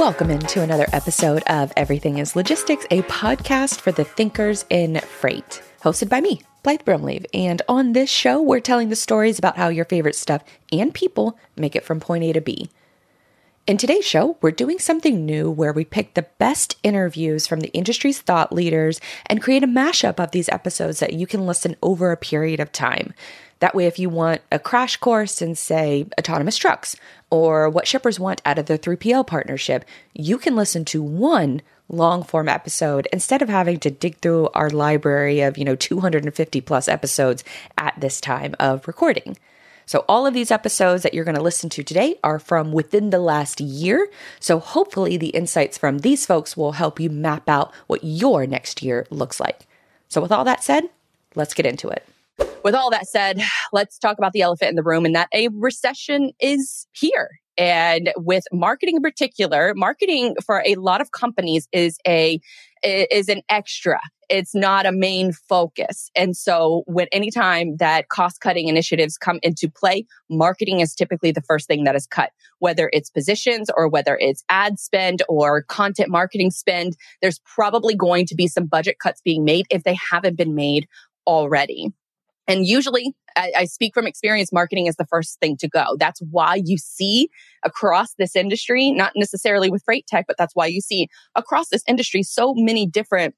Welcome into another episode of Everything is Logistics, a podcast for the thinkers in freight, hosted by me, Blythe Brumleve. And on this show, we're telling the stories about how your favorite stuff and people make it from point A to B. In today's show, we're doing something new where we pick the best interviews from the industry's thought leaders and create a mashup of these episodes that you can listen over a period of time. That way, if you want a crash course in, say, autonomous trucks or what shippers want out of their 3PL partnership, you can listen to one long form episode instead of having to dig through our library of, you know, 250 plus episodes at this time of recording. So, all of these episodes that you're going to listen to today are from within the last year. So, hopefully, the insights from these folks will help you map out what your next year looks like. So, with all that said, let's get into it with all that said, let's talk about the elephant in the room and that a recession is here. And with marketing in particular, marketing for a lot of companies is a is an extra. It's not a main focus. And so when anytime that cost cutting initiatives come into play, marketing is typically the first thing that is cut, whether it's positions or whether it's ad spend or content marketing spend. There's probably going to be some budget cuts being made if they haven't been made already. And usually, I, I, speak from experience, marketing is the first thing to go. That's why you see across this industry, not necessarily with freight tech, but that's why you see across this industry so many different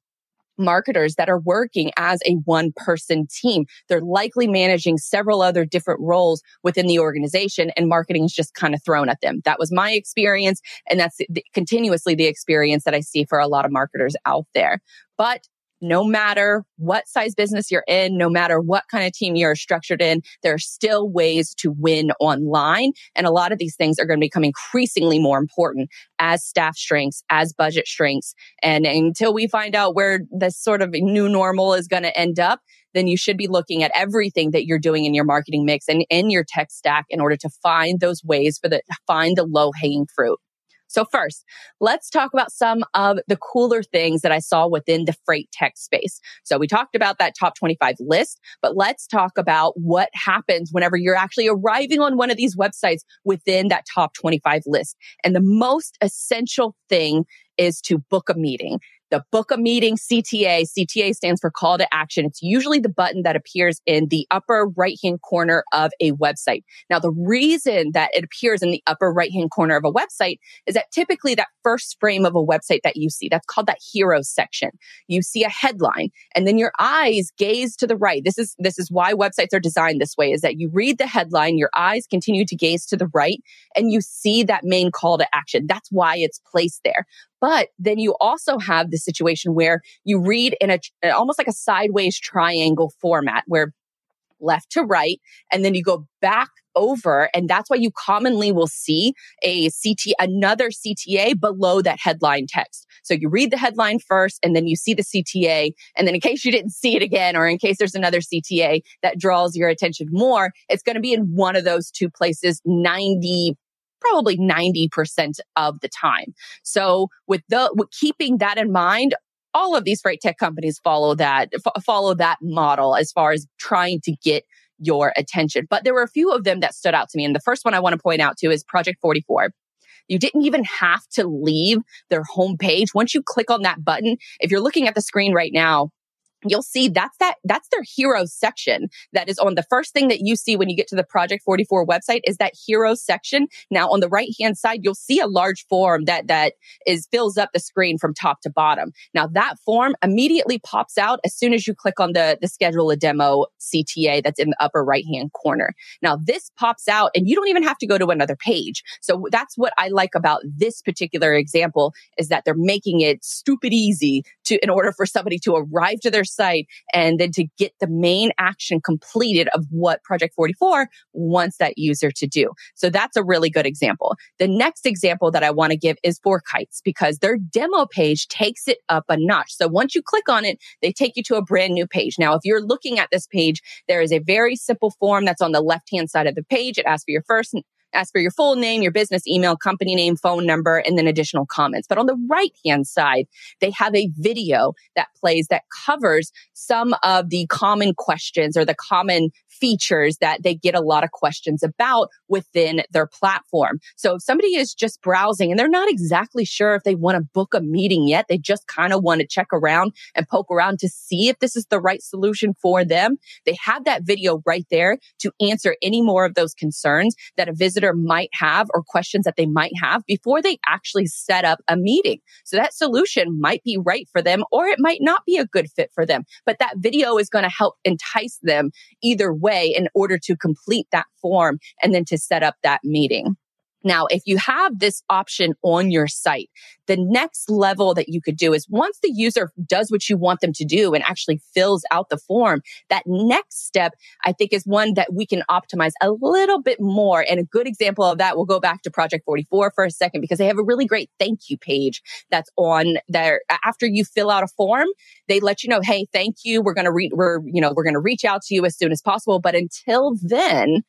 marketers that are working as a one person team. They're likely managing several other different roles within the organization and marketing is just kind of thrown at them. That was my experience. And that's the, continuously the experience that I see for a lot of marketers out there. But no matter what size business you're in, no matter what kind of team you're structured in, there are still ways to win online. And a lot of these things are going to become increasingly more important as staff strengths, as budget strengths. And until we find out where this sort of new normal is going to end up, then you should be looking at everything that you're doing in your marketing mix and in your tech stack in order to find those ways for the find the low hanging fruit. So first, let's talk about some of the cooler things that I saw within the freight tech space. So we talked about that top 25 list, but let's talk about what happens whenever you're actually arriving on one of these websites within that top 25 list. And the most essential thing is to book a meeting the book a meeting CTA. CTA stands for call to action. It's usually the button that appears in the upper right hand corner of a website. Now, the reason that it appears in the upper right hand corner of a website is that typically that first frame of a website that you see, that's called that hero section. You see a headline and then your eyes gaze to the right. This is, this is why websites are designed this way is that you read the headline, your eyes continue to gaze to the right and you see that main call to action. That's why it's placed there. But then you also have the situation where you read in a almost like a sideways triangle format where left to right, and then you go back over. And that's why you commonly will see a CT, another CTA below that headline text. So you read the headline first and then you see the CTA. And then in case you didn't see it again, or in case there's another CTA that draws your attention more, it's going to be in one of those two places 90 probably 90% of the time. So with the, with keeping that in mind, all of these freight tech companies follow that, f- follow that model as far as trying to get your attention. But there were a few of them that stood out to me. And the first one I want to point out to is Project 44. You didn't even have to leave their homepage. Once you click on that button, if you're looking at the screen right now, you'll see that's that that's their heroes section that is on the first thing that you see when you get to the project 44 website is that heroes section. Now on the right hand side you'll see a large form that that is fills up the screen from top to bottom. Now that form immediately pops out as soon as you click on the the schedule a demo cta that's in the upper right hand corner. Now this pops out and you don't even have to go to another page. So that's what i like about this particular example is that they're making it stupid easy to in order for somebody to arrive to their site and then to get the main action completed of what Project 44 wants that user to do. So that's a really good example. The next example that I want to give is FourKites because their demo page takes it up a notch. So once you click on it, they take you to a brand new page. Now, if you're looking at this page, there is a very simple form that's on the left hand side of the page. It asks for your first asks for your full name, your business email, company name, phone number, and then additional comments. But on the right hand side, they have a video that plays that covers some of the common questions or the common features that they get a lot of questions about within their platform. So if somebody is just browsing and they're not exactly sure if they want to book a meeting yet, they just kind of want to check around and poke around to see if this is the right solution for them. They have that video right there to answer any more of those concerns that a visitor might have or questions that they might have before they actually set up a meeting. So that solution might be right for them or it might not be a good fit for them, but that video is going to help entice them either way way in order to complete that form and then to set up that meeting. Now, if you have this option on your site, the next level that you could do is once the user does what you want them to do and actually fills out the form, that next step, I think is one that we can optimize a little bit more. And a good example of that, we'll go back to Project 44 for a second because they have a really great thank you page that's on there. After you fill out a form, they let you know, Hey, thank you. We're going to read, we're, you know, we're going to reach out to you as soon as possible. But until then,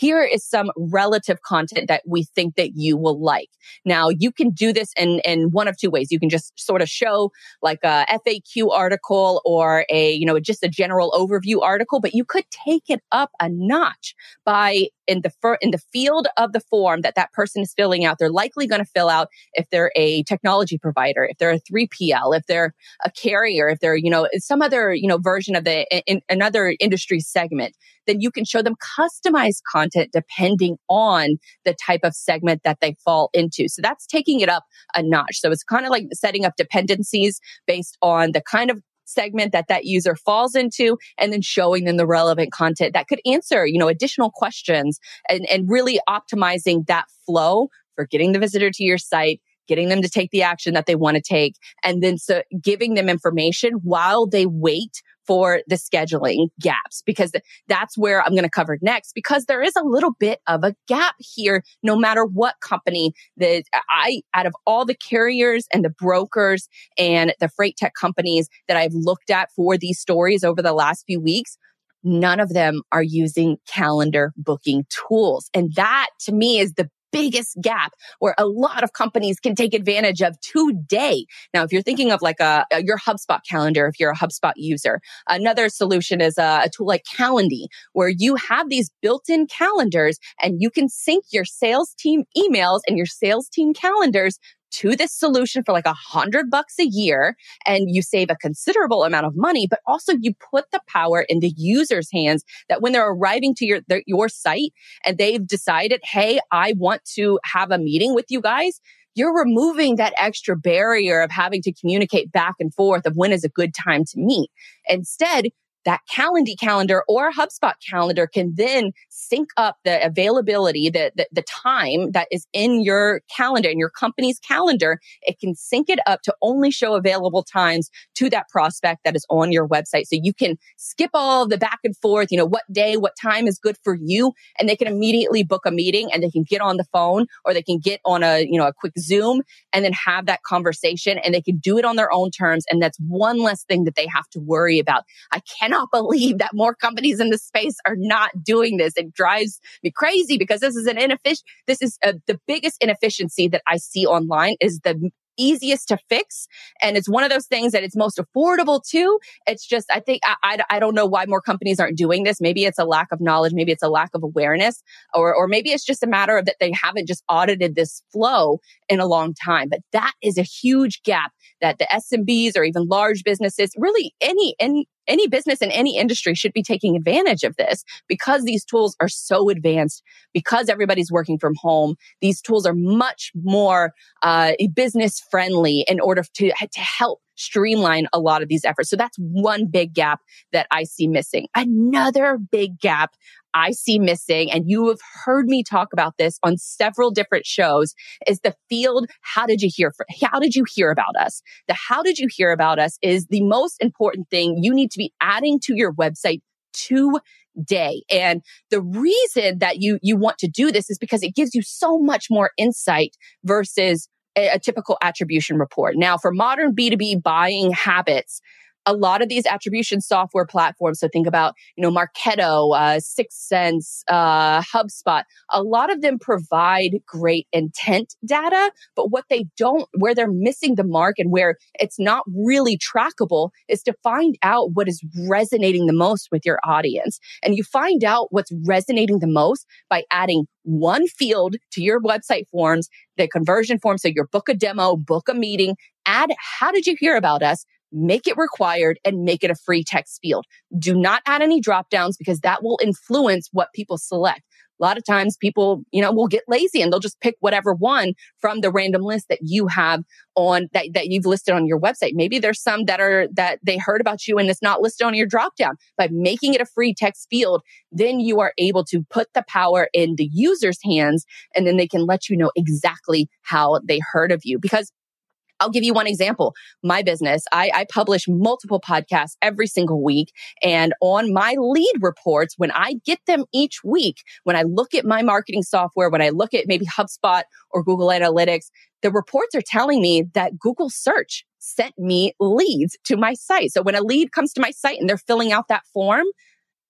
here is some relative content that we think that you will like. Now you can do this in, in one of two ways. You can just sort of show like a FAQ article or a, you know, just a general overview article, but you could take it up a notch by in the fir- in the field of the form that that person is filling out. They're likely going to fill out if they're a technology provider, if they're a 3PL, if they're a carrier, if they're, you know, some other, you know, version of the in, another industry segment then you can show them customized content depending on the type of segment that they fall into. So that's taking it up a notch. So it's kind of like setting up dependencies based on the kind of segment that that user falls into and then showing them the relevant content that could answer, you know, additional questions and, and really optimizing that flow for getting the visitor to your site getting them to take the action that they want to take, and then so giving them information while they wait for the scheduling gaps because that's where I'm going to cover next because there is a little bit of a gap here no matter what company that I out of all the carriers and the brokers and the freight tech companies that I've looked at for these stories over the last few weeks none of them are using calendar booking tools. And that to me is the biggest gap where a lot of companies can take advantage of today. Now, if you're thinking of like a, your HubSpot calendar, if you're a HubSpot user, another solution is a, a tool like Calendly, where you have these built-in calendars and you can sync your sales team emails and your sales team calendars to this solution for like a hundred bucks a year and you save a considerable amount of money, but also you put the power in the user's hands that when they're arriving to your, their, your site and they've decided, Hey, I want to have a meeting with you guys you're removing that extra barrier of having to communicate back and forth of when is a good time to meet. Instead, that Calendly calendar or HubSpot calendar can then sync up the availability, the, the, the, time that is in your calendar, in your company's calendar. It can sync it up to only show available times to that prospect that is on your website. So you can skip all the back and forth, you know, what day, what time is good for you. And they can immediately book a meeting and they can get on the phone or they can get on a, you know, a quick Zoom and then have that conversation and they can do it on their own terms. And that's one less thing that they have to worry about. I can't cannot believe that more companies in the space are not doing this. It drives me crazy because this is an inefficient, this is a, the biggest inefficiency that I see online is the easiest to fix. And it's one of those things that it's most affordable too. It's just, I think, I, I, I, don't know why more companies aren't doing this. Maybe it's a lack of knowledge. Maybe it's a lack of awareness or, or maybe it's just a matter of that they haven't just audited this flow in a long time. But that is a huge gap that the SMBs or even large businesses, really any, any, any business in any industry should be taking advantage of this because these tools are so advanced because everybody's working from home these tools are much more uh, business friendly in order to, to help streamline a lot of these efforts. So that's one big gap that I see missing. Another big gap I see missing, and you have heard me talk about this on several different shows, is the field. How did you hear? For, how did you hear about us? The how did you hear about us is the most important thing you need to be adding to your website today. And the reason that you, you want to do this is because it gives you so much more insight versus a, a typical attribution report. Now, for modern B2B buying habits, a lot of these attribution software platforms, so think about, you know, Marketo, uh, 6sense, uh, HubSpot, a lot of them provide great intent data, but what they don't, where they're missing the mark and where it's not really trackable is to find out what is resonating the most with your audience. And you find out what's resonating the most by adding one field to your website forms, the conversion form. So your book a demo, book a meeting, add how did you hear about us? Make it required and make it a free text field. Do not add any drop downs because that will influence what people select. A lot of times people, you know, will get lazy and they'll just pick whatever one from the random list that you have on that, that you've listed on your website. Maybe there's some that are that they heard about you and it's not listed on your drop down. By making it a free text field, then you are able to put the power in the user's hands and then they can let you know exactly how they heard of you. Because I'll give you one example. My business, I, I, publish multiple podcasts every single week. And on my lead reports, when I get them each week, when I look at my marketing software, when I look at maybe HubSpot or Google Analytics, the reports are telling me that Google search sent me leads to my site. So when a lead comes to my site and they're filling out that form,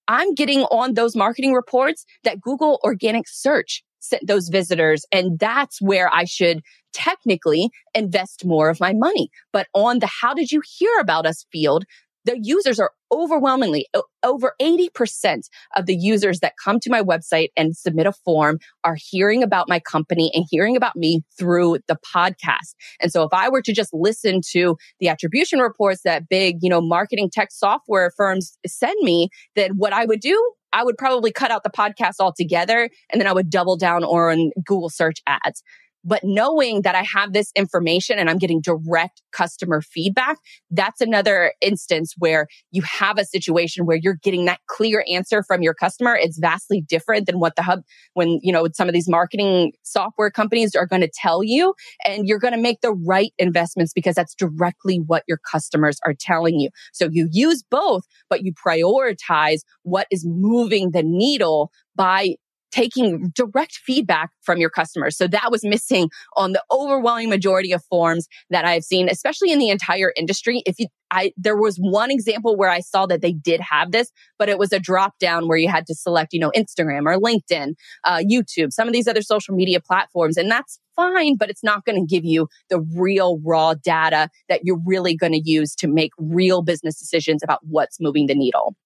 I'm getting on those marketing reports that Google organic search those visitors. And that's where I should technically invest more of my money. But on the how did you hear about us field, the users are overwhelmingly over 80% of the users that come to my website and submit a form are hearing about my company and hearing about me through the podcast. And so if I were to just listen to the attribution reports that big, you know, marketing tech software firms send me, then what I would do I would probably cut out the podcast altogether and then I would double down on Google search ads. But knowing that I have this information and I'm getting direct customer feedback, that's another instance where you have a situation where you're getting that clear answer from your customer. It's vastly different than what the hub, when, you know, some of these marketing software companies are going to tell you. And you're going to make the right investments because that's directly what your customers are telling you. So you use both, but you prioritize what is moving the needle by taking direct feedback from your customers. So that was missing on the overwhelming majority of forms that I've seen, especially in the entire industry. If you, I, there was one example where I saw that they did have this, but it was a drop down where you had to select, you know, Instagram or LinkedIn, uh, YouTube, some of these other social media platforms. And that's fine, but it's not going to give you the real raw data that you're really going to use to make real business decisions about what's moving the needle.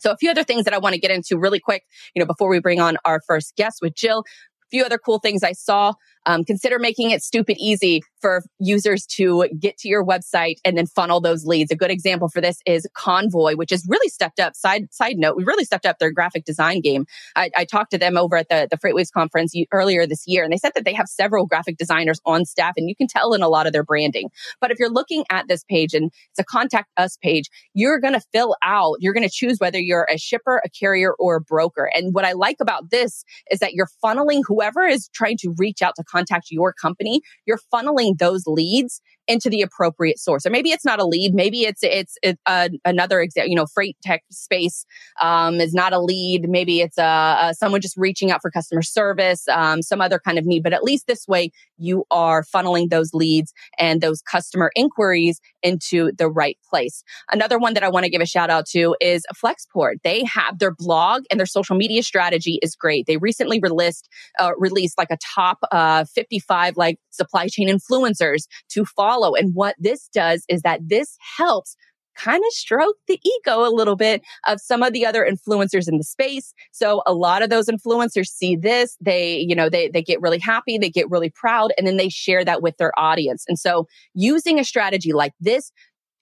So a few other things that I want to get into really quick, you know, before we bring on our first guest with Jill. A few other cool things I saw um, consider making it stupid easy for users to get to your website and then funnel those leads. A good example for this is Convoy, which has really stepped up. Side side note, we really stepped up their graphic design game. I, I talked to them over at the the FreightWaves conference earlier this year, and they said that they have several graphic designers on staff, and you can tell in a lot of their branding. But if you're looking at this page and it's a contact us page, you're going to fill out. You're going to choose whether you're a shipper, a carrier, or a broker. And what I like about this is that you're funneling whoever is trying to reach out to contact your company, you're funneling those leads into the appropriate source. Or maybe it's not a lead. Maybe it's it's, it's uh, another example. You know, freight tech space um, is not a lead. Maybe it's a, uh, uh, someone just reaching out for customer service, um, some other kind of need. But at least this way, you are funneling those leads and those customer inquiries into the right place. Another one that I want to give a shout out to is Flexport. They have their blog and their social media strategy is great. They recently released uh, released like a top uh, 55 like supply chain influencers to follow. And what this does is that this helps kind of stroke the ego a little bit of some of the other influencers in the space. So a lot of those influencers see this, they, you know, they, they get really happy, they get really proud, and then they share that with their audience. And so using a strategy like this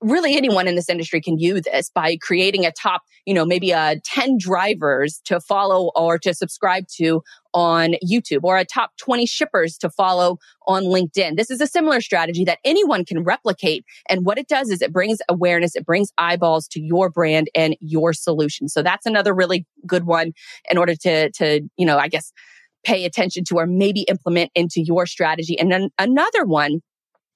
really anyone in this industry can use this by creating a top, you know, maybe a uh, 10 drivers to follow or to subscribe to on YouTube or a top 20 shippers to follow on LinkedIn. This is a similar strategy that anyone can replicate. And what it does is it brings awareness, it brings eyeballs to your brand and your solution. So that's another really good one in order to, to, you know, I guess, pay attention to or maybe implement into your strategy. And then another one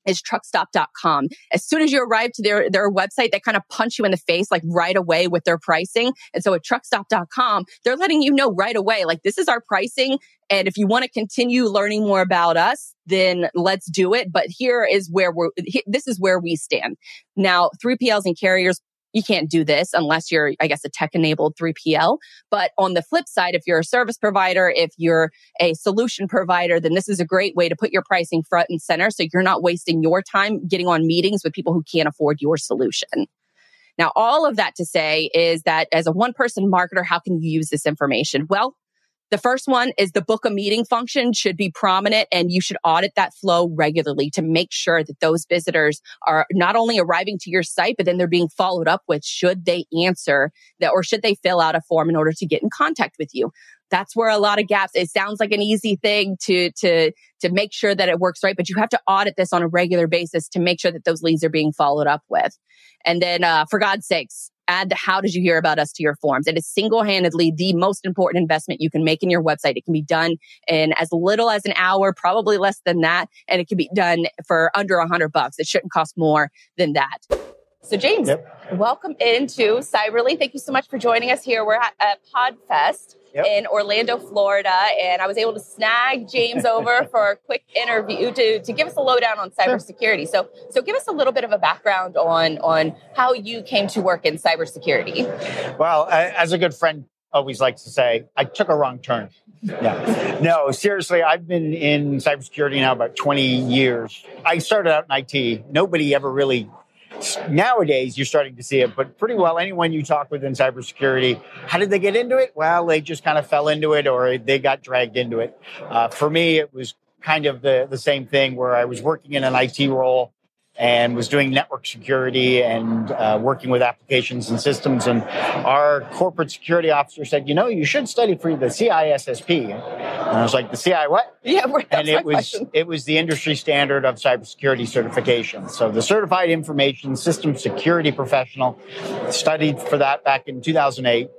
is truckstop.com. As soon as you arrive to their, their website, they kind of punch you in the face like right away with their pricing. And so at truckstop.com, they're letting you know right away, like this is our pricing. And if you want to continue learning more about us, then let's do it. But here is where we're, this is where we stand. Now, 3PLs and carriers you can't do this unless you're, I guess, a tech enabled 3PL. But on the flip side, if you're a service provider, if you're a solution provider, then this is a great way to put your pricing front and center. So you're not wasting your time getting on meetings with people who can't afford your solution. Now, all of that to say is that as a one person marketer, how can you use this information? Well, the first one is the book a meeting function should be prominent and you should audit that flow regularly to make sure that those visitors are not only arriving to your site, but then they're being followed up with should they answer that or should they fill out a form in order to get in contact with you. That's where a lot of gaps it sounds like an easy thing to to to make sure that it works right but you have to audit this on a regular basis to make sure that those leads are being followed up with. And then uh, for god's sakes add the how did you hear about us to your forms. It is single-handedly the most important investment you can make in your website. It can be done in as little as an hour, probably less than that, and it can be done for under a hundred bucks. It shouldn't cost more than that. So James, yep. welcome into Cyberly. Thank you so much for joining us here. We're at, Podfest yep. in Orlando, Florida. And I was able to snag James over for a quick interview to, to give us a lowdown on cybersecurity. So, so give us a little bit of a background on, on how you came to work in cybersecurity. Well, as a good friend always likes to say, I took a wrong turn. Yeah. No, seriously, I've been in cybersecurity now about 20 years. I started out in IT. Nobody ever really nowadays you're starting to see it, but pretty well anyone you talk with in cybersecurity, how did they get into it? Well, they just kind of fell into it or they got dragged into it. Uh, for me, it was kind of the, the same thing where I was working in an IT role and was doing network security and uh, working with applications and systems. And our corporate security officer said, "You know, you should study for the CISSP." And I was like, "The CI what?" Yeah, right, and it was question. it was the industry standard of cybersecurity certification. So the Certified Information System Security Professional studied for that back in 2008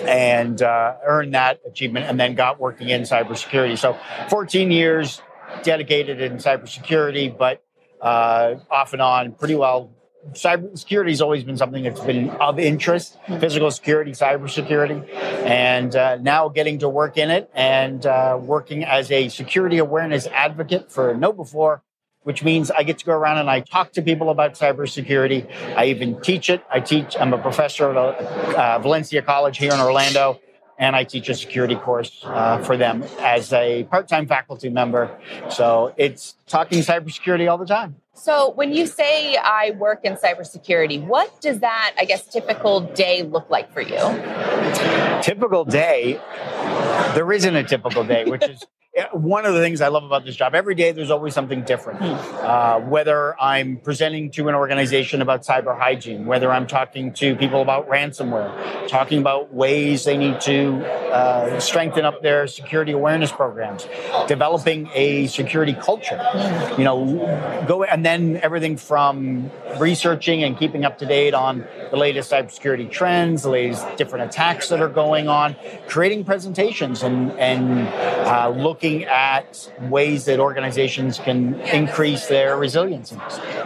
and uh, earned that achievement and then got working in cybersecurity. So 14 years dedicated in cybersecurity, but uh, off and on pretty well. Cybersecurity has always been something that's been of interest, physical security, cybersecurity, and uh, now getting to work in it and uh, working as a security awareness advocate for KnowBe4, which means I get to go around and I talk to people about cybersecurity. I even teach it. I teach, I'm a professor at uh, Valencia College here in Orlando and I teach a security course uh, for them as a part-time faculty member. So it's talking cybersecurity all the time. So when you say I work in cybersecurity, what does that, I guess, typical day look like for you? Typical day, there isn't a typical day, which is one of the things I love about this job, every day there's always something different. Hmm. Uh, whether I'm presenting to an organization about cyber hygiene, whether I'm talking to people about ransomware, talking about ways they need to uh, strengthen up their security awareness programs, developing a security culture, hmm. you know, go and then everything from researching and keeping up to date on the latest cybersecurity trends, the latest different attacks that are going on, creating presentations and and uh, looking looking at ways that organizations can increase their resilience.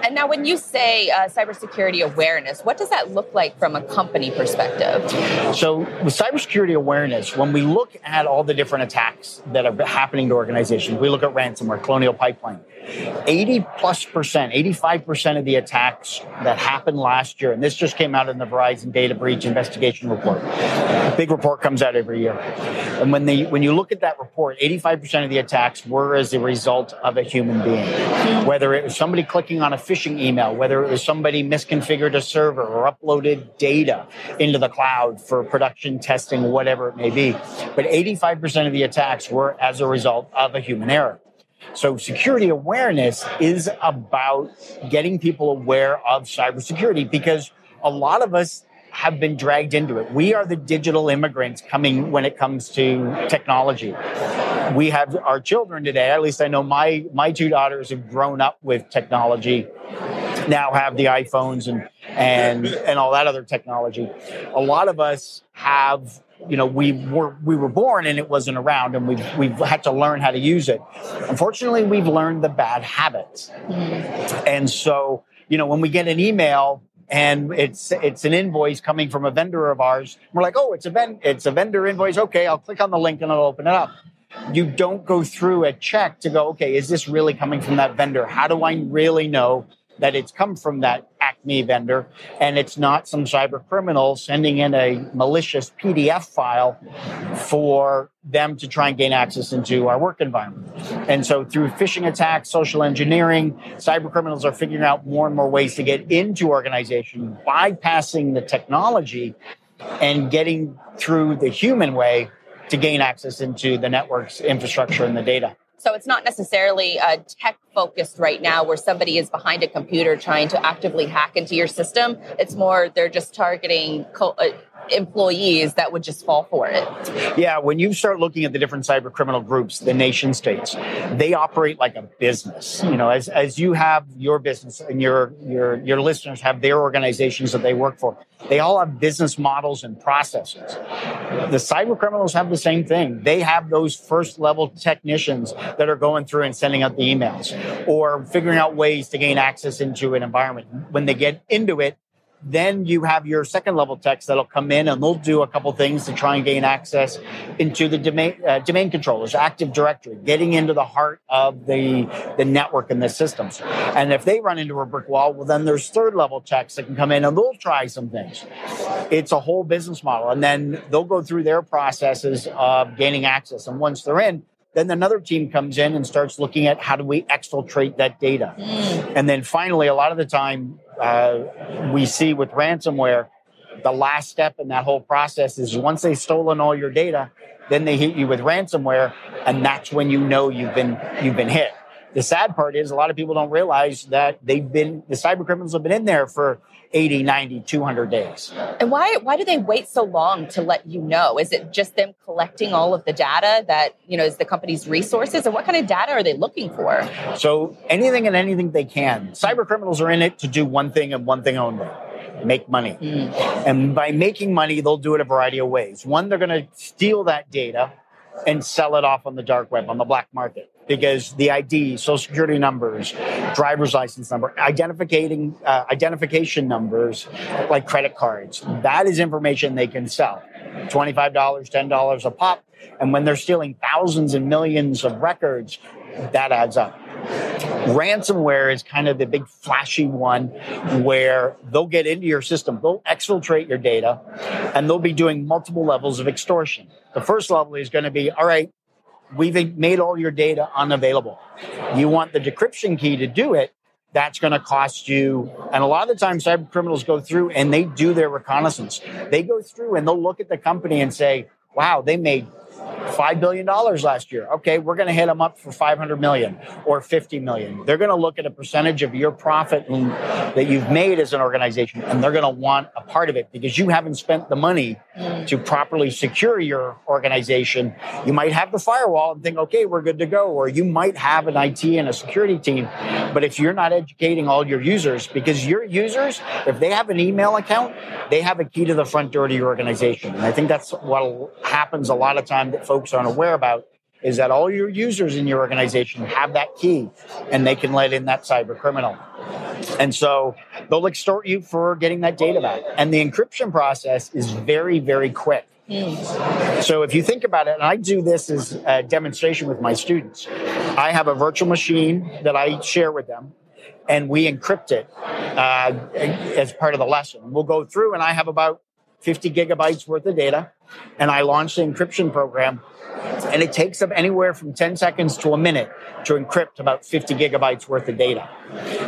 And now, when you say uh, cybersecurity awareness, what does that look like from a company perspective? So, with cybersecurity awareness, when we look at all the different attacks that are happening to organizations, we look at ransomware, Colonial Pipeline. 80 plus percent, 85% of the attacks that happened last year, and this just came out in the Verizon data breach investigation report. A big report comes out every year. And when they when you look at that report, 85% of the attacks were as a result of a human being. Whether it was somebody clicking on a phishing email, whether it was somebody misconfigured a server or uploaded data into the cloud for production testing, whatever it may be. But 85% of the attacks were as a result of a human error. So security awareness is about getting people aware of cybersecurity because a lot of us have been dragged into it. We are the digital immigrants coming when it comes to technology. We have our children today, at least I know my, my two daughters have grown up with technology, now have the iPhones and, and, and all that other technology. A lot of us have you know we were we were born and it wasn't around and we've we've had to learn how to use it. Unfortunately we've learned the bad habits. Mm-hmm. and so you know when we get an email and it's it's an invoice coming from a vendor of ours we're like oh it's a ven- it's a vendor invoice. Okay i'll click on the link and i'll open it up. You don't go through a check to go okay is this really coming from that vendor? How do i really know that it's come from that Acme vendor, and it's not some cyber criminal sending in a malicious PDF file for them to try and gain access into our work environment. And so through phishing attacks, social engineering, cyber criminals are figuring out more and more ways to get into organizations, bypassing the technology and getting through the human way to gain access into the network's infrastructure and the data. So it's not necessarily uh, tech focused right now where somebody is behind a computer trying to actively hack into your system. It's more they're just targeting uh, employees that would just fall for it. Yeah, when you start looking at the different cyber criminal groups, the nation states, they operate like a business. You know, as, as you have your business and your your your listeners have their organizations that they work for, they all have business models and processes. The cyber criminals have the same thing. They have those first level technicians that are going through and sending out the emails or figuring out ways to gain access into an environment. When they get into it, then you have your second level techs that'll come in and they'll do a couple things to try and gain access into the domain, uh, domain controllers, Active Directory, getting into the heart of the, the network and the systems. And if they run into a brick wall, well, then there's third level techs that can come in and they'll try some things. It's a whole business model. And then they'll go through their processes of gaining access. And once they're in, then another team comes in and starts looking at how do we exfiltrate that data. Mm. And then finally, a lot of the time, uh, we see with ransomware, the last step in that whole process is once they've stolen all your data, then they hit you with ransomware, and that's when you know you've been you've been hit. The sad part is a lot of people don't realize that they've been the cyber criminals have been in there for 80, 90, 200 days. And why why do they wait so long to let you know? Is it just them collecting all of the data that, you know, is the company's resources or what kind of data are they looking for? So, anything and anything they can. Cyber criminals are in it to do one thing and one thing only. Make money. Mm. And by making money, they'll do it a variety of ways. One, they're going to steal that data and sell it off on the dark web, on the black market because the ID, social security numbers, driver's license number, identifying uh, identification numbers like credit cards, that is information they can sell. $25, $10 a pop. And when they're stealing thousands and millions of records, that adds up. Ransomware is kind of the big flashy one where they'll get into your system, they'll exfiltrate your data, and they'll be doing multiple levels of extortion. The first level is going to be all right, we've made all your data unavailable. You want the decryption key to do it. That's going to cost you. And a lot of the time, cyber criminals go through and they do their reconnaissance. They go through and they'll look at the company and say, wow, they made $5 billion last year. Okay, we're going to hit them up for 500 million or 50 million. They're going to look at a percentage of your profit that you've made as an organization and they're going to want a part of it because you haven't spent the money. To properly secure your organization. You might have the firewall and think, okay, we're good to go. Or you might have an IT and a security team. But if you're not educating all your users, because your users, if they have an email account, they have a key to the front door to your organization. And I think that's what happens a lot of times that folks aren't aware about is that all your users in your organization have that key and they can let in that cyber criminal. And so they'll extort you for getting that data back. And the encryption process is very, very quick. So if you think about it, and I do this as a demonstration with my students, I have a virtual machine that I share with them and we encrypt it uh, as part of the lesson. We'll go through and I have about 50 gigabytes worth of data, and I launched the encryption program. And it takes up anywhere from 10 seconds to a minute to encrypt about 50 gigabytes worth of data.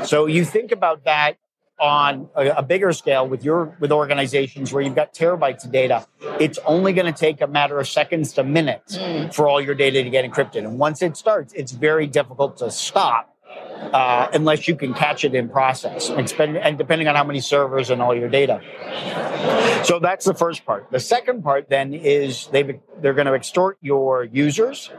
So you think about that on a, a, bigger scale with your with organizations where you've got terabytes of data it's only going to take a matter of seconds to minutes mm. for all your data to get encrypted and once it starts it's very difficult to stop uh, unless you can catch it in process and, spend, and depending on how many servers and all your data. So that's the first part. The second part then is they they're going to extort your users,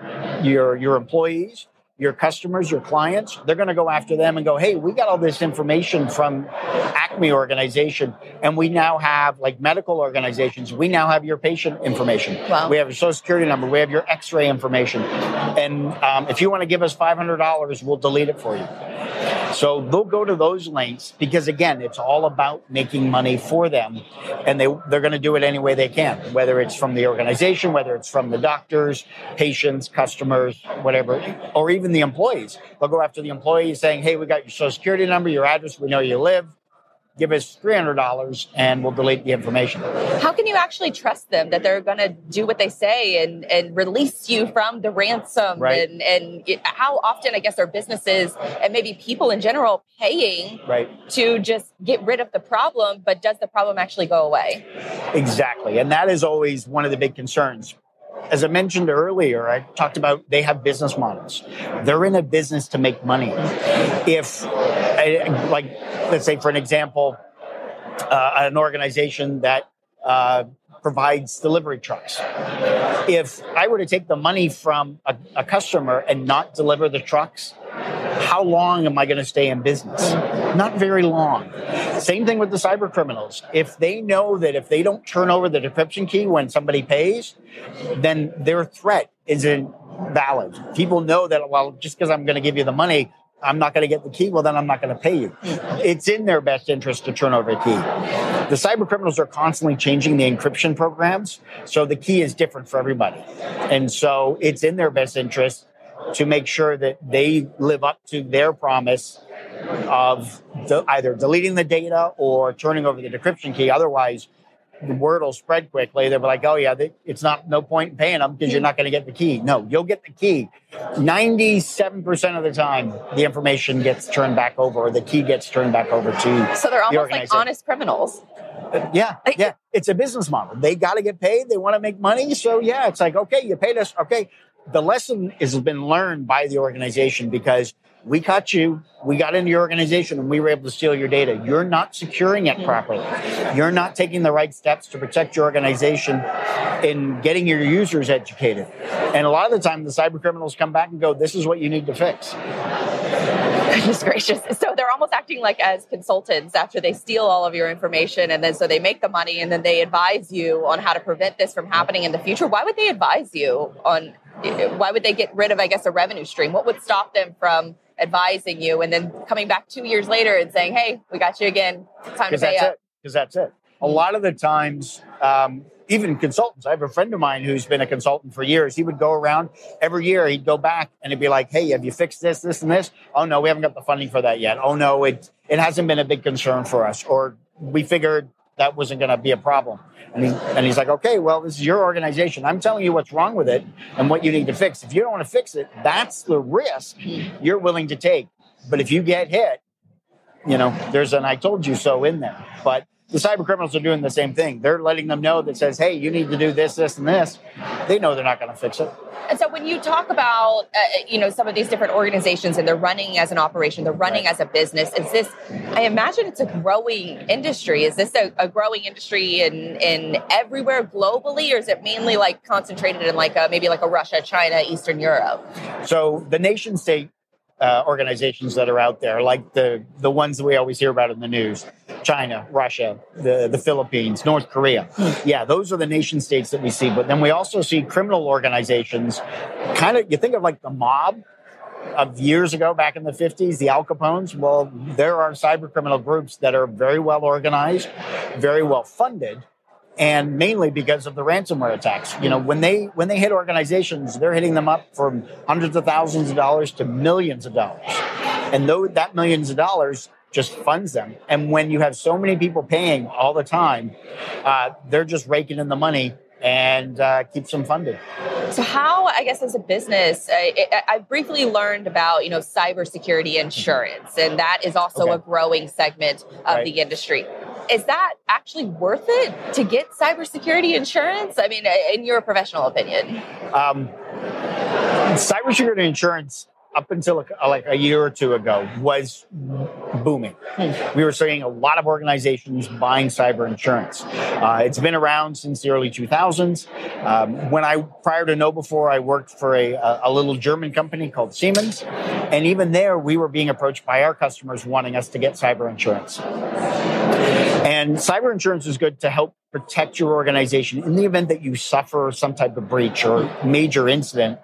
your your employees, your customers, your clients, they're going to go after them and go, hey, we got all this information from Acme organization, and we now have like medical organizations. We now have your patient information. Wow. We have your social security number. We have your X-ray information, and um, if you want to give us five hundred dollars, we'll delete it for you. So they'll go to those lengths because again, it's all about making money for them, and they they're going to do it any way they can, whether it's from the organization, whether it's from the doctors, patients, customers, whatever, or even the employees. They'll go after the employees saying, "Hey, we got your social security number, your address, we know you live." give us $300 and we'll delete the information. How can you actually trust them that they're going to do what they say and, and release you from the ransom? Right. And, and how often, I guess, are businesses and maybe people in general paying right. to just get rid of the problem, but does the problem actually go away? Exactly. And that is always one of the big concerns as I mentioned earlier, I talked about they have business models. They're in a business to make money. If, like, let's say for an example, uh, an organization that uh, provides delivery trucks. If I were to take the money from a, a customer and not deliver the trucks, how long am I going to stay in business? Not very long. Same thing with the cyber criminals. If they know that if they don't turn over the decryption key when somebody pays, then their threat isn't valid. People know that, well, just because I'm going to give you the money, I'm not going to get the key. Well, then I'm not going to pay you. It's in their best interest to turn over a key. The cyber criminals are constantly changing the encryption programs. So the key is different for everybody. And so it's in their best interest to make sure that they live up to their promise of de- either deleting the data or turning over the decryption key. Otherwise, the word will spread quickly. They'll be like, "Oh yeah, they, it's not no point in paying them because you're not going to get the key." No, you'll get the key. Ninety-seven percent of the time, the information gets turned back over, or the key gets turned back over to. So they're the almost like honest criminals. Uh, yeah, yeah. It's a business model. They got to get paid. They want to make money. So yeah, it's like, okay, you paid us. Okay, the lesson has been learned by the organization because we caught you, we got into your organization, and we were able to steal your data. You're not securing it hmm. properly. You're not taking the right steps to protect your organization in getting your users educated. And a lot of the time, the cyber criminals come back and go, This is what you need to fix. Goodness gracious. So they're almost acting like as consultants after they steal all of your information. And then so they make the money and then they advise you on how to prevent this from happening in the future. Why would they advise you on why would they get rid of, I guess, a revenue stream? What would stop them from advising you and then coming back two years later and saying, hey, we got you again. time to pay up? Because that's it. A lot of the times, um, even consultants, I have a friend of mine who's been a consultant for years. He would go around every year, he'd go back and he'd be like, hey, have you fixed this, this, and this? Oh, no, we haven't got the funding for that yet. Oh, no, it, it hasn't been a big concern for us. Or we figured that wasn't going to be a problem. And, he, and he's like, okay, well, this is your organization. I'm telling you what's wrong with it and what you need to fix. If you don't want to fix it, that's the risk you're willing to take. But if you get hit, you know, there's an I told you so in there. But the cyber criminals are doing the same thing. They're letting them know that says, hey, you need to do this, this, and this. They know they're not going to fix it. And so when you talk about, uh, you know, some of these different organizations and they're running as an operation, they're running right. as a business, is this, I imagine it's a growing industry. Is this a, a, growing industry in, in everywhere globally, or is it mainly like concentrated in like a, maybe like a Russia, China, Eastern Europe? So the nation state uh, organizations that are out there, like the the ones that we always hear about in the news, China, Russia, the the Philippines, North Korea. Yeah, those are the nation states that we see. But then we also see criminal organizations. Kind of, you think of like the mob of years ago, back in the 50s, the Al Capones. Well, there are cyber criminal groups that are very well organized, very well funded, and mainly because of the ransomware attacks. You know, when they when they hit organizations, they're hitting them up from hundreds of thousands of dollars to millions of dollars, and though that millions of dollars just funds them. And when you have so many people paying all the time, uh, they're just raking in the money and uh, keeps them funded. So, how I guess as a business, I, I, briefly learned about you know cybersecurity insurance, and that is also okay. a growing segment of right. the industry is that actually worth it to get cybersecurity insurance? I mean, in your professional opinion? Um, cybersecurity insurance up until like a year or two ago was booming. Hmm. We were seeing a lot of organizations buying cyber insurance. Uh, it's been around since the early 2000s. Um, when I prior to KnowBe4, I worked for a, a little German company called Siemens, and even there, we were being approached by our customers wanting us to get cyber insurance. And cyber insurance is good to help protect your organization in the event that you suffer some type of breach or major incident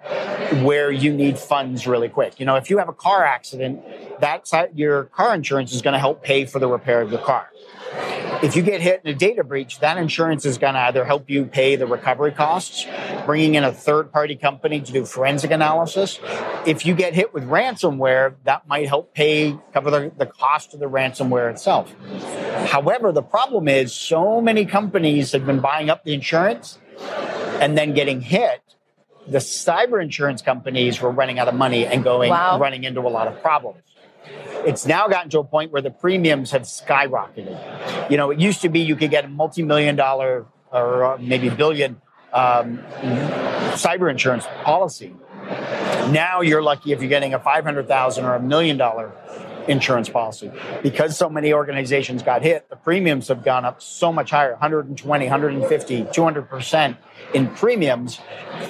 where you need funds really quick. You know, if you have a car accident, that your car insurance is going to help pay for the repair of your car. If you get hit in a data breach, that insurance is going to either help you pay the recovery costs, bringing in a third party company to do forensic analysis. If you get hit with ransomware, that might help pay, cover the, the cost of the ransomware itself. However, the problem is so many companies have been buying up the insurance and then getting hit the cyber insurance companies were running out of money and going wow. running into a lot of problems. It's now gotten to a point where the premiums have skyrocketed. You know, it used to be you could get a multi-million dollar or uh, maybe billion um, cyber insurance policy. Now you're lucky if you're getting a five hundred thousand or a million dollar insurance policy. Because so many organizations got hit, the premiums have gone up so much higher 120, 150, 200% in premiums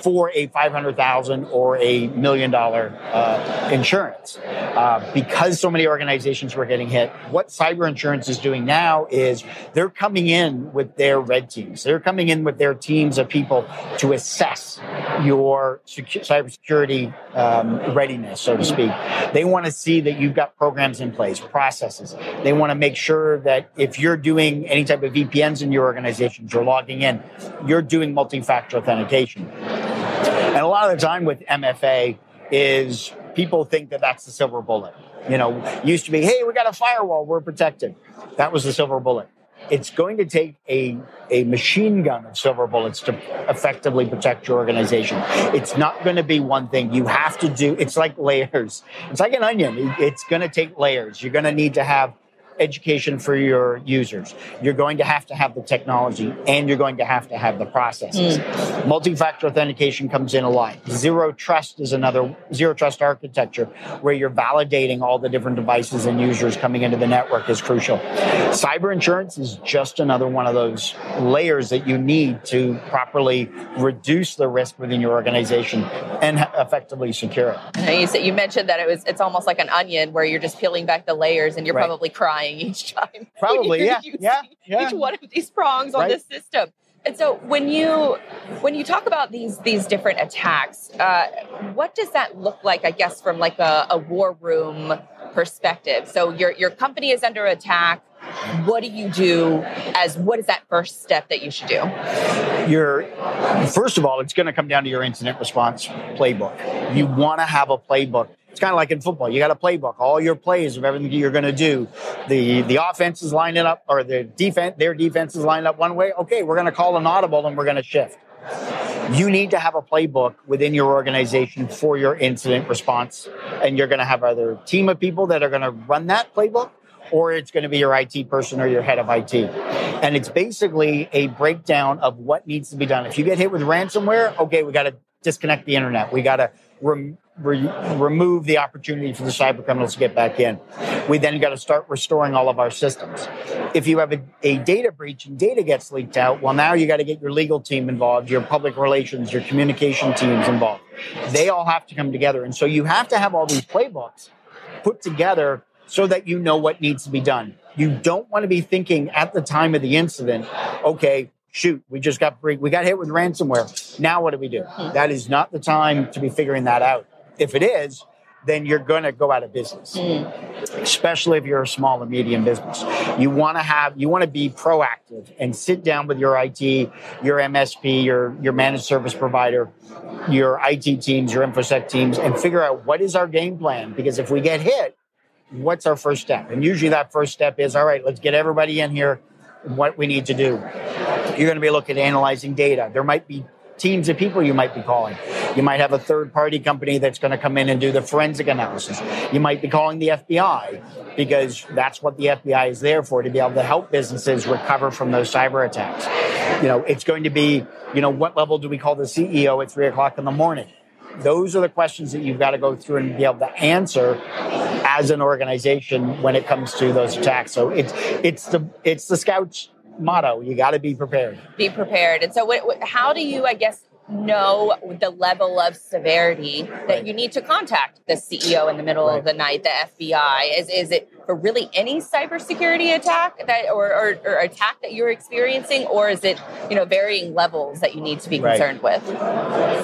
for a 500,000 or a million dollar uh, insurance. Uh, because so many organizations were getting hit, what cyber insurance is doing now is they're coming in with their red teams. They're coming in with their teams of people to assess your secu- cybersecurity um, readiness, so to speak. They want to see that you've got programs in place, processes. They want to make sure that if you're doing any type of VPNs in your organizations or logging in, you're doing multi-factor authentication. And a lot of the time with MFA is people think that that's the silver bullet. You know, used to be, hey, we got a firewall, we're protected. That was the silver bullet it's going to take a, a machine gun of silver bullets to effectively protect your organization. It's not going to be one thing. You have to do, it's like layers. It's like an onion. It's going to take layers. You're going to need to have education for your users. You're going to have to have the technology and you're going to have to have the processes. Mm. Multi-factor authentication comes in a lot. Zero trust is another zero trust architecture where you're validating all the different devices and users coming into the network is crucial. Cyber insurance is just another one of those layers that you need to properly reduce the risk within your organization and effectively secure it. You, said, you mentioned that it was it's almost like an onion where you're just peeling back the layers and you're right. probably crying dying each time. Probably, yeah, yeah, yeah. Each one of these prongs right. on this system. And so when you when you talk about these these different attacks, uh, what does that look like? I guess from like a, a war room perspective. So your your company is under attack. What do you do as what is that first step that you should do? Your first of all, it's going to come down to your incident response playbook. You want to have a playbook it's kind of like in football. You got a playbook, all your plays of everything you're going to do. The the offense is lining up, or the defense, their defense is lined up one way. Okay, we're going to call an audible and we're going to shift. You need to have a playbook within your organization for your incident response, and you're going to have either a team of people that are going to run that playbook, or it's going to be your IT person or your head of IT. And it's basically a breakdown of what needs to be done. If you get hit with ransomware, okay, we got to disconnect the internet. We got to re- remove the opportunity for the cyber criminals to get back in. We then got to start restoring all of our systems. If you have a, a data breach and data gets leaked out, well, now you got to get your legal team involved, your public relations, your communication teams involved. They all have to come together. And so you have to have all these playbooks put together so that you know what needs to be done. You don't want to be thinking at the time of the incident, okay, shoot, we just got we got hit with ransomware. Now what do we do? That is not the time to be figuring that out. If it is, then you're going to go out of business, mm. especially if you're a small or medium business. You want to have, you want to be proactive and sit down with your IT, your MSP, your, your managed service provider, your IT teams, your InfoSec teams, and figure out what is our game plan. Because if we get hit, what's our first step? And usually that first step is, all right, let's get everybody in here, what we need to do. You're going to be looking at analyzing data. There might be teams of people you might be calling. You might have a third party company that's going to come in and do the forensic analysis. You might be calling the FBI because that's what the FBI is there for to be able to help businesses recover from those cyber attacks. You know, it's going to be, you know, what level do we call the CEO at three o'clock in the morning? Those are the questions that you've got to go through and be able to answer as an organization when it comes to those attacks. So it's it's the it's the scouts motto. You got to be prepared. Be prepared. And so, what, what, how do you, I guess, know the level of severity that right. you need to contact the CEO in the middle right. of the night, the FBI? Is is it for really any cybersecurity attack that or, or, or, attack that you're experiencing, or is it you know varying levels that you need to be concerned with?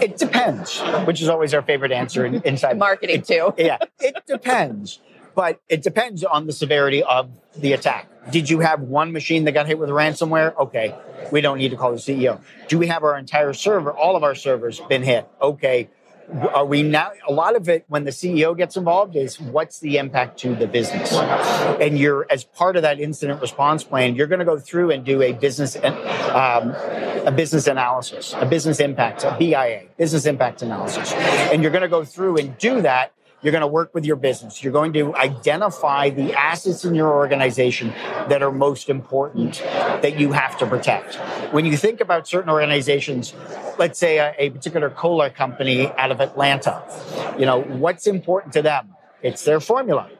It depends, which is always our favorite answer in, inside marketing it, too. yeah, it depends, but it depends on the severity of the attack Did you have one machine that got hit with ransomware? Okay, we don't need to call the CEO. Do we have our entire server, all of our servers been hit? Okay, are we now a lot of it when the ceo gets involved is what's the impact to the business and you're as part of that incident response plan you're going to go through and do a business um, a business analysis a business impact a bia business impact analysis and you're going to go through and do that you're going to work with your business. You're going to identify the assets in your organization that are most important that you have to protect. When you think about certain organizations, let's say a, a particular cola company out of Atlanta, you know, what's important to them? It's their formula.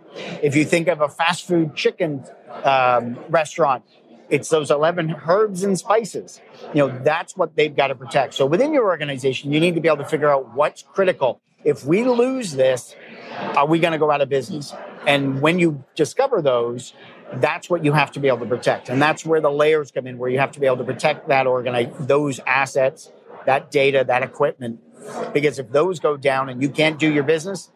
If you think of a fast food chicken um, restaurant, it's those 11 herbs and spices. You know, that's what they've got to protect. So within your organization, you need to be able to figure out what's critical. If we lose this, are we going to go out of business? And when you discover those, that's what you have to be able to protect. And that's where the layers come in, where you have to be able to protect that organize those assets, that data, that equipment. Because if those go down and you can't do your business,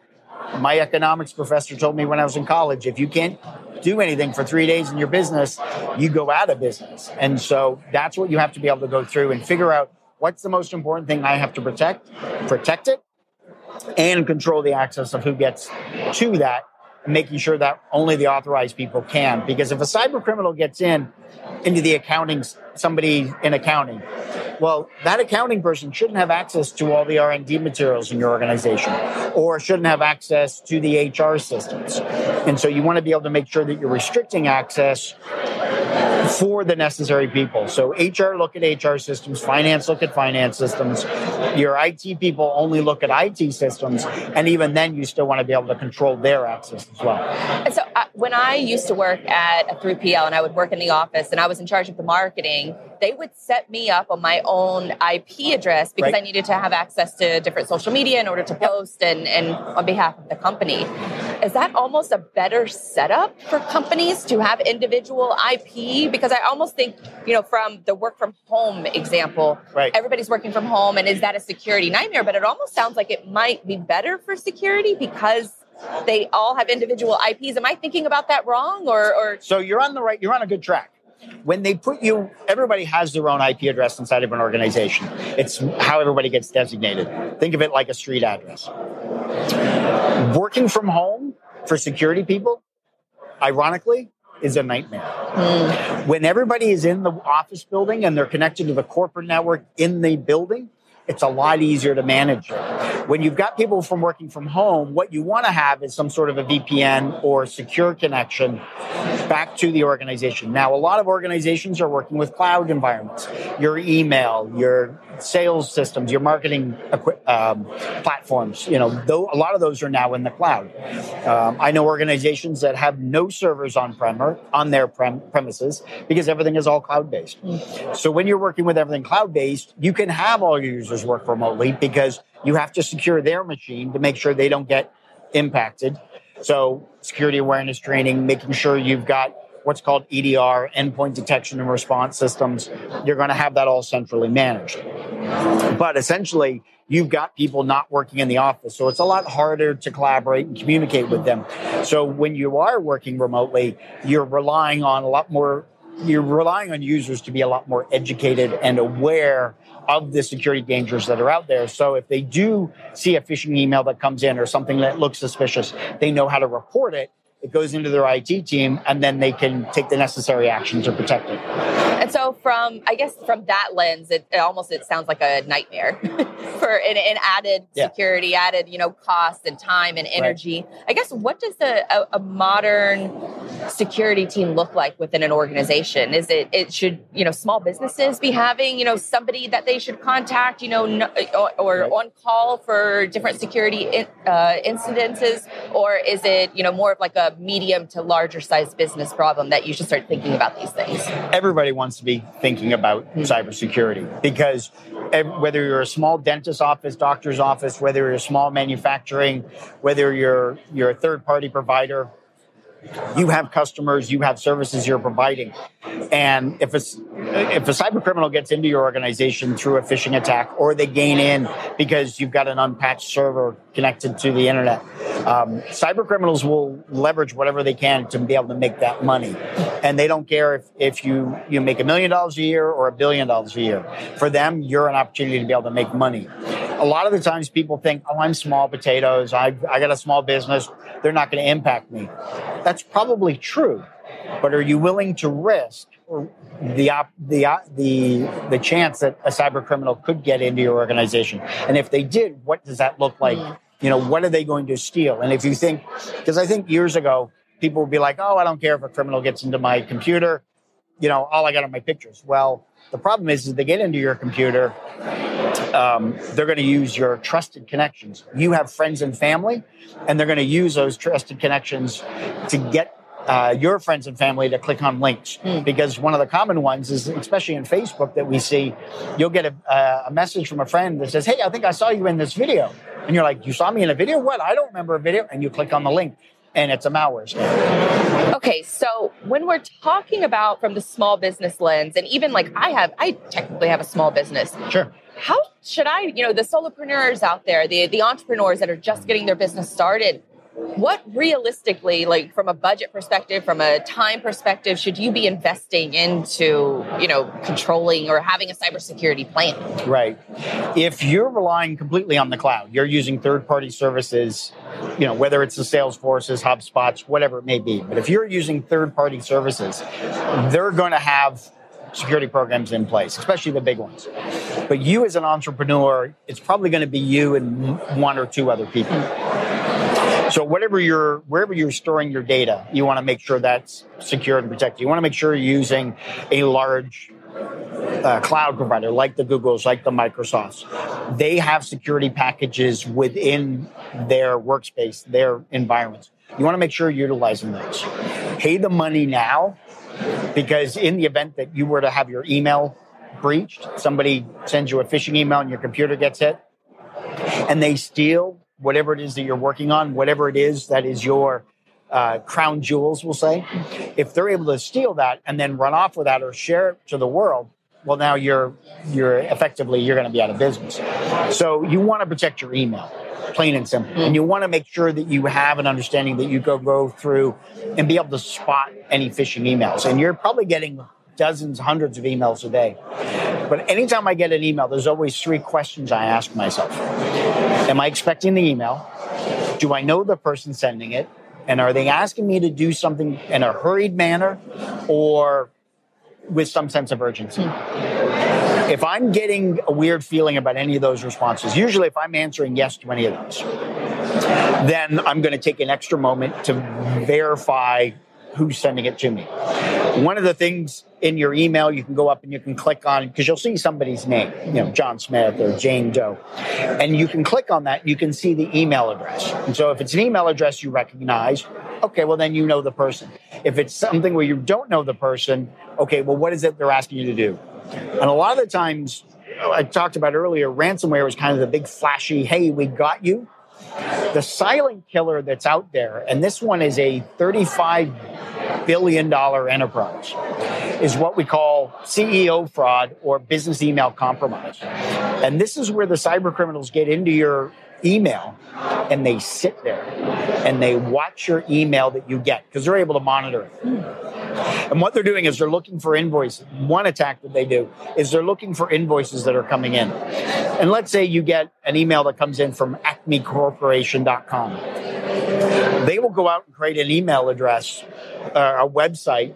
my economics professor told me when I was in college, if you can't do anything for three days in your business, you go out of business. And so that's what you have to be able to go through and figure out what's the most important thing I have to protect, protect it, and control the access of who gets to that, making sure that only the authorized people can. Because if a cyber criminal gets in into the accounting, somebody in accounting, well, that accounting person shouldn't have access to all the R&D materials in your organization or shouldn't have access to the HR systems. And so you want to be able to make sure that you're restricting access for the necessary people. So HR look at HR systems, finance look at finance systems. Your IT people only look at IT systems, and even then, you still want to be able to control their access as well. And so, uh, when I used to work at a 3PL and I would work in the office and I was in charge of the marketing, they would set me up on my own IP address because right. I needed to have access to different social media in order to post and, and on behalf of the company. Is that almost a better setup for companies to have individual IP? Because I almost think, you know, from the work from home example, right. everybody's working from home, and is that a security nightmare? But it almost sounds like it might be better for security because they all have individual IPs. Am I thinking about that wrong? Or, or so you're on the right, you're on a good track when they put you, everybody has their own IP address inside of an organization. It's how everybody gets designated. Think of it like a street address. Working from home for security people, ironically, is a nightmare. Mm. When everybody is in the office building and they're connected to the corporate network in the building, it's a lot easier to manage it. When you've got people from working from home, what you want to have is some sort of a VPN or secure connection back to the organization. Now, a lot of organizations are working with cloud environments. Your email, your sales systems, your marketing um, platforms, you know, though, a lot of those are now in the cloud. Um, I know organizations that have no servers on prem on their prem- premises because everything is all cloud based. So when you're working with everything cloud based, you can have all your users work remotely because you have to secure their machine to make sure they don't get impacted. So security awareness training, making sure you've got what's called EDR, endpoint detection and response systems. You're going to have that all centrally managed. But essentially, you've got people not working in the office. So it's a lot harder to collaborate and communicate with them. So when you are working remotely, you're relying on a lot more, you're relying on users to be a lot more educated and aware of the security dangers that are out there. So if they do see a phishing email that comes in or something that looks suspicious, they know how to report it it goes into their IT team, and then they can take the necessary action to protect it. And so, from I guess from that lens, it, it almost it sounds like a nightmare for an, an added yeah. security, added you know cost and time and energy. Right. I guess what does a, a, a, modern security team look like within an organization? Is it it should you know small businesses be having you know somebody that they should contact you know no, or, or right. on call for different security in, uh, incidences, or is it you know more of like a medium to larger size business problem that you should start thinking about these things? Everybody wants to be thinking about mm-hmm. cybersecurity because whether you're a small dentist office, doctor's office, whether you're a small manufacturing, whether you're you're a third party provider, you have customers, you have services you're providing. And if it's if a cyber criminal gets into your organization through a phishing attack, or they gain in because you've got an unpatched server connected to the internet, um, cyber criminals will leverage whatever they can to be able to make that money. and they don't care if, if you, you make a million dollars a year or a billion dollars a year. For them, you're an opportunity to be able to make money. A lot of the times people think, oh, I'm small potatoes. I, I got a small business. They're not going to impact me. That's probably true. But are you willing to risk the op, the the the chance that a cyber criminal could get into your organization? And if they did, what does that look like? Mm. You know, what are they going to steal? And if you think, because I think years ago people would be like, "Oh, I don't care if a criminal gets into my computer. You know, all I got are my pictures." Well, the problem is, is they get into your computer. Um, they're going to use your trusted connections. You have friends and family, and they're going to use those trusted connections to get uh, your friends and family to click on links mm. because one of the common ones is especially in facebook that we see you'll get a, uh, a, message from a friend that says hey i think i saw you in this video and you're like you saw me in a video what i don't remember a video and you click on the link and it's a malware scam. Okay, so when we're talking about from the small business lens, and even like I have, I technically have a small business. Sure. How should I, you know, the solopreneurs out there, the the entrepreneurs that are just getting their business started, what realistically like from a budget perspective from a time perspective should you be investing into you know controlling or having a cybersecurity plan right if you're relying completely on the cloud you're using third party services you know whether it's the salesforces hubspots whatever it may be but if you're using third party services they're going to have security programs in place, especially the big ones. But you as an entrepreneur, it's probably going to be you and one or two other people. So whatever you're, wherever you're storing your data, you want to make sure that's secured and protected. You want to make sure you're using a large uh, cloud provider like the Googles, like the Microsofts. They have security packages within their workspace, their environments. You want to make sure you're utilizing those. Pay the money now because in the event that you were to have your email breached, somebody sends you a phishing email and your computer gets hit, and they steal whatever it is that you're working on, whatever it is that is your uh, crown jewels, we'll say, if they're able to steal that and then run off with that or share it to the world, well, now you're you're effectively you're going to be out of business. So you want to protect your email, plain and simple, and you want to make sure that you have an understanding that you go go through and be able to spot any phishing emails. And you're probably getting dozens, hundreds of emails a day. But anytime I get an email, there's always three questions I ask myself. Am I expecting the email? Do I know the person sending it? And are they asking me to do something in a hurried manner or with some sense of urgency? Hmm. If I'm getting a weird feeling about any of those responses, usually if I'm answering yes to any of those, then I'm going to take an extra moment to verify who's sending it to me. One of the things in your email, you can go up and you can click on because you'll see somebody's name, you know, John Smith or Jane Doe, and you can click on that. You can see the email address, and so if it's an email address you recognize, okay, well then you know the person. If it's something where you don't know the person, okay, well what is it they're asking you to do? And a lot of the times, I talked about earlier, ransomware was kind of the big flashy, hey, we got you. The silent killer that's out there, and this one is a 35 billion dollar enterprise is what we call CEO fraud or business email compromise. And this is where the cyber criminals get into your email and they sit there and they watch your email that you get because they're able to monitor it. And what they're doing is they're looking for invoices. One attack that they do is they're looking for invoices that are coming in. And let's say you get an email that comes in from acmecorporation.com they will go out and create an email address, uh, a website,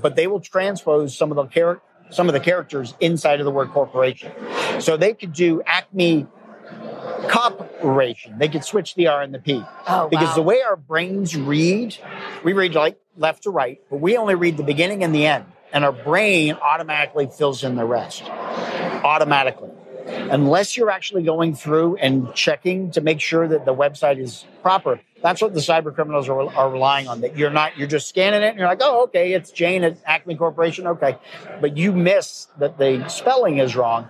but they will transpose some of the char- some of the characters inside of the word corporation. So they could do Acme corporation. They could switch the R and the P. Oh, because wow. the way our brains read, we read like left to right, but we only read the beginning and the end. And our brain automatically fills in the rest. Automatically unless you're actually going through and checking to make sure that the website is proper. That's what the cyber criminals are, are relying on. That you're not, you're just scanning it and you're like, oh, okay, it's Jane at Acme Corporation. Okay. But you miss that the spelling is wrong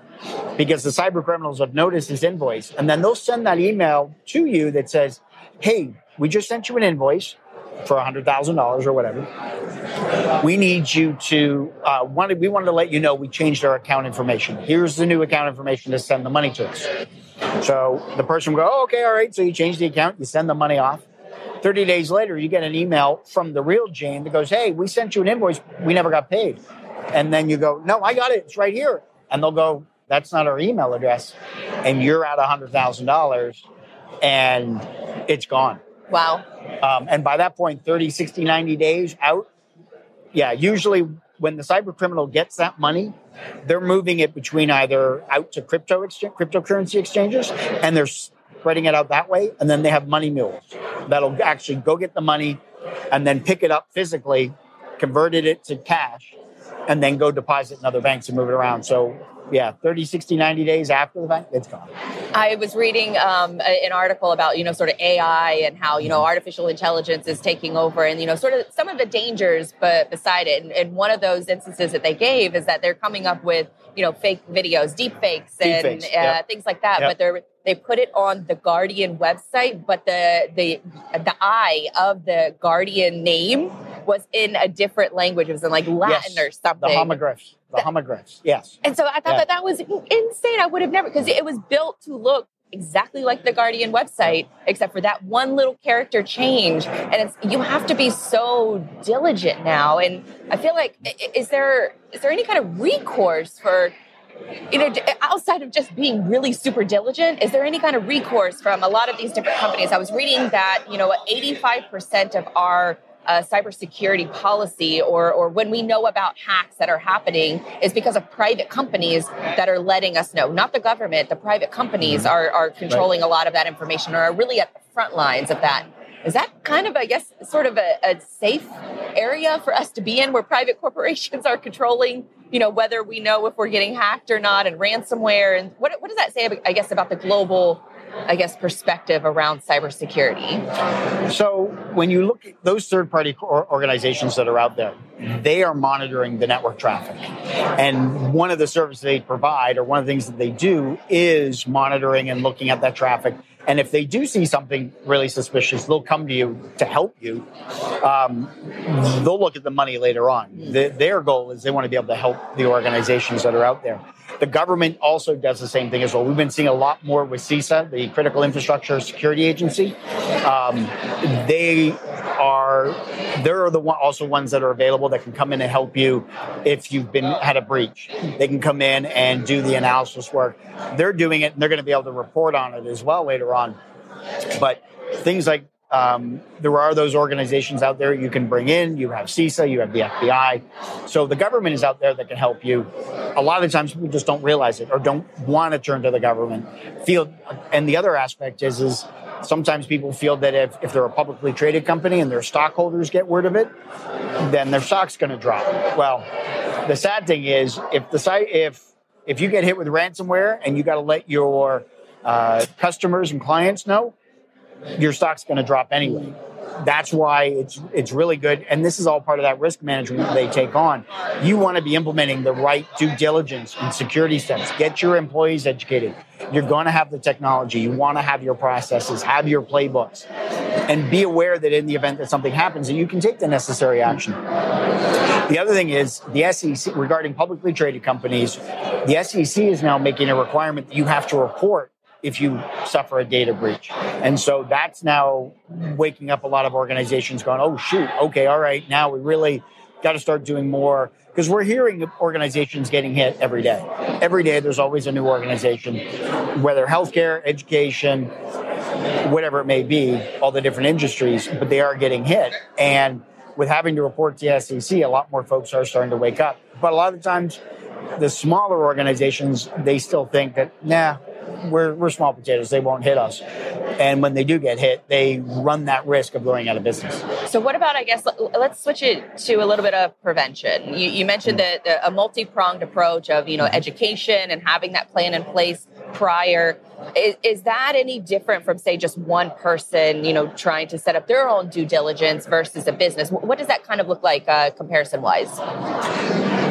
because the cyber criminals have noticed this invoice. And then they'll send that email to you that says, hey, we just sent you an invoice for $100,000 or whatever. We need you to, uh, wanted, we wanted to let you know we changed our account information. Here's the new account information to send the money to us. So the person will go, oh, okay, all right. So you change the account, you send the money off. 30 days later, you get an email from the real Jane that goes, Hey, we sent you an invoice. We never got paid. And then you go, No, I got it. It's right here. And they'll go, That's not our email address. And you're at $100,000 and it's gone. Wow. Um, and by that point, 30, 60, 90 days out, yeah, usually when the cyber criminal gets that money, they're moving it between either out to crypto exchange, cryptocurrency exchanges and they're spreading it out that way. And then they have money mules that'll actually go get the money and then pick it up physically, converted it to cash, and then go deposit in other banks and move it around. So yeah, 30, 60, 90 days after the fact, it's gone. I was reading um, an article about, you know, sort of AI and how, you know, artificial intelligence is taking over and, you know, sort of some of the dangers but beside it. And, and one of those instances that they gave is that they're coming up with, you know, fake videos, deep fakes and Deep fakes, uh, yep. things like that. Yep. But they're, they put it on the Guardian website, but the, the, the I of the Guardian name was in a different language. It was in like Latin Yes, or something. The homoglyphs. The homoglyphs. Yes. And so I thought Yeah. that that was insane. I would have never, because it was built to look exactly like the Guardian website, except for that one little character change. And it's you have to be so diligent now. And I feel like, is there is there any kind of recourse for you know, outside of just being really super diligent, is there any kind of recourse from a lot of these different companies? I was reading that, you know, 85% of our uh, cybersecurity policy or, or when we know about hacks that are happening is because of private companies that are letting us know, not the government, the private companies are, are controlling a lot of that information or are really at the front lines of that. Is that kind of, I guess, sort of a, a safe area for us to be in where private corporations are controlling, you know, whether we know if we're getting hacked or not and ransomware? And what, what does that say, I guess, about the global, I guess, perspective around cybersecurity? So when you look at those third party organizations that are out there, they are monitoring the network traffic. And one of the services they provide, or one of the things that they do, is monitoring and looking at that traffic. And if they do see something really suspicious, they'll come to you to help you. Um, they'll look at the money later on. The, their goal is they want to be able to help the organizations that are out there. The government also does the same thing as well. We've been seeing a lot more with CISA, the Critical Infrastructure Security Agency. Um, they are they're the one, also ones that are available that can come in and help you if you've been had a breach. They can come in and do the analysis work. They're doing it, and they're going to be able to report on it as well later on. But things like um, there are those organizations out there you can bring in. You have CISA, you have the FBI. So the government is out there that can help you. A lot of times people just don't realize it or don't want to turn to the government. Feel, and the other aspect is, is sometimes people feel that if, if they're a publicly traded company and their stockholders get word of it, then their stock's going to drop. Well, the sad thing is if the site, if, if you get hit with ransomware and you got to let your uh, customers and clients know, your stock's going to drop anyway. That's why it's it's really good, and this is all part of that risk management they take on. You want to be implementing the right due diligence and security steps. Get your employees educated. You're going to have the technology. You want to have your processes, have your playbooks, and be aware that in the event that something happens, that you can take the necessary action. The other thing is the SEC regarding publicly traded companies. The SEC is now making a requirement that you have to report if you suffer a data breach. And so that's now waking up a lot of organizations going, oh, shoot, okay, all right, now we really got to start doing more. Because we're hearing organizations getting hit every day. Every day, there's always a new organization, whether healthcare, education, whatever it may be, all the different industries, but they are getting hit. And with having to report to the SEC, a lot more folks are starting to wake up. But a lot of times, the smaller organizations, they still think that, nah, we're, we're small potatoes. They won't hit us. And when they do get hit, they run that risk of going out of business. So, what about, I guess, let- let's switch it to a little bit of prevention. You, you mentioned that the, a multi pronged approach of, you know, education and having that plan in place prior. Is, is that any different from, say, just one person, you know, trying to set up their own due diligence versus a business? What does that kind of look like uh, comparison wise?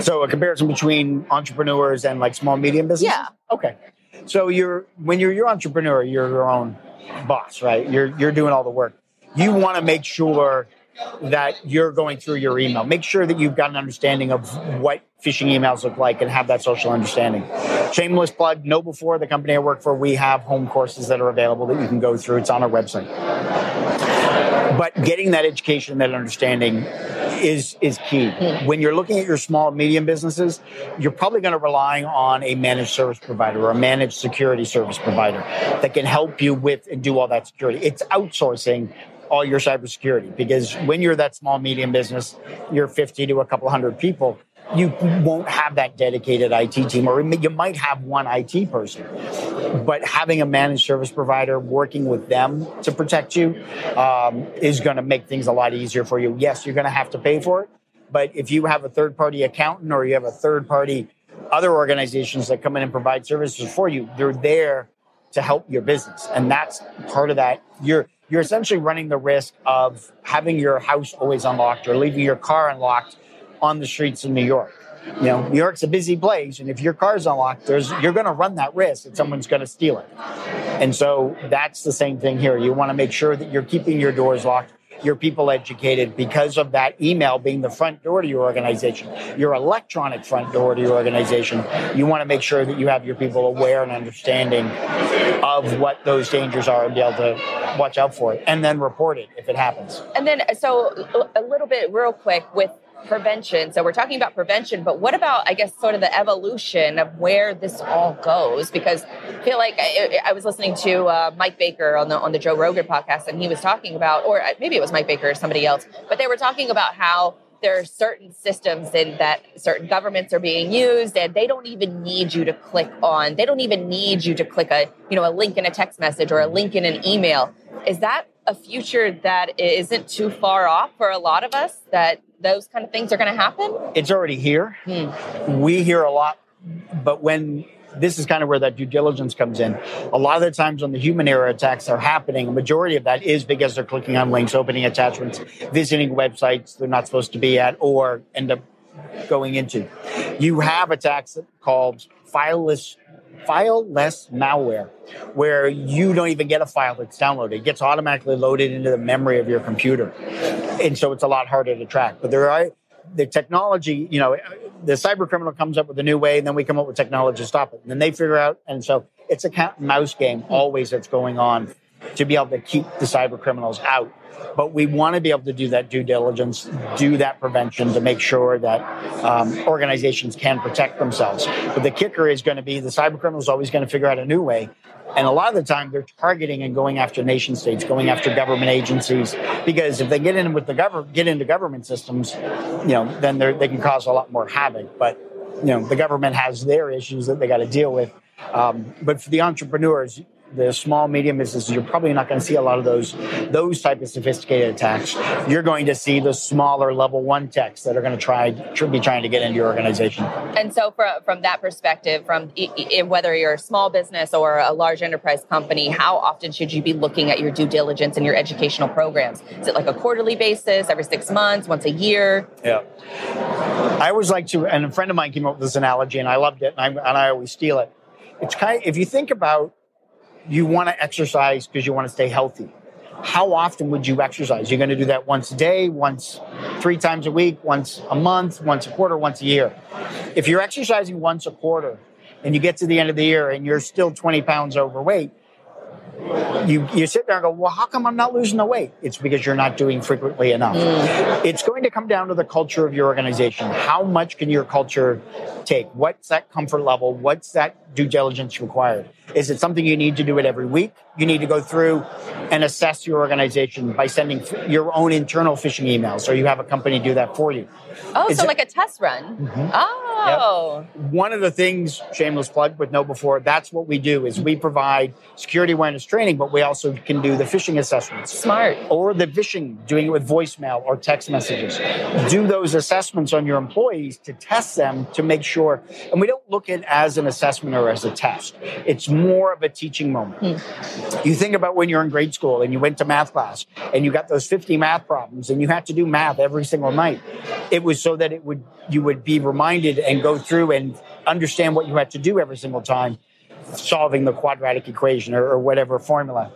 So a comparison between entrepreneurs and like small medium businesses. Yeah. Okay. So you're when you're your entrepreneur, you're your own boss, right? You're you're doing all the work. You want to make sure that you're going through your email. Make sure that you've got an understanding of what phishing emails look like and have that social understanding. Shameless plug, KnowBe4 the company I work for, we have home courses that are available that you can go through. It's on our website. But getting that education, that understanding is is key. When you're looking at your small medium businesses, you're probably going to rely on a managed service provider or a managed security service provider that can help you with and do all that security. It's outsourcing all your cybersecurity because when you're that small medium business, you're 50 to a couple hundred people you won't have that dedicated IT team, or you might have one IT person. But having a managed service provider working with them to protect you um, is going to make things a lot easier for you. Yes, you're going to have to pay for it, but if you have a third party accountant or you have a third party other organizations that come in and provide services for you, they're there to help your business, and that's part of that. You're you're essentially running the risk of having your house always unlocked or leaving your car unlocked on the streets of New York. You know, New York's a busy place, and if your car's unlocked, there's you're going to run that risk that someone's going to steal it. And so that's the same thing here. You want to make sure that you're keeping your doors locked, your people educated because of that email being the front door to your organization, your electronic front door to your organization. You want to make sure that you have your people aware and understanding of what those dangers are and be able to watch out for it and then report it if it happens. And then, so a little bit real quick with prevention. So we're talking about prevention, but what about, I guess, sort of the evolution of where this all goes? Because I feel like I, I was listening to uh, Mike Baker on the on the Joe Rogan podcast, and he was talking about, or maybe it was Mike Baker or somebody else, but they were talking about how there are certain systems in that certain governments are being used and they don't even need you to click on they don't even need you to click a you know a link in a text message or a link in an email is that a future that isn't too far off for a lot of us that those kind of things are going to happen? It's already here. Hmm. We hear a lot, but when this is kind of where that due diligence comes in. A lot of the times when the human error attacks are happening, a majority of that is because they're clicking on links, opening attachments, visiting websites they're not supposed to be at, or end up going into. You have attacks called fileless fileless malware, where you don't even get a file that's downloaded. It gets automatically loaded into the memory of your computer. And so it's a lot harder to track. But there are the technology, you know, the cyber criminal comes up with a new way, and then we come up with technology to stop it. And then they figure out, and so it's a cat and mouse game always that's going on to be able to keep the cyber criminals out. But we want to be able to do that due diligence, do that prevention to make sure that um, organizations can protect themselves. But the kicker is going to be the cyber criminal is always going to figure out a new way. And a lot of the time, they're targeting and going after nation states, going after government agencies, because if they get in with the government, get into government systems, you know, then they can cause a lot more havoc. But you know, the government has their issues that they got to deal with. Um, but for the entrepreneurs, the small medium businesses you're probably not going to see a lot of those those type of sophisticated attacks. You're going to see the smaller level one techs that are going to try to be trying to get into your organization. And so from, from that perspective from whether you're a small business or a large enterprise company how often should you be looking at your due diligence and your educational programs? Is it like a quarterly basis every six months once a year? Yeah. I always like to and a friend of mine came up with this analogy and i loved it and i, and I always steal it. It's kind of, if you think about you want to exercise because you want to stay healthy. How often would you exercise? You're going to do that once a day, once three times a week, once a month, once a quarter, once a year. If you're exercising once a quarter and you get to the end of the year and you're still 20 pounds overweight, you you sit there and go, well, how come I'm not losing the weight? It's because you're not doing frequently enough. Mm. It's going to come down to the culture of your organization. How much can your culture take? What's that comfort level? What's that due diligence required? Is it something you need to do it every week? You need to go through and assess your organization by sending your own internal phishing emails, or you have a company do that for you. Oh, Is so it, like a test run. Mm-hmm. Oh. Yep. One of the things, shameless plug with KnowBe4, that's what we do is we provide security awareness training, but we also can do the phishing assessments. Smart. Or the phishing, doing it with voicemail or text messages. Do those assessments on your employees to test them to make sure. And we don't look at it as an assessment or as a test. It's more of a teaching moment. Hmm. You think about when you're in grade school and you went to math class and you got those 50 math problems and you had to do math every single night. It was so that it would you would be reminded and go through and understand what you had to do every single time solving the quadratic equation or, or whatever formula.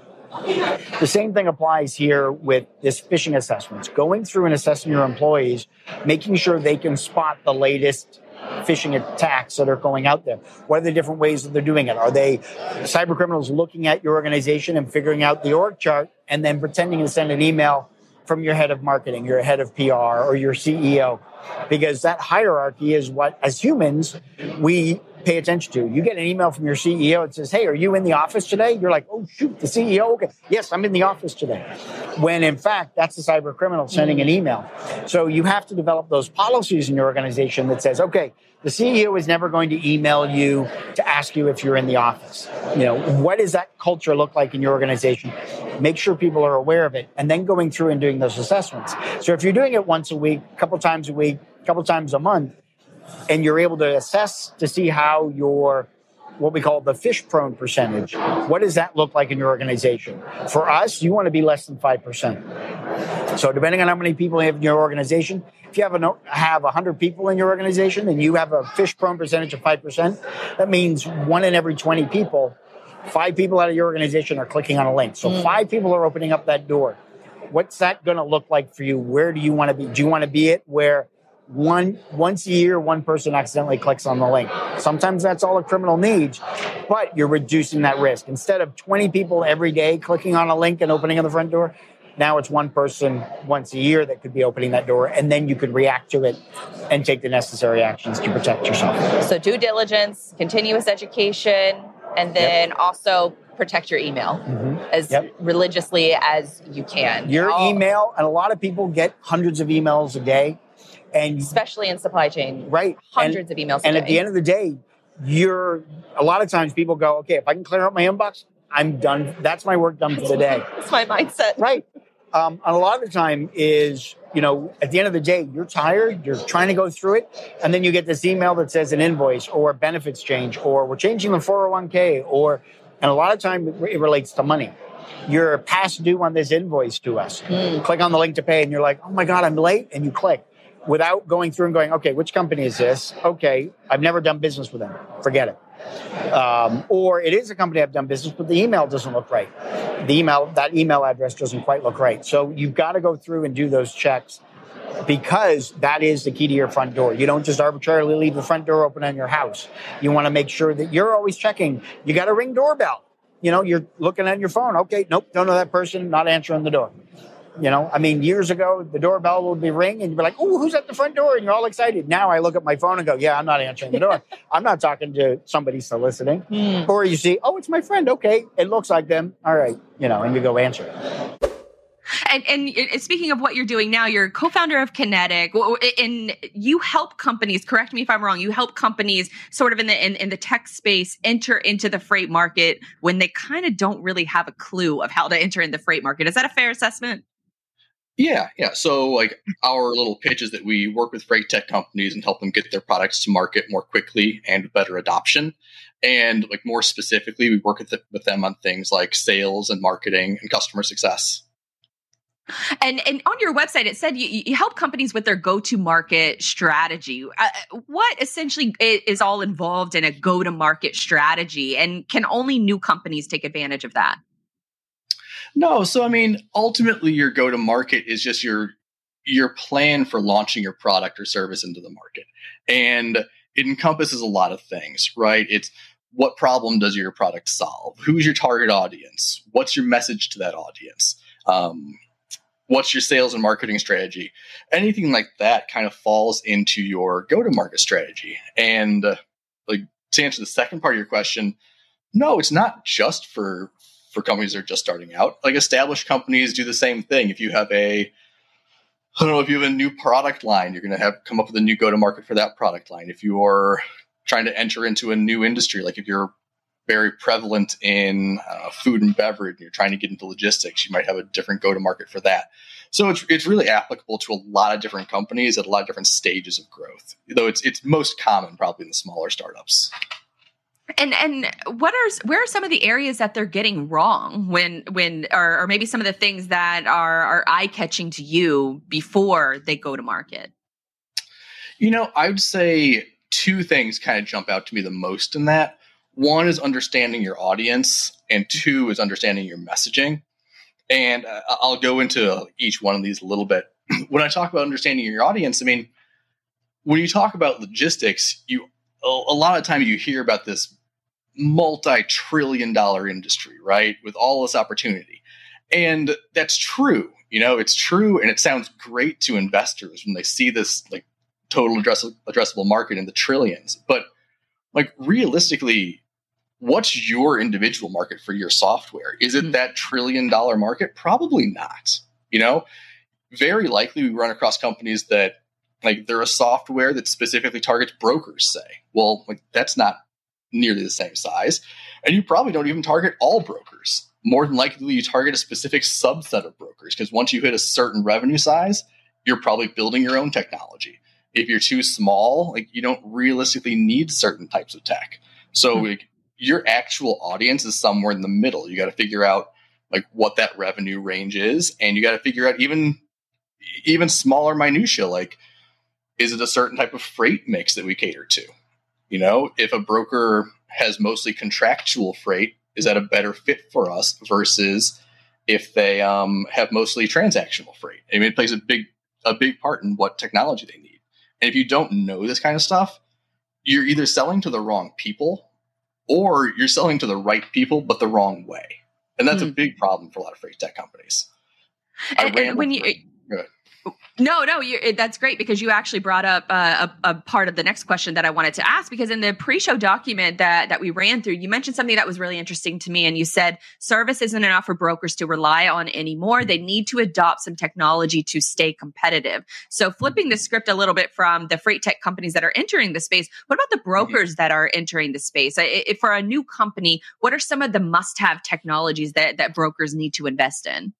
The same thing applies here with this phishing assessments. Going through and assessing your employees, making sure they can spot the latest phishing attacks that are going out there? What are the different ways that they're doing it? Are they cyber criminals looking at your organization and figuring out the org chart and then pretending to send an email from your head of marketing, your head of PR, or your CEO? Because that hierarchy is what, as humans, we pay attention to. You get an email from your CEO that says, Hey, are you in the office today? You're like, Oh, shoot, the CEO? Okay. Yes, I'm in the office today. When in fact, that's a cyber criminal sending an email. So you have to develop those policies in your organization that says, Okay, the CEO is never going to email you to ask you if you're in the office. You know, what does that culture look like in your organization? Make sure people are aware of it and then going through and doing those assessments. So if you're doing it once a week, a couple times a week, a couple times a month, and you're able to assess to see how your what we call the phish prone percentage. What does that look like in your organization? For us, you want to be less than 5%. So depending on how many people you have in your organization, if you have a, have 100 people in your organization and you have a phish prone percentage of 5%, that means one in every 20 people, five people out of your organization are clicking on a link. So mm. five people are opening up that door. What's that going to look like for you? Where do you want to be? Do you want to be it where one once a year one person accidentally clicks on the link sometimes that's all a criminal needs but you're reducing that risk instead of 20 people every day clicking on a link and opening on the front door now it's one person once a year that could be opening that door and then you could react to it and take the necessary actions to protect yourself so due diligence continuous education and then yep. also protect your email mm-hmm. as yep. religiously as you can your email and a lot of people get hundreds of emails a day and especially in supply chain, right? Hundreds and, of emails. And at the end of the day, you're a lot of times people go, okay, if I can clear out my inbox, I'm done. That's my work done for the day. That's my mindset. Right. Um, and a lot of the time is, you know, at the end of the day, you're tired, you're trying to go through it, and then you get this email that says an invoice or benefits change or we're changing the 401k or, and a lot of time it relates to money. You're past due on this invoice to us. Mm. Click on the link to pay and you're like, oh my God, I'm late. And you click without going through and going, okay, which company is this? Okay, I've never done business with them. Forget it. Um, or it is a company I've done business, but the email doesn't look right. The email, that email address doesn't quite look right. So you've got to go through and do those checks because that is the key to your front door. You don't just arbitrarily leave the front door open on your house. You want to make sure that you're always checking. You got a ring doorbell. You know, you're looking at your phone. Okay, nope, don't know that person, not answering the door. You know, I mean, years ago, the doorbell would be ring and you'd be like, oh, who's at the front door? And you're all excited. Now I look at my phone and go, yeah, I'm not answering the door. I'm not talking to somebody soliciting. Mm. Or you see, oh, it's my friend. Okay. It looks like them. All right. You know, and you go answer it. And, and speaking of what you're doing now, you're co-founder of Kinetic, and you help companies. Correct me if I'm wrong. You help companies, sort of in the in, in the tech space, enter into the freight market when they kind of don't really have a clue of how to enter in the freight market. Is that a fair assessment? Yeah, yeah. So like our little pitch is that we work with freight tech companies and help them get their products to market more quickly and better adoption. And like more specifically, we work with, the, with them on things like sales and marketing and customer success. And and on your website, it said you, you help companies with their go to market strategy. Uh, what essentially is all involved in a go to market strategy, and can only new companies take advantage of that? No, so I mean, ultimately, your go to market is just your your plan for launching your product or service into the market, and it encompasses a lot of things, right? It's what problem does your product solve? Who's your target audience? What's your message to that audience? Um, what's your sales and marketing strategy? Anything like that kind of falls into your go to market strategy. And uh, like to answer the second part of your question, no, it's not just for for companies that are just starting out. Like established companies do the same thing. If you have a, I don't know, if you have a new product line, you're going to have come up with a new go to market for that product line. If you're trying to enter into a new industry, like if you're very prevalent in uh, food and beverage and you're trying to get into logistics, you might have a different go to market for that. So it's, it's really applicable to a lot of different companies at a lot of different stages of growth, though it's, it's most common probably in the smaller startups. And and what are where are some of the areas that they're getting wrong when when or, or maybe some of the things that are are eye catching to you before they go to market? You know, I would say two things kind of jump out to me the most in that. One is understanding your audience, and two is understanding your messaging. And uh, I'll go into each one of these a little bit. when I talk about understanding your audience, I mean, when you talk about logistics, you a, lot of time you hear about this multi-trillion dollar industry, right? With all this opportunity. And that's true. You know, it's true and it sounds great to investors when they see this like total address- addressable market in the trillions. But like realistically, what's your individual market for your software? Is it mm-hmm. that trillion dollar market? Probably not. You know, very likely we run across companies that like they're a software that specifically targets brokers, say. Well, like that's not nearly the same size. And you probably don't even target all brokers. More than likely, you target a specific subset of brokers because once you hit a certain revenue size, you're probably building your own technology. If you're too small, like you don't realistically need certain types of tech. So mm-hmm. like, your actual audience is somewhere in the middle. You got to figure out like what that revenue range is, and you got to figure out even even smaller minutia like is it a certain type of freight mix that we cater to? You know, if a broker has mostly contractual freight, is that a better fit for us versus if they um, have mostly transactional freight? I mean, it plays a big a big part in what technology they need. And if you don't know this kind of stuff, you're either selling to the wrong people or you're selling to the right people but the wrong way. And that's mm. a hmm. big problem for a lot of freight tech companies. And, and when you no, no, that's great because you actually brought up uh, a, a, part of the next question that I wanted to ask. Because in the pre-show document that that we ran through, you mentioned something that was really interesting to me, and you said service isn't enough for brokers to rely on anymore. They need to adopt some technology to stay competitive. So, flipping the script a little bit from the freight tech companies that are entering the space, what about the mm-hmm. brokers that are entering the space? If for a new company, what are some of the must-have technologies that that brokers need to invest in?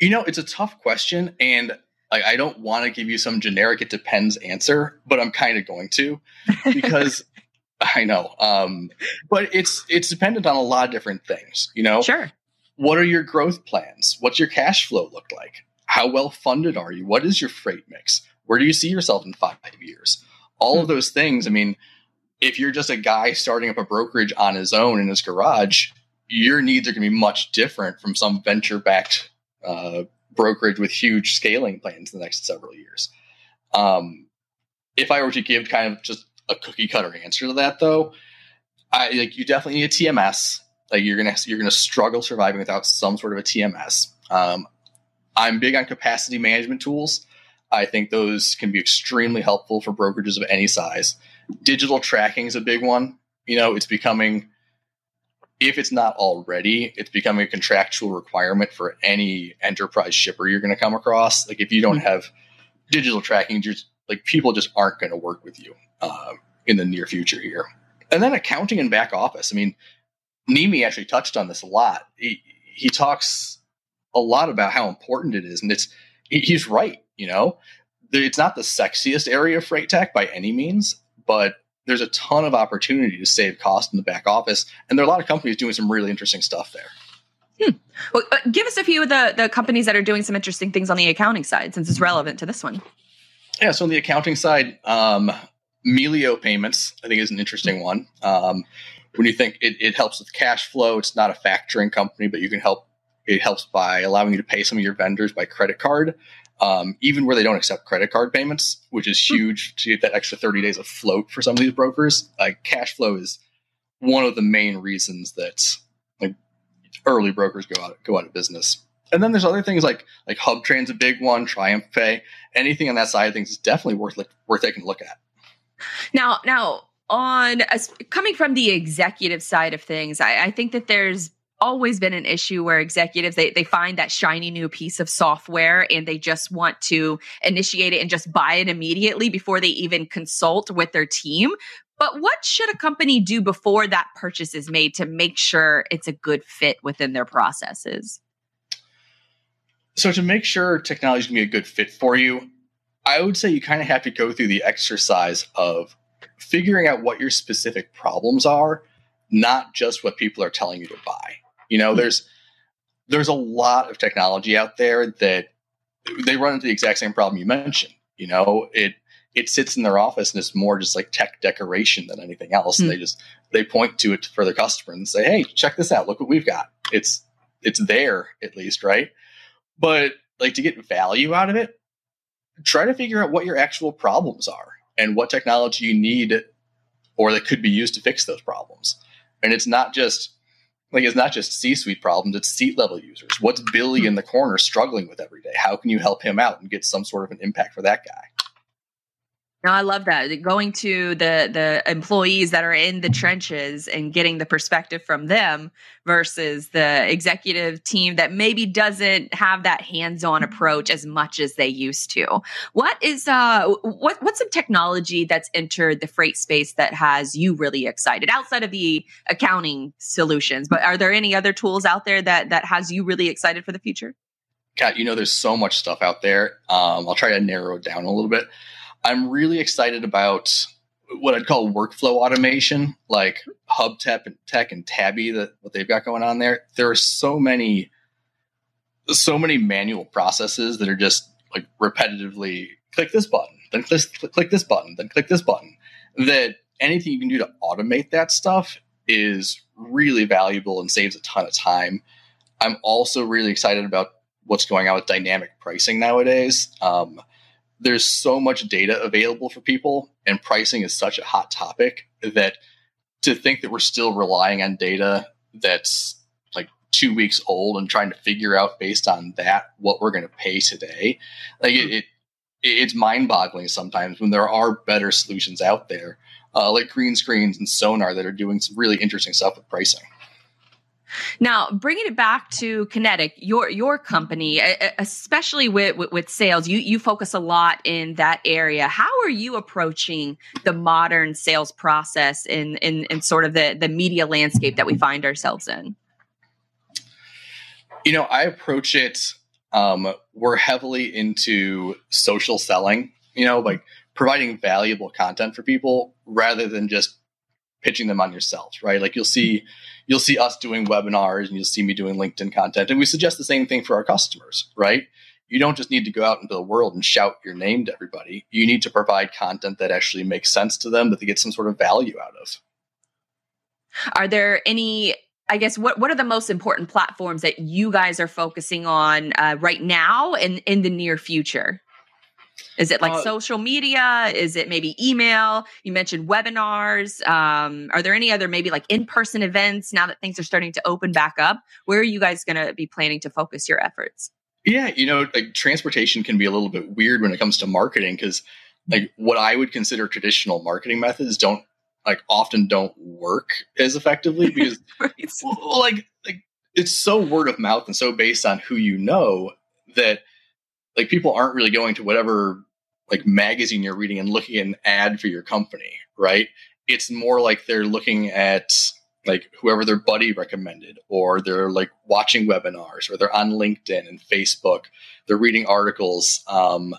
You know, it's a tough question, and like I don't want to give you some generic "it depends" answer, but I'm kind of going to because I know. Um, but it's it's dependent on a lot of different things. You know, sure. What are your growth plans? What's your cash flow look like? How well funded are you? What is your freight mix? Where do you see yourself in five years? All hmm. of those things. I mean, if you're just a guy starting up a brokerage on his own in his garage, your needs are going to be much different from some venture backed uh, brokerage with huge scaling plans in the next several years. Um, if I were to give kind of just a cookie cutter answer to that, though, I like you definitely need a TMS. Like you're gonna you're gonna struggle surviving without some sort of a TMS. Um, I'm big on capacity management tools. I think those can be extremely helpful for brokerages of any size. Digital tracking is a big one. You know, it's becoming if it's not already, it's becoming a contractual requirement for any enterprise shipper you're going to come across. Like if you don't mm-hmm. have digital tracking, just like people just aren't going to work with you uh, in the near future here. And then accounting and back office. I mean, Nimi actually touched on this a lot. He he talks a lot about how important it is, and it's he's right. You know, it's not the sexiest area of freight tech by any means, but there's a ton of opportunity to save cost in the back office, and there are a lot of companies doing some really interesting stuff there. Hmm. Well, uh, give us a few of the the companies that are doing some interesting things on the accounting side, since it's relevant to this one. Yeah, so on the accounting side, um, Melio Payments, I think, is an interesting one. Um, when you think it, it helps with cash flow, it's not a factoring company, but you can help. It helps by allowing you to pay some of your vendors by credit card um, even where they don't accept credit card payments, which is hmm. huge to get that extra 30 days of float for some of these brokers. Like cash flow is one of the main reasons that like early brokers go out go out of business. And then there's other things like like HubTran's a big one, TriumphPay, anything on that side of things is definitely worth worth taking a look at. Now, now on as, coming from the executive side of things, I, I think that there's always been an issue where executives they, they find that shiny new piece of software and they just want to initiate it and just buy it immediately before they even consult with their team. But what should a company do before that purchase is made to make sure it's a good fit within their processes? So to make sure technology to be a good fit for you i would say you kind of have to go through the exercise of figuring out what your specific problems are not just what people are telling you to buy you know, hmm. there's there's a lot of technology out there that they run into the exact same problem you mentioned. You know, it it sits in their office and it's more just like tech decoration than anything else. Mm. And they just they point to it for their customer and say, "Hey, check this out. Look what we've got." It's it's there at least, right? But like to get value out of it, try to figure out what your actual problems are. and what technology you need or that could be used to fix those problems. And it's not just like it's not just C-suite problems; it's seat level users. What's Billy hmm. in the corner struggling with every day? How can you help him out and get some sort of an impact for that guy? No, I love that. Going to the the employees that are in the trenches and getting the perspective from them versus the executive team that maybe doesn't have that hands-on approach as much as they used to. What is uh what what's some technology that's entered the freight space that has you really excited outside of the accounting solutions? But are there any other tools out there that that has you really excited for the future? Kat, you know, there's so much stuff out there. Um, I'll try to narrow it down a little bit. I'm really excited about what I'd call workflow automation, like Hubtep and Tech and Tabby, that what they've got going on there. There are so many, so many manual processes that are just like repetitively click this button, then click, click this button, then click this button. That anything you can do to automate that stuff is really valuable and saves a ton of time. I'm also really excited about what's going on with dynamic pricing nowadays. Um, there's so much data available for people, and pricing is such a hot topic that to think that we're still relying on data that's like two weeks old and trying to figure out based on that what we're going to pay today, like it, it it's mind boggling sometimes when there are better solutions out there, uh, like Greenscreens and sonar that are doing some really interesting stuff with pricing. Now, bringing it back to Kinetic, your your company, especially with, with, with sales, you you focus a lot in that area. How are you approaching the modern sales process in in, in sort of the the media landscape that we find ourselves in? You know, I approach it. Um, we're heavily into social selling. You know, like providing valuable content for people rather than just pitching them on yourself, right? Like you'll see you'll see us doing webinars and you'll see me doing LinkedIn content. And we suggest the same thing for our customers, right? You don't just need to go out into the world and shout your name to everybody. You need to provide content that actually makes sense to them, that they get some sort of value out of. Are there any I guess what what are the most important platforms that you guys are focusing on uh, right now and in the near future? Is it like uh, social media? Is it maybe email? You mentioned webinars. Um, are there any other maybe like in person events now that things are starting to open back up? Where are you guys going to be planning to focus your efforts? Yeah, you know, like transportation can be a little bit weird when it comes to marketing because like what I would consider traditional marketing methods don't like often don't work as effectively because right. well, like like it's so word of mouth and so based on who you know that like people aren't really going to whatever like magazine you're reading and looking at an ad for your company, right? It's more like they're looking at like whoever their buddy recommended, or they're like watching webinars, or they're on LinkedIn and Facebook. They're reading articles, um,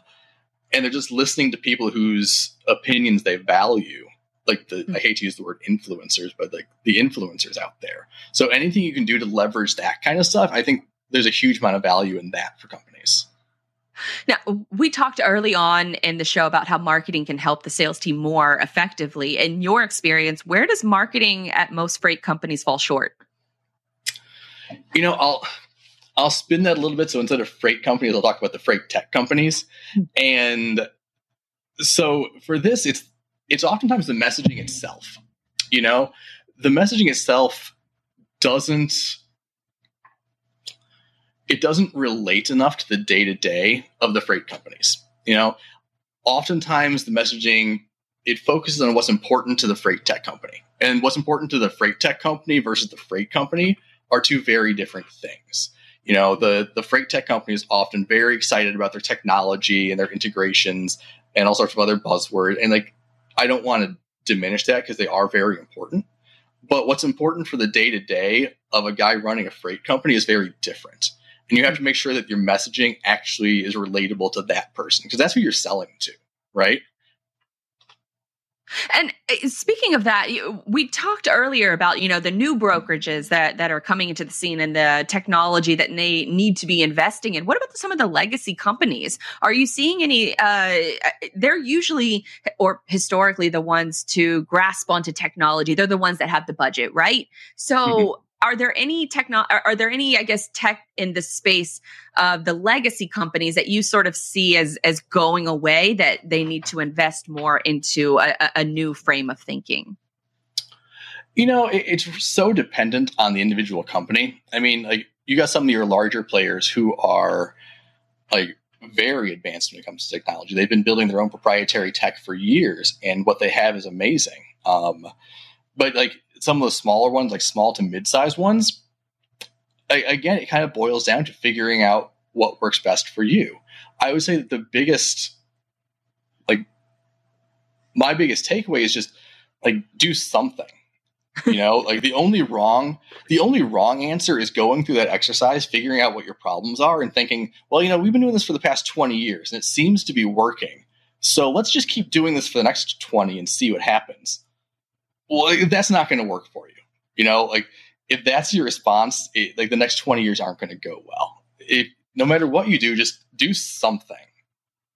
and they're just listening to people whose opinions they value. Like the, mm-hmm. I hate to use the word influencers, but like the influencers out there. So anything you can do to leverage that kind of stuff, I think there's a huge amount of value in that for companies. Now, we talked early on in the show about how marketing can help the sales team more effectively. In your experience, where does marketing at most freight companies fall short? You know, I'll I'll spin that a little bit. So instead of freight companies, I'll talk about the freight tech companies. Hmm. And so for this, it's it's oftentimes the messaging itself. You know, the messaging itself doesn't it doesn't relate enough to the day to day of the freight companies. You know, oftentimes the messaging it focuses on what's important to the freight tech company, and what's important to the freight tech company versus the freight company are two very different things. You know, the the freight tech company is often very excited about their technology and their integrations and all sorts of other buzzwords. And like, I don't want to diminish that because they are very important. But what's important for the day to day of a guy running a freight company is very different and you have to make sure that your messaging actually is relatable to that person because that's who you're selling to right and uh, speaking of that, we talked earlier about you know the new brokerages that that are coming into the scene and the technology that they need to be investing in. What about some of the legacy companies? Are you seeing any? Uh, they're usually or historically the ones to grasp onto technology. They're the ones that have the budget, right? So. Mm-hmm are there any techno are, are, there any i guess tech in the space of the legacy companies that you sort of see as as going away that they need to invest more into a, a new frame of thinking? You know it, it's so dependent on the individual company. I mean like you got some of your larger players who are like very advanced when it comes to technology. They've been building their own proprietary tech for years and what they have is amazing. Um, but like some of the smaller ones, like small to mid-sized ones, I, again, it kind of boils down to figuring out what works best for you. I would say that the biggest, like, my biggest takeaway is just like do something. You know, like the only wrong, the only wrong answer is going through that exercise, figuring out what your problems are, and thinking, well, you know, we've been doing this for the past twenty years, and it seems to be working. So let's just keep doing this for the next twenty and see what happens well, that's not going to work for you. You know, like if that's your response, it, like the next 20 years aren't going to go well. If no matter what you do, just do something.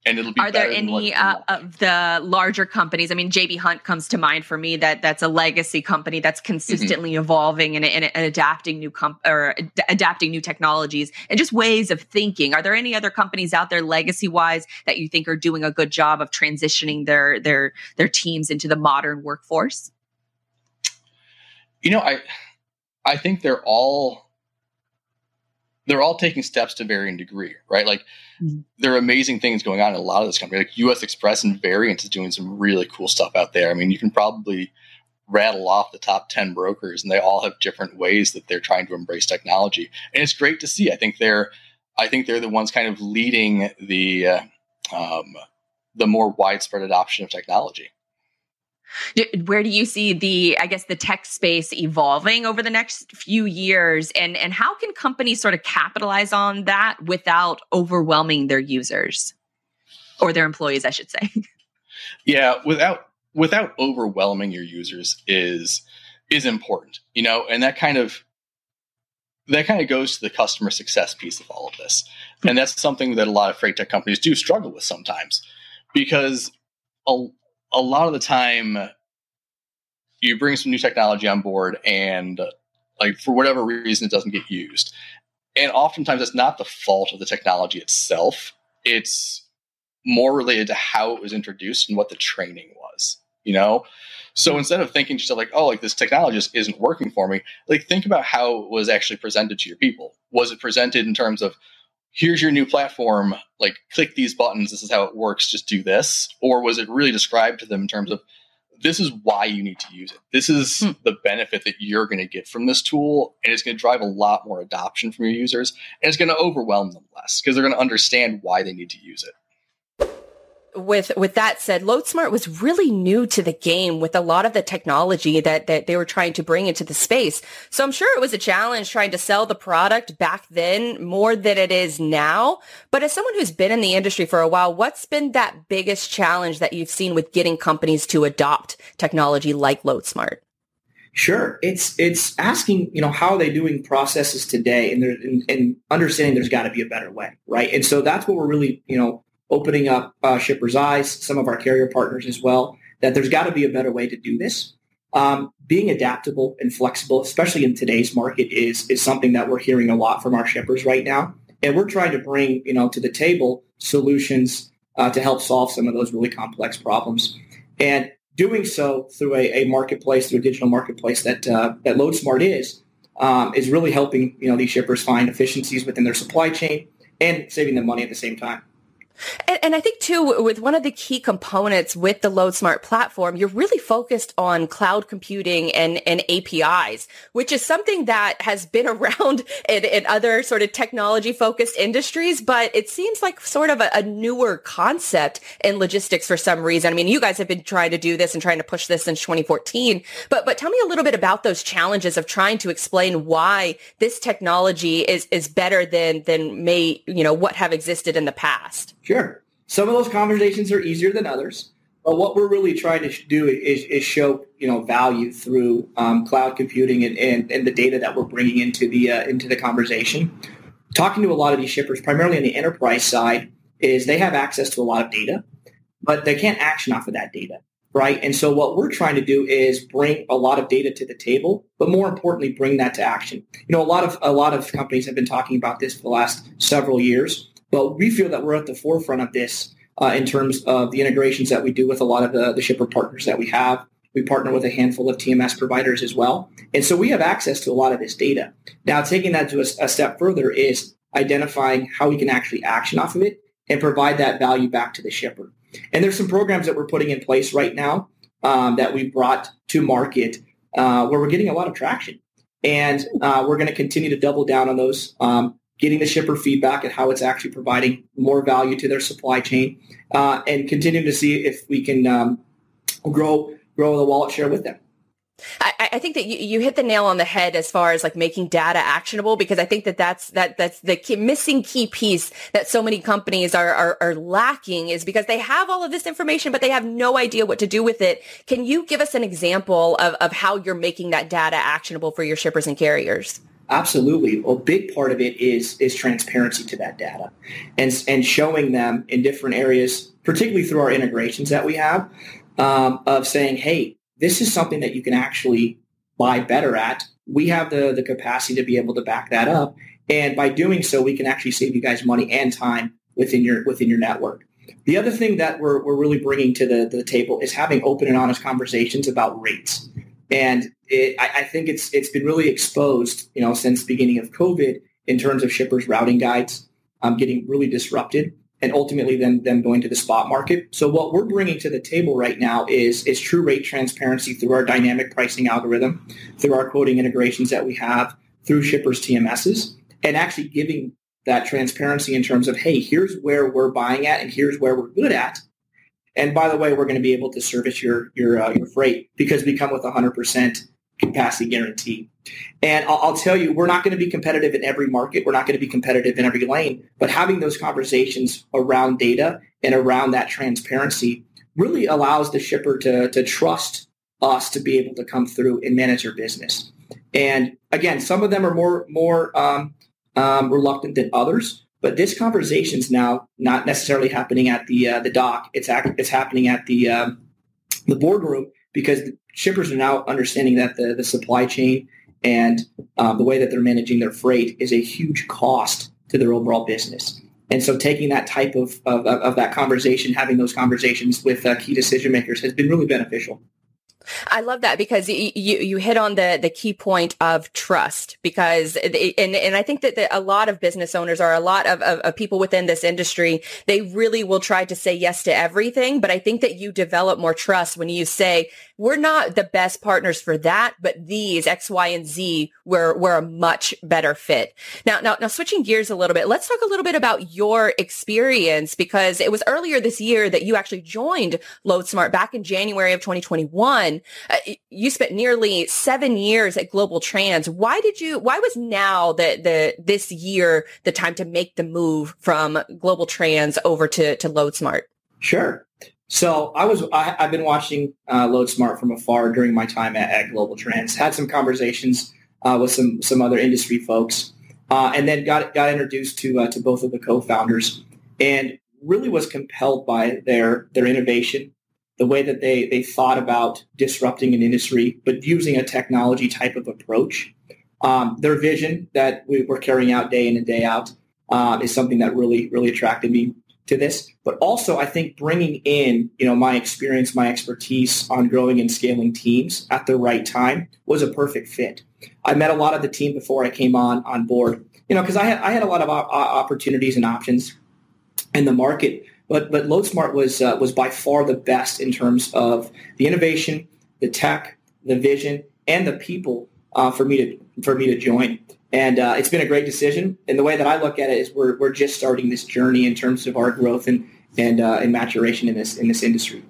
And it'll be. Are there any uh, of the larger companies? I mean, JB Hunt comes to mind for me. That that's a legacy company that's mm-hmm. consistently mm-hmm. evolving and, and, and, adapting new com- or ad- adapting new technologies and just ways of thinking. Are there any other companies out there, legacy wise, that you think are doing a good job of transitioning their their their teams into the modern workforce? You know, I I think they're all they're all taking steps to varying degree, right? Like mm-hmm. there are amazing things going on in a lot of this company. Like U.S. Xpress and Variant is doing some really cool stuff out there. I mean, you can probably rattle off the top 10 brokers and they all have different ways that they're trying to embrace technology. And it's great to see. I think they're I think they're the ones kind of leading the uh, um, the more widespread adoption of technology. Where do you see the, I guess, the tech space evolving over the next few years, and and how can companies sort of capitalize on that without overwhelming their users? Or their employees, I should say? Yeah, without without overwhelming your users is is important, you know, and that kind of that kind of goes to the customer success piece of all of this, and that's something that a lot of freight tech companies do struggle with sometimes because a, a lot of the time you bring some new technology on board and like for whatever reason it doesn't get used. And oftentimes it's not the fault of the technology itself. It's more related to how it was introduced and what the training was you know? So hmm. instead of thinking just like oh like this technology just isn't working for me like think about how it was actually presented to your people. Was it presented in terms of here's your new platform like click these buttons this is how it works just do this. Or was it really described to them in terms of this is why you need to use it. This is hmm. the benefit that you're going to get from this tool and it's going to drive a lot more adoption from your users and it's going to overwhelm them less because they're going to understand why they need to use it with with that said, LoadSmart was really new to the game with a lot of the technology that that they were trying to bring into the space. So I'm sure it was a challenge trying to sell the product back then more than it is now. But as someone who's been in the industry for a while, what's been that biggest challenge that you've seen with getting companies to adopt technology like LoadSmart? Sure, it's it's asking you know how are they doing processes today, and, and, and understanding there's got to be a better way, right? And so that's what we're really you know opening up uh, shippers' eyes, some of our carrier partners as well, that there's got to be a better way to do this. Um, being adaptable and flexible, especially in today's market, is is something that we're hearing a lot from our shippers right now, and we're trying to bring you know to the table solutions uh, to help solve some of those really complex problems, and doing so through a, a marketplace, through a digital marketplace that uh, that LoadSmart is, um, is really helping you know these shippers find efficiencies within their supply chain and saving them money at the same time. And, and, I think too, with one of the key components with the LoadSmart platform, you're really focused on cloud computing and, and APIs, which is something that has been around in, in other sort of technology focused industries, but it seems like sort of a, a, newer concept in logistics for some reason. I mean, you guys have been trying to do this and trying to push this since 2014, but, but tell me a little bit about those challenges of trying to explain why this technology is, is better than, than may, you know, what have existed in the past. Sure. Some of those conversations are easier than others. But what we're really trying to do is, is show you know value through um, cloud computing and, and, and, the data that we're bringing into the uh, into the conversation. Talking to a lot of these shippers, primarily on the enterprise side, is they have access to a lot of data, but they can't action off of that data. right? And so what we're trying to do is bring a lot of data to the table, but more importantly, bring that to action. You know, a lot of a lot of companies have been talking about this for the last several years, but we feel that we're at the forefront of this uh, in terms of the integrations that we do with a lot of the, the shipper partners that we have. We partner with a handful of TMS providers as well. And so we have access to a lot of this data. Now, taking that to a, a step further is identifying how we can actually action off of it and provide that value back to the shipper. And there's some programs that we're putting in place right now um, that we brought to market uh, where we're getting a lot of traction. And uh, we're going to continue to double down on those, um, getting the shipper feedback and how it's actually providing more value to their supply chain, uh, and continuing to see if we can um, grow grow the wallet share with them. I, I, think that you, you hit the nail on the head as far as like making data actionable because I think that that's that that's the key, missing key piece that so many companies are, are are lacking is because they have all of this information but they have no idea what to do with it. Can you give us an example of, of how you're making that data actionable for your shippers and carriers? Absolutely. A big part of it is is transparency to that data, and and showing them in different areas, particularly through our integrations that we have, um, of saying, hey, this is something that you can actually buy better at. We have the, the capacity to be able to back that up. And by doing so, we can actually save you guys money and time within your within your network. The other thing that we're, we're really bringing to the, the table is having open and honest conversations about rates. And it, I, I think it's it's been really exposed, you know, since the beginning of COVID in terms of shippers routing guides um, getting really disrupted and ultimately then them going to the spot market. So what we're bringing to the table right now is is true rate transparency through our dynamic pricing algorithm, through our quoting integrations that we have, through shippers TMSs, and actually giving that transparency in terms of hey, here's where we're buying at and here's where we're good at. And by the way, we're going to be able to service your your uh, your freight because we come with 100% capacity guarantee. And I'll, I'll, tell you, we're not going to be competitive in every market. We're not going to be competitive in every lane. But having those conversations around data and around that transparency really allows the shipper to, to trust us to be able to come through and manage their business. And again, some of them are more more um, um, reluctant than others. But this conversation is now not necessarily happening at the uh, the dock. It's act- it's happening at the um, the boardroom because shippers are now understanding that the, the supply chain and um, the way that they're managing their freight is a huge cost to their overall business. And so taking that type of, of, of that conversation, having those conversations with uh, key decision makers has been really beneficial. I love that because you, you, hit on the the key point of trust because and and I think that the, a lot of business owners are a lot of, of, of, people within this industry they really will try to say yes to everything but I think that you develop more trust when you say we're not the best partners for that but these X Y and Z we're we're a much better fit now now now switching gears a little bit let's talk a little bit about your experience because it was earlier this year that you actually joined LoadSmart back in January of 2021 uh, you spent nearly seven years at GlobalTranz. Why did you? Why was now the the this year the time to make the move from GlobalTranz over to to LoadSmart? Sure. So I was I, have been watching uh, LoadSmart from afar during my time at, at GlobalTranz. Had some conversations uh, with some some other industry folks, uh, and then got got introduced to uh, to both of the co-founders, and really was compelled by their their innovation the way that they, they thought about disrupting an industry, but using a technology type of approach. Um, their vision that we were carrying out day in and day out um, is something that really, really attracted me to this. But also, I think bringing in, you know, my experience, my expertise on growing and scaling teams at the right time was a perfect fit. I met a lot of the team before I came on on board, you know, because I had I had a lot of opportunities and options in the market but but LoadSmart was uh, was by far the best in terms of the innovation, the tech, the vision, and the people uh, for me to for me to join. And uh, it's been a great decision. And the way that I look at it is we're we're just starting this journey in terms of our growth and and uh, and maturation in this in this industry.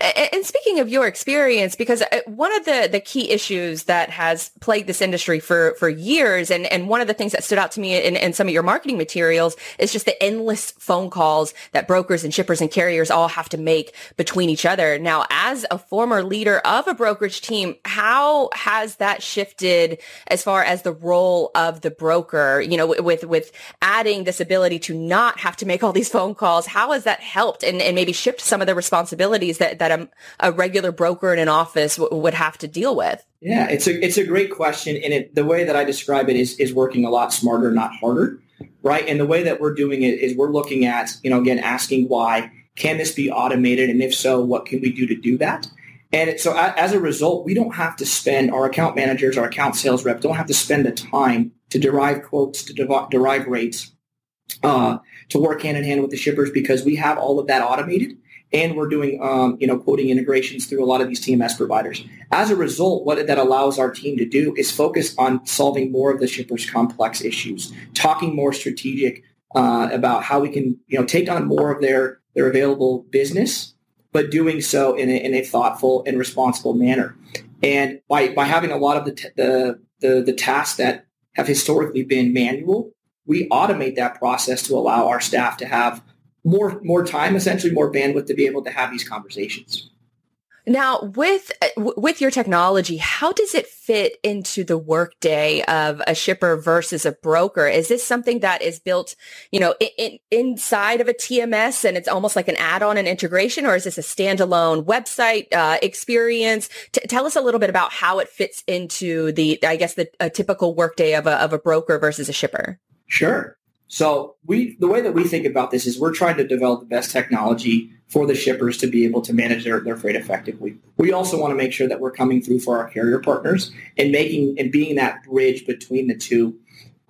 And speaking of your experience, because uh, one of the, the key issues that has plagued this industry for, for years, and, and one of the things that stood out to me in, in some of your marketing materials is just the endless phone calls that brokers and shippers and carriers all have to make between each other. Now, as a former leader of a brokerage team, how has that shifted as far as the role of the broker, you know, with, with adding this ability to not have to make all these phone calls? How has that helped and, and maybe shift some of the responsibilities that that that a, a regular broker in an office w- would have to deal with? Yeah, it's a it's a great question, and it, the way that I describe it is is working a lot smarter, not harder, right? And the way that we're doing it is we're looking at you know again asking why can this be automated, and if so, what can we do to do that? And so as a result, we don't have to spend our account managers, our account sales rep don't have to spend the time to derive quotes, to derive rates, uh, to work hand in hand with the shippers because we have all of that automated and we're doing um, you know quoting integrations through a lot of these TMS providers. As a result, what that allows our team to do is focus on solving more of the shippers' complex issues, talking more strategic uh, about how we can you know take on more of their their available business, but doing so in a, in a thoughtful and responsible manner. And by by having a lot of the t- the, the the tasks that have historically been manual, we automate that process to allow our staff to have more more time, essentially more bandwidth to be able to have these conversations. Now, with with your technology, how does it fit into the workday of a shipper versus a broker? Is this something that is built, you know, in, in, inside of a TMS and it's almost like an add-on and integration, or is this a standalone website uh, experience? T- tell us a little bit about how it fits into the, I guess, the a typical workday of a of a broker versus a shipper. Sure. So we, the way that we think about this is we're trying to develop the best technology for the shippers to be able to manage their, their freight effectively. We also want to make sure that we're coming through for our carrier partners and making and being that bridge between the two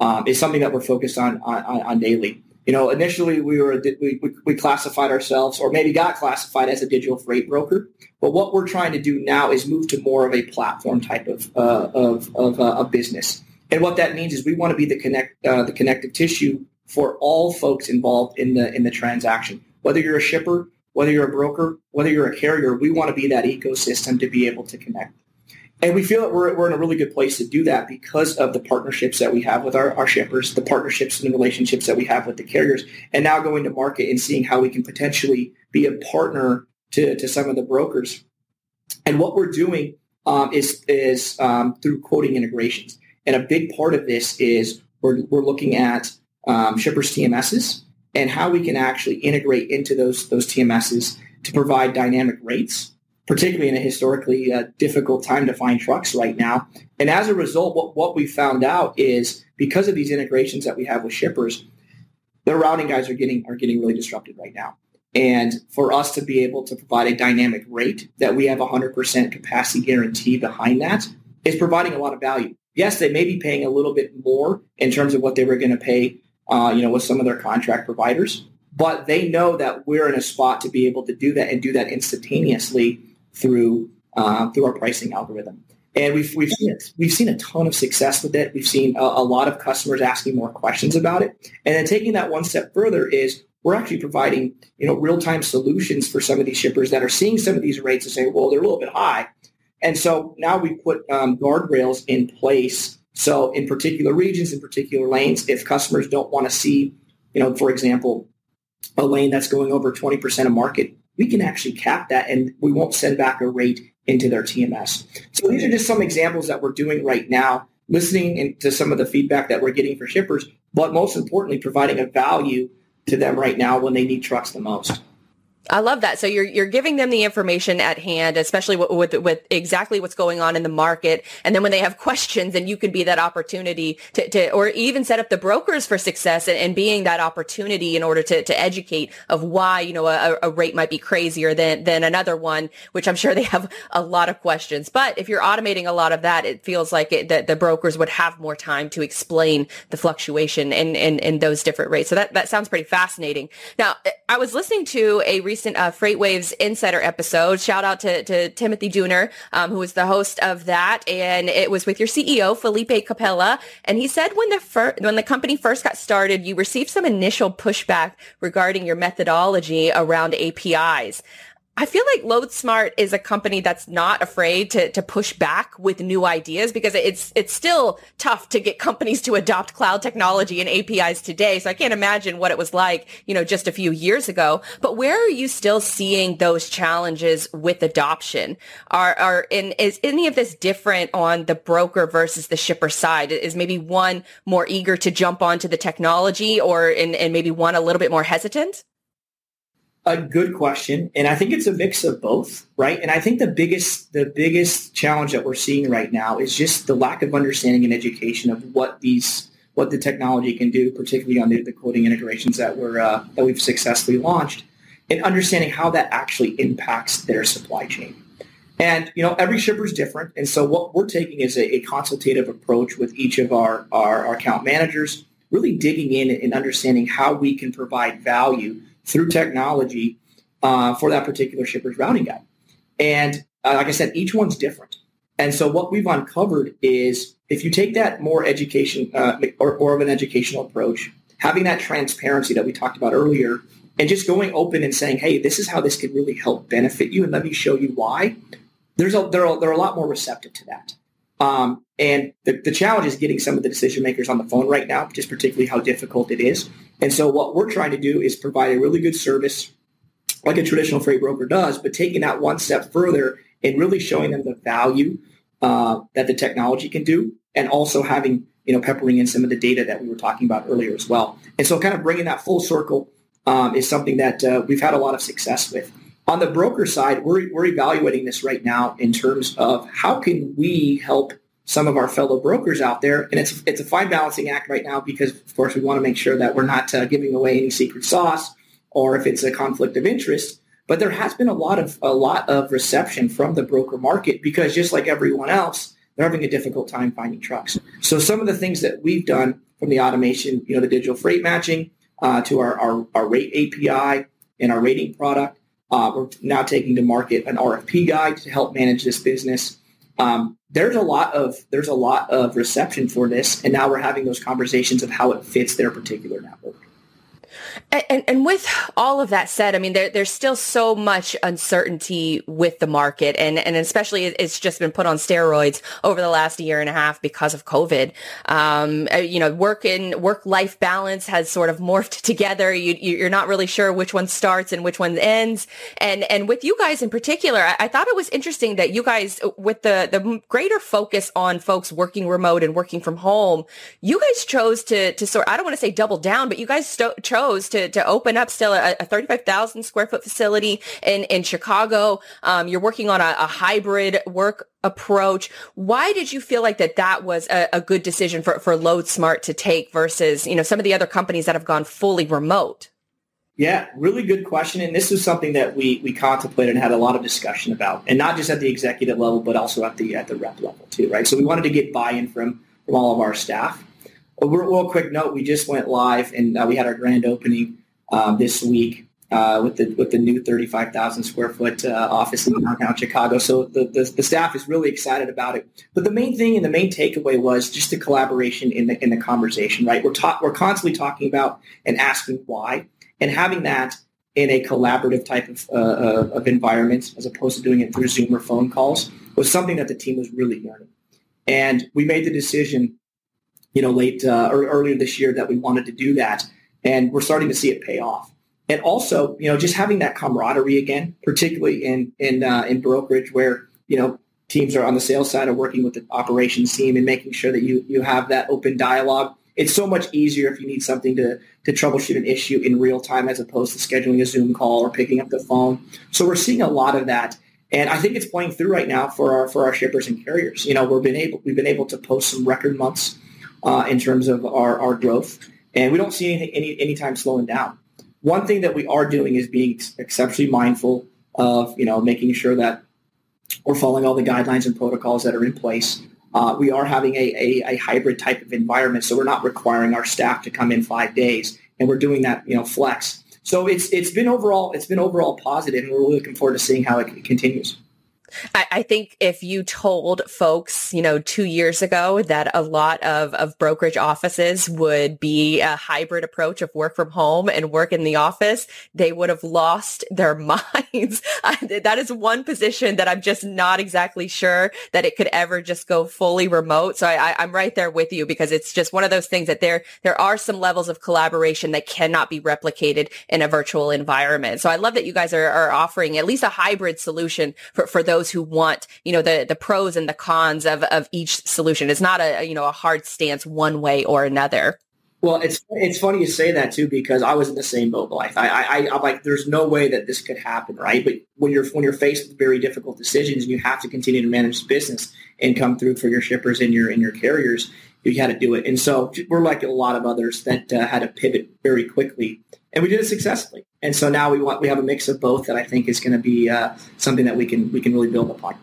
um, is something that we're focused on, on, on daily. You know, initially we were we, we classified ourselves, or maybe got classified as a digital freight broker. But what we're trying to do now is move to more of a platform type of uh, of of uh, a business. And what that means is we want to be the connect uh, the connective tissue for all folks involved in the in the transaction. Whether you're a shipper, whether you're a broker, whether you're a carrier, we want to be that ecosystem to be able to connect. And we feel that we're, we're in a really good place to do that because of the partnerships that we have with our, our shippers, the partnerships and the relationships that we have with the carriers, and now going to market and seeing how we can potentially be a partner to, to some of the brokers. And what we're doing um, is, is um, through quoting integrations. And a big part of this is we're, we're looking at um, shippers TMSs and how we can actually integrate into those those TMSs to provide dynamic rates, particularly in a historically uh, difficult time to find trucks right now. And as a result, what, what we found out is because of these integrations that we have with shippers, the routing guides are getting are getting really disrupted right now. And for us to be able to provide a dynamic rate that we have 100% capacity guarantee behind that is providing a lot of value. Yes, they may be paying a little bit more in terms of what they were going to pay uh, you know, with some of their contract providers. But they know that we're in a spot to be able to do that and do that instantaneously through uh, through our pricing algorithm. And we've we've seen. We've seen a ton of success with it. We've seen a, a lot of customers asking more questions about it. And then taking that one step further is we're actually providing you know real time solutions for some of these shippers that are seeing some of these rates and saying, well, they're a little bit high. And so now we put um, guardrails in place so in particular regions, in particular lanes, if customers don't want to see, you know, for example, a lane that's going over 20% of market, we can actually cap that and we won't send back a rate into their TMS. So these are just some examples that we're doing right now, listening to some of the feedback that we're getting for shippers, but most importantly, providing a value to them right now when they need trucks the most. I love that. So you're you're giving them the information at hand, especially with, with, with exactly what's going on in the market, and then when they have questions, then you can be that opportunity to, to or even set up the brokers for success and, and, being that opportunity in order to, to educate of why you know a, a, rate might be crazier than than another one, which I'm sure they have a lot of questions. But if you're automating a lot of that, it feels like it, that the brokers would have more time to explain the fluctuation in, in in those different rates. So that that sounds pretty fascinating. Now I was listening to a recent uh, FreightWaves Insider episode. Shout out to, to Timothy Dooner, um, who was the host of that, and it was with your CEO Felipe Capella. And he said when the fir- when the company first got started, you received some initial pushback regarding your methodology around APIs. I feel like LoadSmart is a company that's not afraid to, to push back with new ideas because it's it's still tough to get companies to adopt cloud technology and APIs today. So I can't imagine what it was like, you know, just a few years ago. But where are you still seeing those challenges with adoption? Are are in is any of this different on the broker versus the shipper side? Is maybe one more eager to jump onto the technology or and, and maybe one a little bit more hesitant? A good question, and I think it's a mix of both, right? And I think the biggest the biggest challenge that we're seeing right now is just the lack of understanding and education of what these what the technology can do, particularly on the, the quoting integrations that we're uh, that we've successfully launched, and understanding how that actually impacts their supply chain. And you know, every shipper is different, and so what we're taking is a, a consultative approach with each of our, our, our account managers, really digging in and understanding how we can provide value through technology uh, for that particular shipper's routing guide. And uh, like I said, each one's different. And so what we've uncovered is if you take that more education uh, or more of an educational approach, having that transparency that we talked about earlier, and just going open and saying, hey, this is how this could really help benefit you, and let me show you why. There's a, they're, a, they're a lot more receptive to that. Um, and the, the challenge is getting some of the decision makers on the phone right now, just particularly how difficult it is. And so what we're trying to do is provide a really good service like a traditional freight broker does, but taking that one step further and really showing them the value uh, that the technology can do and also having, you know, peppering in some of the data that we were talking about earlier as well. And so kind of bringing that full circle um, is something that uh, we've had a lot of success with. On the broker side, we're, we're evaluating this right now in terms of how can we help some of our fellow brokers out there. And it's it's a fine balancing act right now because, of course, we want to make sure that we're not uh, giving away any secret sauce or if it's a conflict of interest. But there has been a lot of a lot of reception from the broker market because just like everyone else, they're having a difficult time finding trucks. So some of the things that we've done from the automation, you know, the digital freight matching uh, to our, our, our rate API and our rating product, uh, we're now taking to market an RFP guide to help manage this business. Um, there's a lot of there's a lot of reception for this, and now we're having those conversations of how it fits their particular network. And, and, with all of that said, I mean, there, there's still so much uncertainty with the market, and, and especially it's just been put on steroids over the last year and a half because of COVID. Um, uh, you know, work in work life balance has sort of morphed together. You, you're not really sure which one starts and which one ends. And and with you guys in particular, I, I thought it was interesting that you guys, with the the greater focus on folks working remote and working from home, you guys chose to to sort. I don't want to say double down, but you guys sto- chose to to open up still a, a 35,000 square foot facility in, in Chicago. Um, you're working on a, a, hybrid work approach. Why did you feel like that that was a, a good decision for, for LoadSmart to take versus, you know, some of the other companies that have gone fully remote? Yeah, really good question. And this is something that we we contemplated and had a lot of discussion about, and not just at the executive level, but also at the at the rep level too, right? So we wanted to get buy-in from from all of our staff. A real, quick note: we just went live, and uh, we had our grand opening um, this week uh, with the with the new 35,000 square foot uh, office in downtown Chicago. So the, the, the staff is really excited about it. But the main thing and the main takeaway was just the collaboration in the in the conversation. Right, we're ta- we're constantly talking about and asking why, and having that in a collaborative type of, uh, uh, of environment as opposed to doing it through Zoom or phone calls was something that the team was really learning. And we made the decision, you know, late uh, or earlier this year that we wanted to do that and we're starting to see it pay off. And also, you know, just having that camaraderie again, particularly in in uh, in brokerage, where you know teams are on the sales side are working with the operations team and making sure that you you have that open dialogue. It's so much easier if you need something to to troubleshoot an issue in real time as opposed to scheduling a Zoom call or picking up the phone. So we're seeing a lot of that. And I think it's playing through right now for our for our shippers and carriers. You know, we've been able we've been able to post some record months uh, in terms of our, our growth and we don't see anything any anytime slowing down. One thing that we are doing is being exceptionally mindful of you know making sure that we're following all the guidelines and protocols that are in place. Uh, we are having a, a, a, hybrid type of environment, so we're not requiring our staff to come in five days, and we're doing that you know flex. So it's it's been overall it's been overall positive, and we're really looking forward to seeing how it continues. I, I, think if you told folks, you know, two years ago that a lot of, of brokerage offices would be a hybrid approach of work from home and work in the office, they would have lost their minds. that is one position that I'm just not exactly sure that it could ever just go fully remote. So I, I'm right there with you because it's just one of those things that there, there are some levels of collaboration that cannot be replicated in a virtual environment. So I love that you guys are, are offering at least a hybrid solution for, for those those who want, you know, the, the pros and the cons of, of each solution. It's not a, you know, a hard stance one way or another. Well, it's it's funny you say that too because I was in the same boat life. I, I I'm like, there's no way that this could happen, right? But when you're when you're faced with very difficult decisions and you have to continue to manage business and come through for your shippers and your and your carriers, you had to do it. And so we're like a lot of others that uh, had to pivot very quickly, and we did it successfully. And so now we want we have a mix of both that I think is going to be uh, something that we can we can really build upon.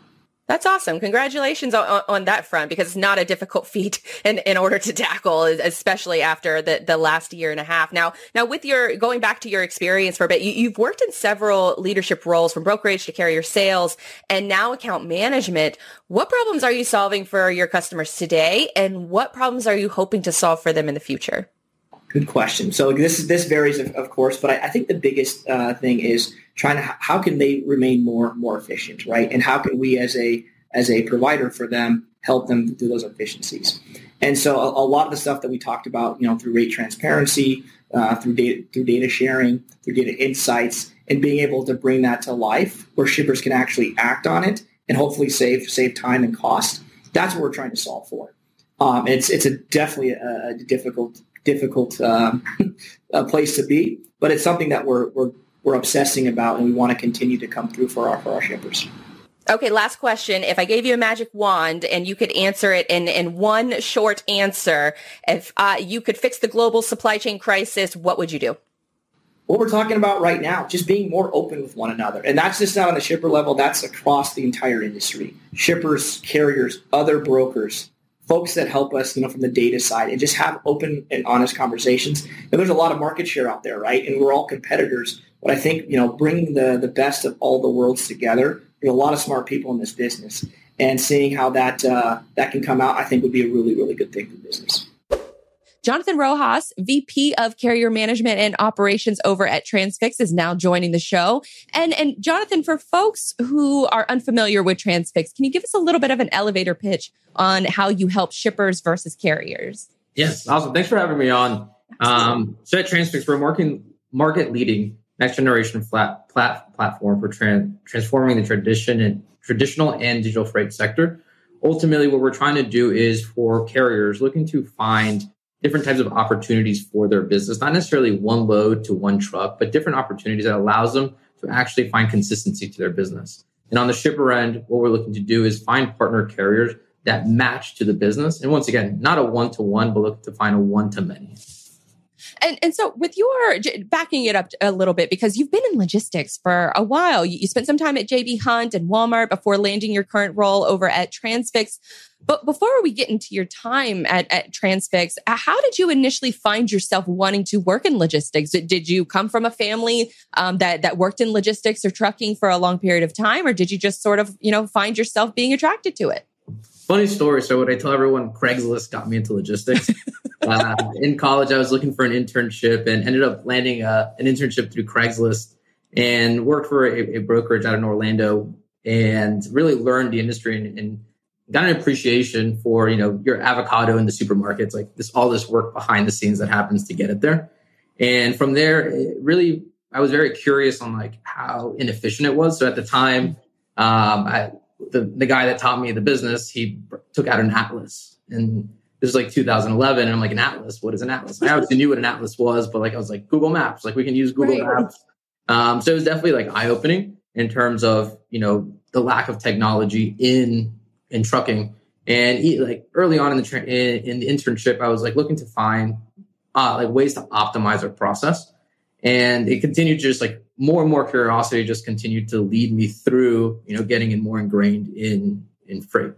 That's awesome. Congratulations on, on, that front because it's not a difficult feat in, in order to tackle, especially after the, the last year and a half. Now, now with your going back to your experience for a bit, you, have worked in several leadership roles from brokerage to carrier sales and now account management. What problems are you solving for your customers today and what problems are you hoping to solve for them in the future? Good question. So this this varies, of, of course, but I, I, think the biggest uh, thing is trying to how can they remain more more efficient, right? And how can we as a as a provider for them help them do those efficiencies? And so a, a lot of the stuff that we talked about, you know, through rate transparency, uh, through data through data sharing, through data insights, and being able to bring that to life where shippers can actually act on it and hopefully save save time and cost. That's what we're trying to solve for. Um, it's it's a definitely a, a difficult difficult um, place to be, but it's something that we're, we're, we're obsessing about and we want to continue to come through for our, for our shippers. Okay, last question. If I gave you a magic wand and you could answer it in, in one short answer, if uh, you could fix the global supply chain crisis, what would you do? What we're talking about right now, just being more open with one another. And that's just not on the shipper level, that's across the entire industry. Shippers, carriers, other brokers, folks that help us, you know, from the data side and just have open and honest conversations. And there's a lot of market share out there, right? And we're all competitors. But I think, you know, bringing the, the best of all the worlds together, there's a lot of smart people in this business. And seeing how that uh, that can come out, I think would be a really, really good thing for business. Jonathan Rojas, VP of Carrier Management and Operations over at Transfix, is now joining the show. And and Jonathan, for folks who are unfamiliar with Transfix, can you give us a little bit of an elevator pitch on how you help shippers versus carriers? Yes, awesome. Thanks for having me on. Um, so at Transfix, we're market market leading next generation flat plat, platform for tran- transforming the tradition and traditional and digital freight sector. Ultimately, what we're trying to do is for carriers looking to find different types of opportunities for their business, not necessarily one load to one truck, but different opportunities that allows them to actually find consistency to their business. And on the shipper end, what we're looking to do is find partner carriers that match to the business. And once again, not a one to one, but look to find a one to many. And and so with your backing it up a little bit because you've been in logistics for a while. You, you spent some time at JB Hunt and Walmart before landing your current role over at Transfix. But before we get into your time at, at Transfix, how did you initially find yourself wanting to work in logistics? Did you come from a family um, that that worked in logistics or trucking for a long period of time, or did you just sort of you know find yourself being attracted to it? Funny story. So what I tell everyone, Craigslist got me into logistics. uh, in college, I was looking for an internship and ended up landing uh, an internship through Craigslist and worked for a, a, brokerage out in Orlando and really learned the industry and, and, got an appreciation for you know your avocado in the supermarkets, like this all this work behind the scenes that happens to get it there. And from there, really, I was very curious on like how inefficient it was. So at the time, um, I the, the guy that taught me the business, he took out an atlas and this was like 2011 and I'm like an atlas. What is an atlas? I obviously knew what an atlas was, but like I was like Google Maps, like we can use Google right. Maps. Um, so it was definitely like eye opening in terms of you know the lack of technology in in trucking. And he, like early on in the tra- in, in, the internship, I was like looking to find uh, like ways to optimize our process, and it continued just like more and more curiosity just continued to lead me through, you know, getting in more ingrained in in freight.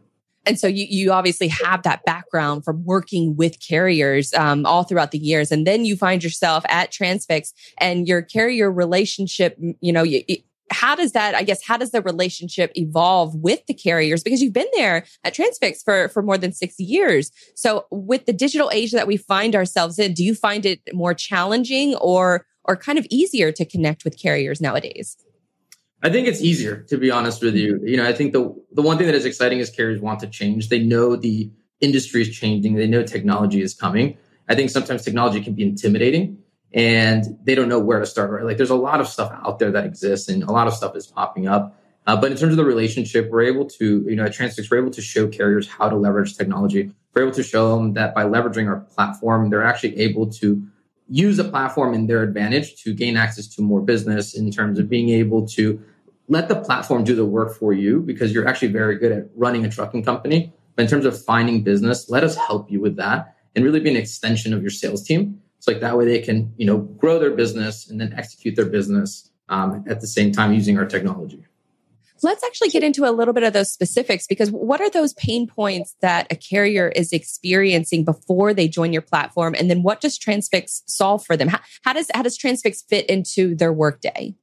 And so you, you obviously have that background from working with carriers um, all throughout the years. And then you find yourself at Transfix and your carrier relationship, you know, you, how does that, I guess, how does the relationship evolve with the carriers? Because you've been there at Transfix for, for more than six years. So with the digital age that we find ourselves in, do you find it more challenging or or kind of easier to connect with carriers nowadays? I think it's easier, to be honest with you. You know, I think the the one thing that is exciting is carriers want to change. They know the industry is changing. They know technology is coming. I think sometimes technology can be intimidating and they don't know where to start, right? Like there's a lot of stuff out there that exists and a lot of stuff is popping up. Uh, but in terms of the relationship, we're able to, you know, at Transfix, we're able to show carriers how to leverage technology. we're able to show them that by leveraging our platform, they're actually able to use the platform in their advantage to gain access to more business in terms of being able to let the platform do the work for you because you're actually very good at running a trucking company. But in terms of finding business, let us help you with that and really be an extension of your sales team. It's like that way they can, you know, grow their business and then execute their business um, at the same time using our technology. Let's actually get into a little bit of those specifics because what are those pain points that a carrier is experiencing before they join your platform? And then what does Transfix solve for them? How, how does how does Transfix fit into their workday?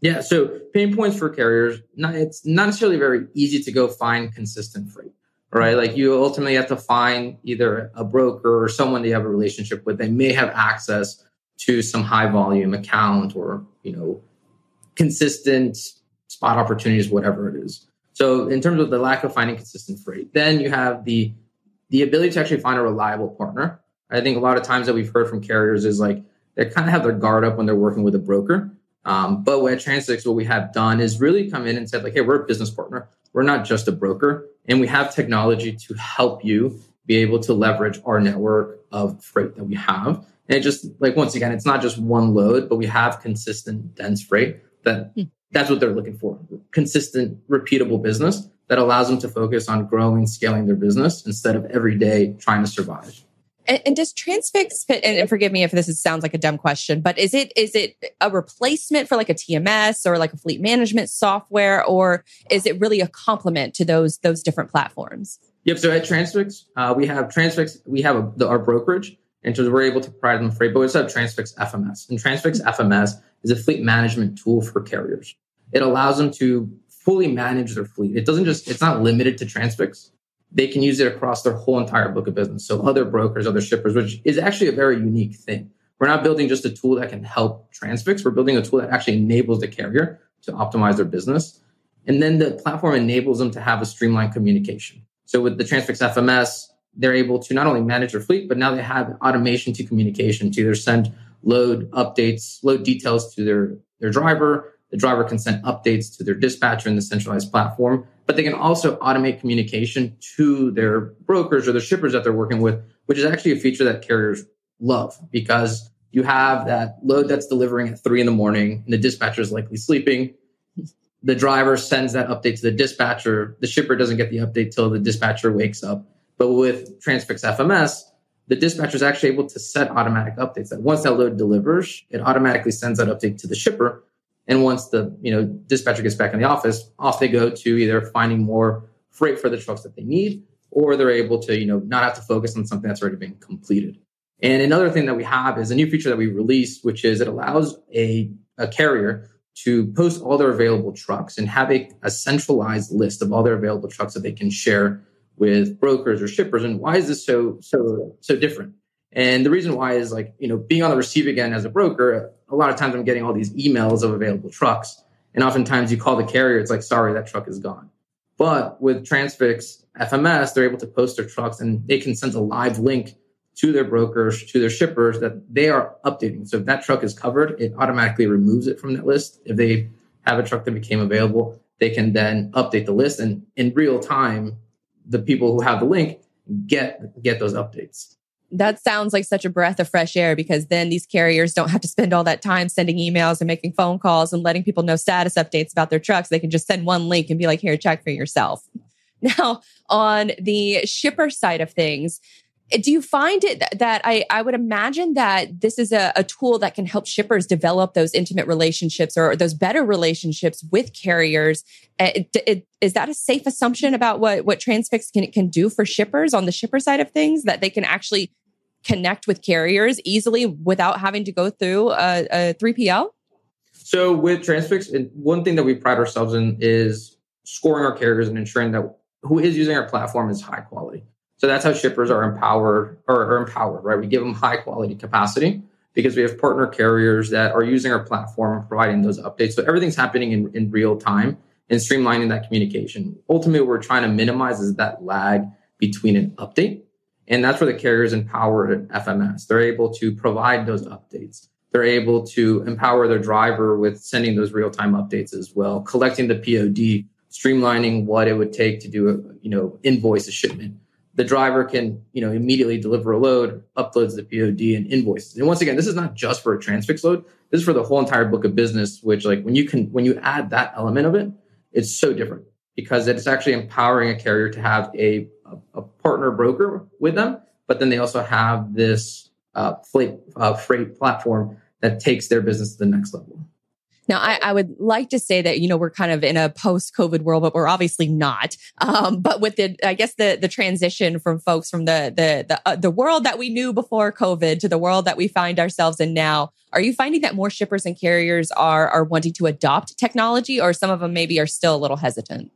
Yeah, so pain points for carriers, not, it's not necessarily very easy to go find consistent freight, right? Like you ultimately have to find either a broker or someone they have a relationship with. They may have access to some high volume account or, you know, consistent spot opportunities, whatever it is. So in terms of the lack of finding consistent freight, then you have the the ability to actually find a reliable partner. I think a lot of times that we've heard from carriers is like they kind of have their guard up when they're working with a broker. Um, but at Transfix, what we have done is really come in and said like, hey, we're a business partner. We're not just a broker, and we have technology to help you be able to leverage our network of freight that we have. And it just like once again, it's not just one load, but we have consistent dense freight that hmm. that's what they're looking for. Consistent repeatable business that allows them to focus on growing scaling their business instead of every day trying to survive and, and does transfix fit and, and, forgive me if this is, sounds like a dumb question but is it is it a replacement for like a tms or like a fleet management software or is it really a complement to those those different platforms yep so at transfix uh, we have transfix we have a, the, our brokerage and so we're able to provide them freight but we also have transfix fms and transfix fms is a fleet management tool for carriers. It allows them to fully manage their fleet. It doesn't just, it's not limited to Transfix. They can use it across their whole entire book of business. So other brokers, other shippers, which is actually a very unique thing. We're not building just a tool that can help Transfix. We're building a tool that actually enables the carrier to optimize their business. And then the platform enables them to have a streamlined communication. So with the Transfix FMS, they're able to not only manage their fleet, but now they have automation to communication to either send load updates, load details to their, their driver. The driver can send updates to their dispatcher in the centralized platform, but they can also automate communication to their brokers or the shippers that they're working with, which is actually a feature that carriers love because you have that load that's delivering at three in the morning and the dispatcher is likely sleeping. The driver sends that update to the dispatcher. The shipper doesn't get the update till the dispatcher wakes up. But with Transfix FMS, the dispatcher is actually able to set automatic updates that once that load delivers, it automatically sends that update to the shipper. And once the you know dispatcher gets back in the office, off they go to either finding more freight for the trucks that they need, or they're able to you know not have to focus on something that's already been completed. And another thing that we have is a new feature that we released, which is it allows a, a carrier to post all their available trucks and have a, a centralized list of all their available trucks that they can share with brokers or shippers and why is this so so so different and the reason why is like you know being on the receiving end as a broker a lot of times i'm getting all these emails of available trucks and oftentimes you call the carrier it's like sorry that truck is gone. But with transfix fms they're able to post their trucks and they can send a live link to their brokers to their shippers that they are updating. So if that truck is covered it automatically removes it from that list. If they have a truck that became available they can then update the list and in real time the people who have the link get get those updates that sounds like such a breath of fresh air because then these carriers don't have to spend all that time sending emails and making phone calls and letting people know status updates about their trucks. They can just send one link and be like, here, check for yourself. Now, on the shipper side of things, do you find it that I, I would imagine that this is a, a, tool that can help shippers develop those intimate relationships or those better relationships with carriers? Uh, it, it, is that a safe assumption about what, what Transfix can, can do for shippers on the shipper side of things that they can actually connect with carriers easily without having to go through a, a 3PL? So with Transfix, one thing that we pride ourselves in is scoring our carriers and ensuring that who is using our platform is high quality. So that's how shippers are empowered or are empowered, right? We give them high quality capacity because we have partner carriers that are using our platform and providing those updates. So everything's happening in, in real time and streamlining that communication. Ultimately, what we're trying to minimize is that lag between an update. And that's where the carriers empower FMS. They're able to provide those updates. They're able to empower their driver with sending those real time updates as well, collecting the POD, streamlining what it would take to do a, you know, invoice a shipment the driver can, you know, immediately deliver a load, uploads the POD and invoices. And once again, this is not just for a transfix load. This is for the whole entire book of business, which like when you can, when you add that element of it, it's so different because it's actually empowering a carrier to have a, a, a partner broker with them, but then they also have this uh, freight, uh, freight platform that takes their business to the next level. Now, I, I, would like to say that you know we're kind of in a post-COVID world, but we're obviously not. Um, but with the, I guess the the transition from folks from the the the, uh, the world that we knew before COVID to the world that we find ourselves in now, are you finding that more shippers and carriers are are wanting to adopt technology, or some of them maybe are still a little hesitant?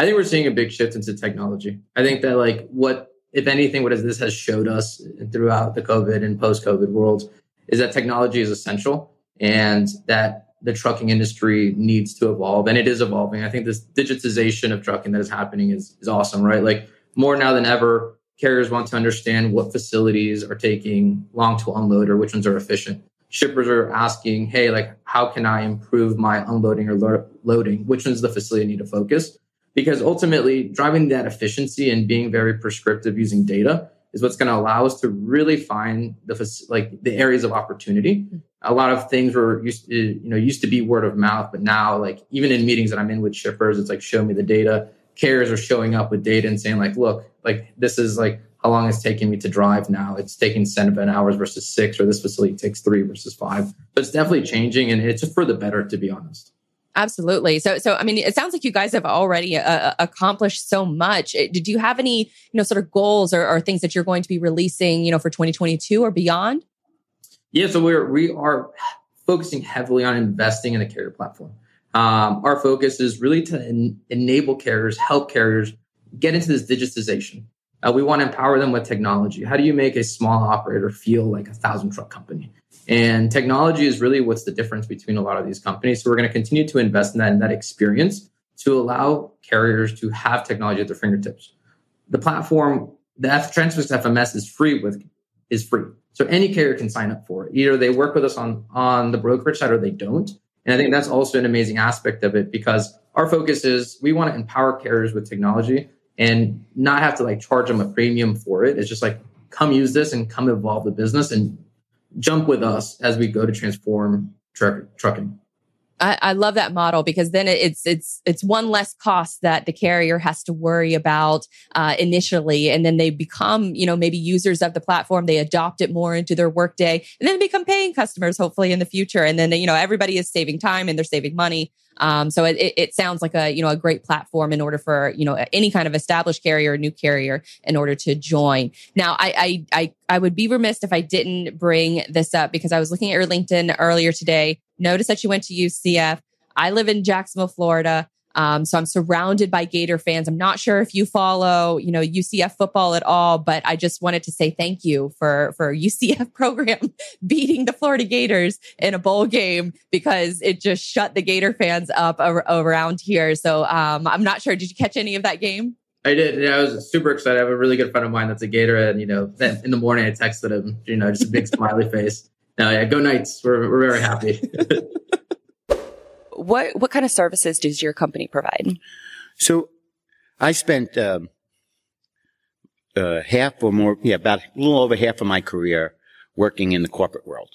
I think we're seeing a big shift into technology. I think that like what, if anything, what this has showed us throughout the COVID and post-COVID worlds is that technology is essential and that the trucking industry needs to evolve and it is evolving. I think this digitization of trucking that is happening is, is awesome, right? Like more now than ever, carriers want to understand what facilities are taking long to unload or which ones are efficient. Shippers are asking, hey, like, how can I improve my unloading or lo- loading? Which one's the facility I need to focus? Because ultimately, driving that efficiency and being very prescriptive using data is what's going to allow us to really find the like the areas of opportunity. A lot of things were used to, you know used to be word of mouth, but now like even in meetings that I'm in with shippers, it's like show me the data. Carriers are showing up with data and saying like, look, like this is like how long it's taking me to drive now. It's taking seven hours versus six, or this facility takes three versus five. But it's definitely changing, and it's just for the better, to be honest. Absolutely. So, so I mean, it sounds like you guys have already uh, uh accomplished so much. Did you have any, you know, sort of goals or, or, things that you're going to be releasing, you know, for 2022 or beyond? Yeah. So we're we are focusing heavily on investing in the carrier platform. Um, our focus is really to en- enable carriers, help carriers get into this digitization. Uh, we want to empower them with technology. How do you make a small operator feel like a thousand truck company? And technology is really what's the difference between a lot of these companies. So we're going to continue to invest in that in that experience to allow carriers to have technology at their fingertips. The platform, the F- Transfix FMS is free with is free. So any carrier can sign up for it. Either they work with us on on the brokerage side or they don't. And I think that's also an amazing aspect of it because our focus is we want to empower carriers with technology and not have to like charge them a premium for it. It's just like come use this and come evolve the business and jump with us as we go to transform truck, trucking. I, I, love that model because then it's it's it's one less cost that the carrier has to worry about uh, initially, and then they become you know maybe users of the platform. They adopt it more into their workday, and then become paying customers hopefully in the future. And then you know everybody is saving time and they're saving money. Um, so it, it sounds like a you know a great platform in order for you know any kind of established carrier or new carrier in order to join. Now I I I, I would be remiss if I didn't bring this up because I was looking at your LinkedIn earlier today. Notice that you went to UCF. I live in Jacksonville, Florida. Um, so I'm surrounded by Gator fans. I'm not sure if you follow, you know, UCF football at all, but I just wanted to say thank you for for UCF program beating the Florida Gators in a bowl game because it just shut the Gator fans up ar- around here. So um, I'm not sure. Did you catch any of that game? I did. Yeah, I was super excited. I have a really good friend of mine that's a Gator, and you know, in the morning I texted him, you know, just a big smiley face. No, yeah, go Knights. We're we're very happy. what what kind of services does your company provide? So, I spent um, uh, half or more, yeah, about a little over half of my career working in the corporate world,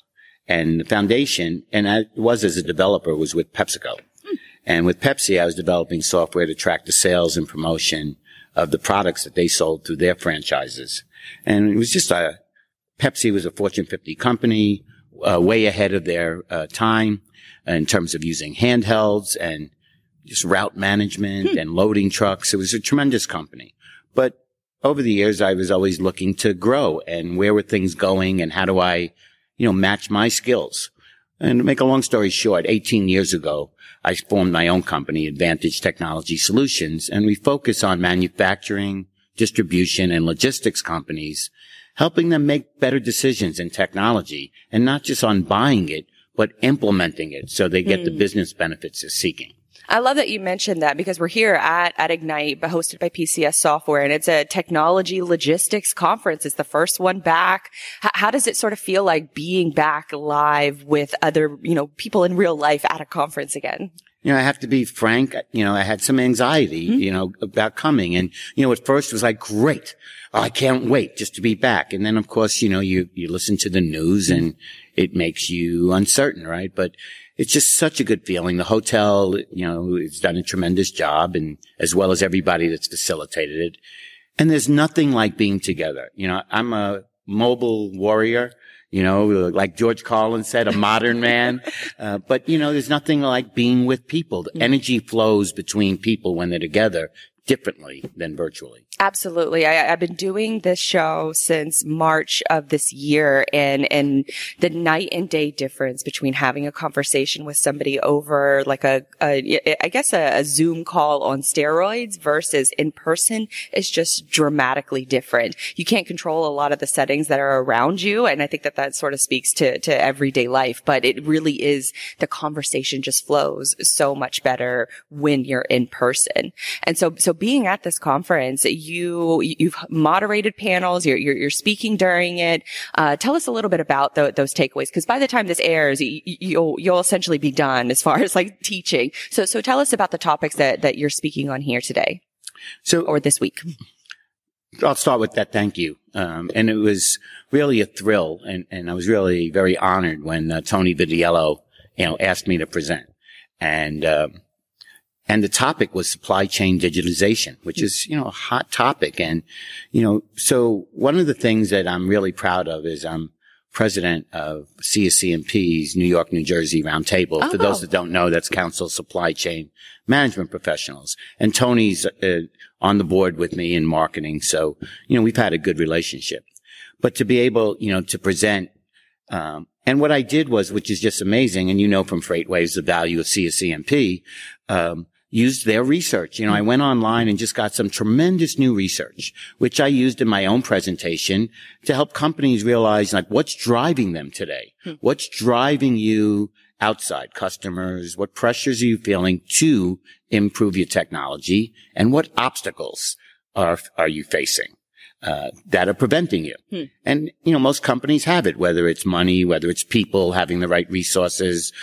and the foundation, and I was as a developer, was with PepsiCo, hmm. and with Pepsi, I was developing software to track the sales and promotion of the products that they sold through their franchises, and it was just a Pepsi was a Fortune 50 company, uh, way ahead of their uh, time in terms of using handhelds and just route management hmm. and loading trucks. It was a tremendous company. But over the years, I was always looking to grow and where were things going and how do I, you know, match my skills? And to make a long story short, 18 years ago, I formed my own company, Advantage Technology Solutions, and we focus on manufacturing, distribution, and logistics companies, helping them make better decisions in technology and not just on buying it, but implementing it so they get mm. the hmm. business benefits they're seeking. I love that you mentioned that because we're here at, at Ignite, but hosted by PCS Software, and it's a technology logistics conference. It's the first one back. H- how does it sort of feel like being back live with other, you know, people in real life at a conference again? You know, I have to be frank. You know, I had some anxiety, mm-hmm. you know, about coming. And, you know, at first it was like, great. Oh, I can't wait just to be back. And then, of course, you know, you, you listen to the news and it makes you uncertain, right? But it's just such a good feeling. The hotel, you know, has done a tremendous job and as well as everybody that's facilitated it. And there's nothing like being together. You know, I'm a mobile warrior you know, like George Carlin said, a modern man. Uh, but you know, there's nothing like being with people. The energy flows between people when they're together differently than virtually. Absolutely. I, have been doing this show since March of this year and, and the night and day difference between having a conversation with somebody over like a, a I guess a, a, Zoom call on steroids versus in person is just dramatically different. You can't control a lot of the settings that are around you. And I think that that sort of speaks to, to everyday life, but it really is the conversation just flows so much better when you're in person. And so, so being at this conference, you you've moderated panels. You're you're, you're speaking during it. Uh, tell us a little bit about the, those takeaways, because by the time this airs, you, you'll you'll essentially be done as far as like teaching. So so tell us about the topics that that you're speaking on here today. So or this week. I'll start with that. Thank you. Um, and it was really a thrill, and, and I was really very honored when uh, Tony Vitiello, you know, asked me to present. And um, and the topic was supply chain digitalization, which is, you know, a hot topic. And, you know, so one of the things that I'm really proud of is I'm president of CSCMP's New York, New Jersey roundtable. Oh. For those that don't know, that's Council Supply Chain Management Professionals. And Tony's uh, on the board with me in marketing. So, you know, we've had a good relationship. But to be able, you know, to present, um, and what I did was, which is just amazing, and you know from FreightWaves the value of CSCMP, um, used their research. You know, I went online and just got some tremendous new research, which I used in my own presentation to help companies realize like what's driving them today? Hmm. What's driving you outside customers? What pressures are you feeling to improve your technology? And what obstacles are, are you facing? Uh, that are preventing you. Hmm. And, you know, most companies have it, whether it's money, whether it's people having the right resources,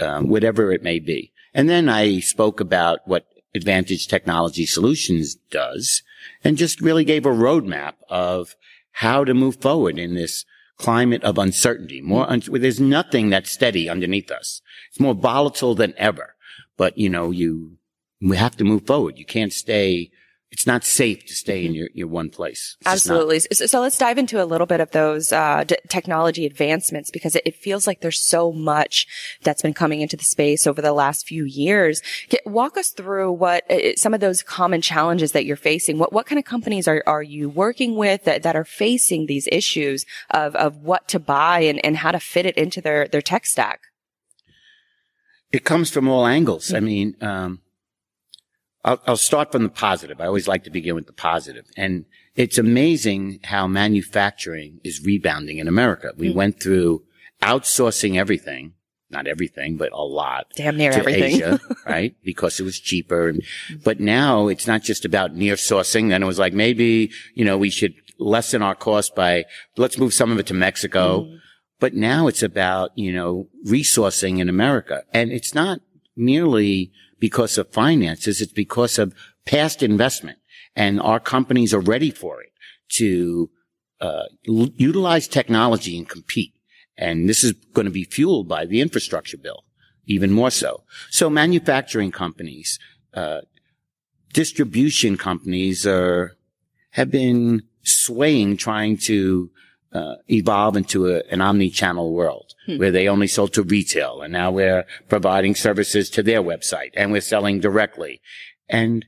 um, whatever it may be. And then I spoke about what Advantage Technology Solutions does and just really gave a roadmap of how to move forward in this climate of uncertainty. More, un- there's nothing that's steady underneath us. It's more volatile than ever. But, you know, you, we have to move forward. You can't stay it's not safe to stay in your, your one place. It's Absolutely. So, so, let's dive into a little bit of those uh, d- technology advancements because it, it, feels like there's so much that's been coming into the space over the last few years. Get, walk us through what uh, some of those common challenges that you're facing. What what kind of companies are, are you working with that, that are facing these issues of of what to buy and, and how to fit it into their their tech stack? It comes from all angles. Mm-hmm. I mean. Um, I'll, I'll start from the positive. I always like to begin with the positive. And it's amazing how manufacturing is rebounding in America. We mm-hmm. went through outsourcing everything, not everything, but a lot. Damn near to everything. Asia, right? Because it was cheaper. And, but now it's not just about near sourcing. Then it was like, maybe, you know, we should lessen our cost by, let's move some of it to Mexico. Mm. But now it's about, you know, resourcing in America. And it's not merely because of finances. It's because of past investment and our companies are ready for it to uh, l- utilize technology and compete. And this is going to be fueled by the infrastructure bill, even more so. So manufacturing companies, uh, distribution companies are, have been swaying, trying to uh, evolve into a, an omni-channel world hmm. where they only sold to retail and now we're providing services to their website and we're selling directly and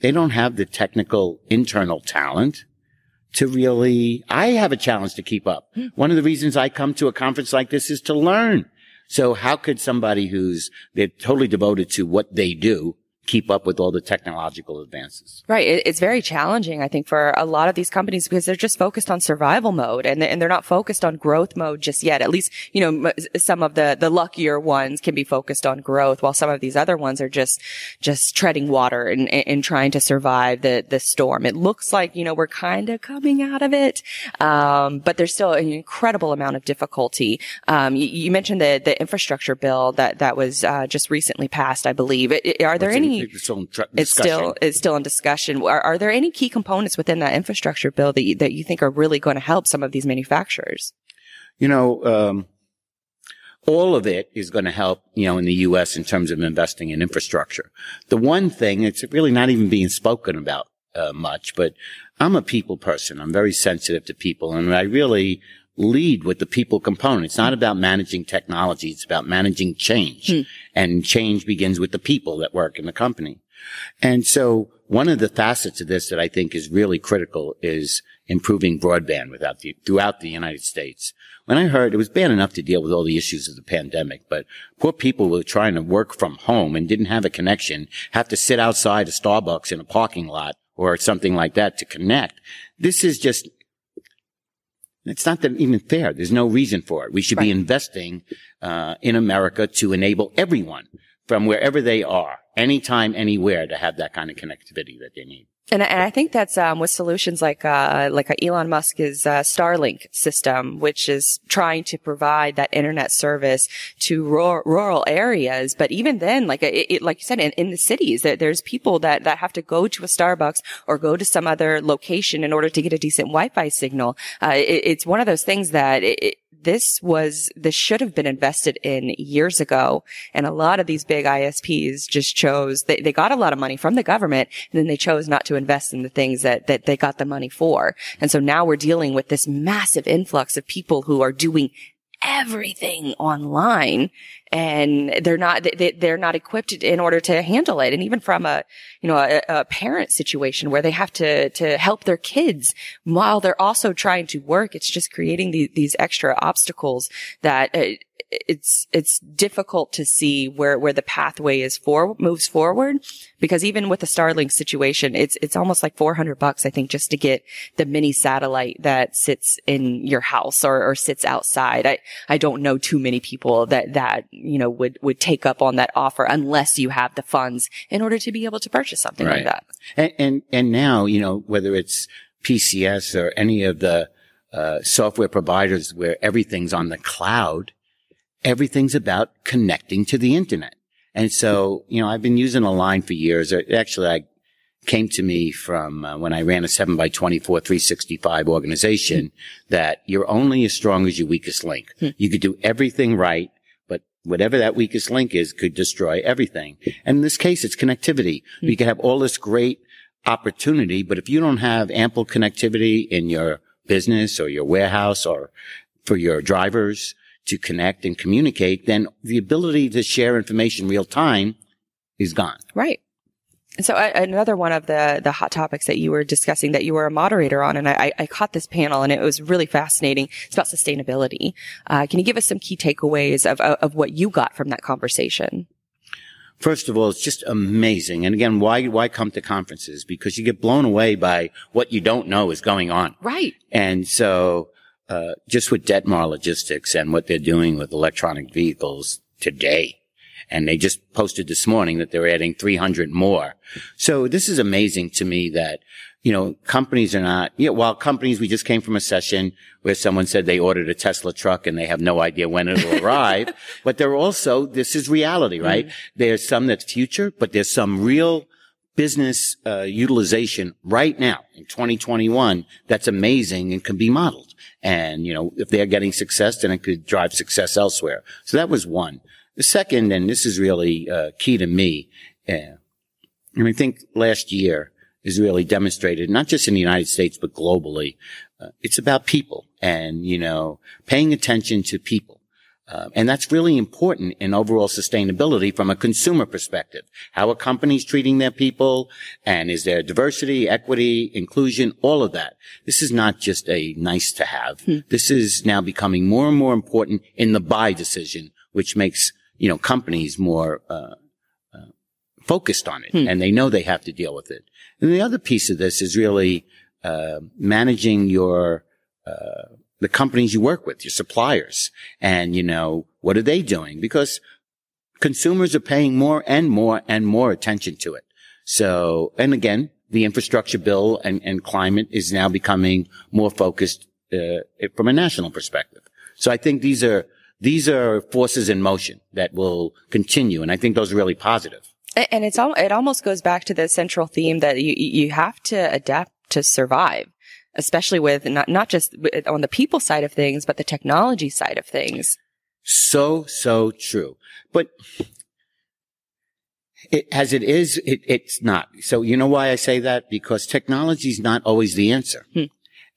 they don't have the technical internal talent to really i have a challenge to keep up hmm. one of the reasons i come to a conference like this is to learn so how could somebody who's they're totally devoted to what they do keep up with all the technological advances. Right. It's very challenging, I think, for a lot of these companies because they're just focused on survival mode and, they're not focused on growth mode just yet. At least, you know, some of the, the luckier ones can be focused on growth while some of these other ones are just, just treading water and, and trying to survive the, the storm. It looks like, you know, we're kind of coming out of it. Um, but there's still an incredible amount of difficulty. Um, you, you, mentioned the, the infrastructure bill that, that was, uh, just recently passed, I believe. Are there any it's still, it's still it's still in discussion. Are, are there any key components within that infrastructure bill that you, that you think are really going to help some of these manufacturers? You know, um, all of it is going to help, you know, in the U.S. in terms of investing in infrastructure. The one thing it's really not even being spoken about uh, much, but I'm a people person. I'm very sensitive to people, and I really lead with the people component. It's not about managing technology. It's about managing change. Hmm. And change begins with the people that work in the company. And so one of the facets of this that I think is really critical is improving broadband without the, throughout the United States. When I heard it was bad enough to deal with all the issues of the pandemic, but poor people were trying to work from home and didn't have a connection, have to sit outside a Starbucks in a parking lot or something like that to connect. This is just it's not even fair. There's no reason for it. We should right. be investing uh, in America to enable everyone from wherever they are, anytime, anywhere, to have that kind of connectivity that they need. And, and I think that's um, with solutions like uh, like Elon Musk's uh, Starlink system, which is trying to provide that internet service to rural, rural areas. But even then, like it, it, like you said, in, in the cities, that there's people that that have to go to a Starbucks or go to some other location in order to get a decent Wi-Fi signal. Uh, it, it's one of those things that this was, this should have been invested in years ago. And a lot of these big ISPs just chose, they, they got a lot of money from the government and then they chose not to invest in the things that, that they got the money for. And so now we're dealing with this massive influx of people who are doing everything online and they're not they, they're not equipped in order to handle it. And even from a you know a, a, parent situation where they have to to help their kids while they're also trying to work it's just creating these, these extra obstacles that uh, it's it's difficult to see where where the pathway is for moves forward because even with the Starlink situation, it's it's almost like 400 bucks I think just to get the mini satellite that sits in your house or, or sits outside. I I don't know too many people that that you know would would take up on that offer unless you have the funds in order to be able to purchase something right. like that. And, and and now you know whether it's PCS or any of the uh, software providers where everything's on the cloud everything's about connecting to the internet. And so, you know, I've been using a line for years. Actually, I came to me from uh, when I ran a 7 by 24 365 organization mm-hmm. that you're only as strong as your weakest link. Mm-hmm. You could do everything right, but whatever that weakest link is could destroy everything. And in this case, it's connectivity. Mm-hmm. You can have all this great opportunity, but if you don't have ample connectivity in your business or your warehouse or for your drivers, to connect and communicate, then the ability to share information real time is gone. Right. So uh, another one of the the hot topics that you were discussing that you were a moderator on, and I, I caught this panel and it was really fascinating. It's about sustainability. Uh, can you give us some key takeaways of, of, of what you got from that conversation? First of all, it's just amazing. And again, why why come to conferences? Because you get blown away by what you don't know is going on. Right. And so uh, just with Detmar Logistics and what they're doing with electronic vehicles today. And they just posted this morning that they're adding 300 more. So this is amazing to me that, you know, companies are not, you know, while companies, we just came from a session where someone said they ordered a Tesla truck and they have no idea when it'll arrive, but they're also, this is reality, right? Mm-hmm. There's some that's future, but there's some real business uh, utilization right now in 2021 that's amazing and can be modeled. And, you know, if they're getting success, then it could drive success elsewhere. So that was one. The second, and this is really uh, key to me, uh, and I think last year is really demonstrated, not just in the United States, but globally. Uh, it's about people and, you know, paying attention to people. Uh, and that's really important in overall sustainability from a consumer perspective. How are companies treating their people? And is there diversity, equity, inclusion, all of that? This is not just a nice to have. Hmm. This is now becoming more and more important in the buy decision, which makes, you know, companies more, uh, uh, focused on it hmm. and they know they have to deal with it. And the other piece of this is really, uh, managing your, uh, the companies you work with, your suppliers and, you know, what are they doing? Because consumers are paying more and more and more attention to it. So, and again, the infrastructure bill and, and climate is now becoming more focused uh, from a national perspective. So I think these are these are forces in motion that will continue, and I think those are really positive. And it's all, it almost goes back to the central theme that you you have to adapt to survive, especially with not not just on the people side of things, but the technology side of things. So so true, but it, as it is, it, it's not. So you know why I say that? Because technology is not always the answer. Hmm.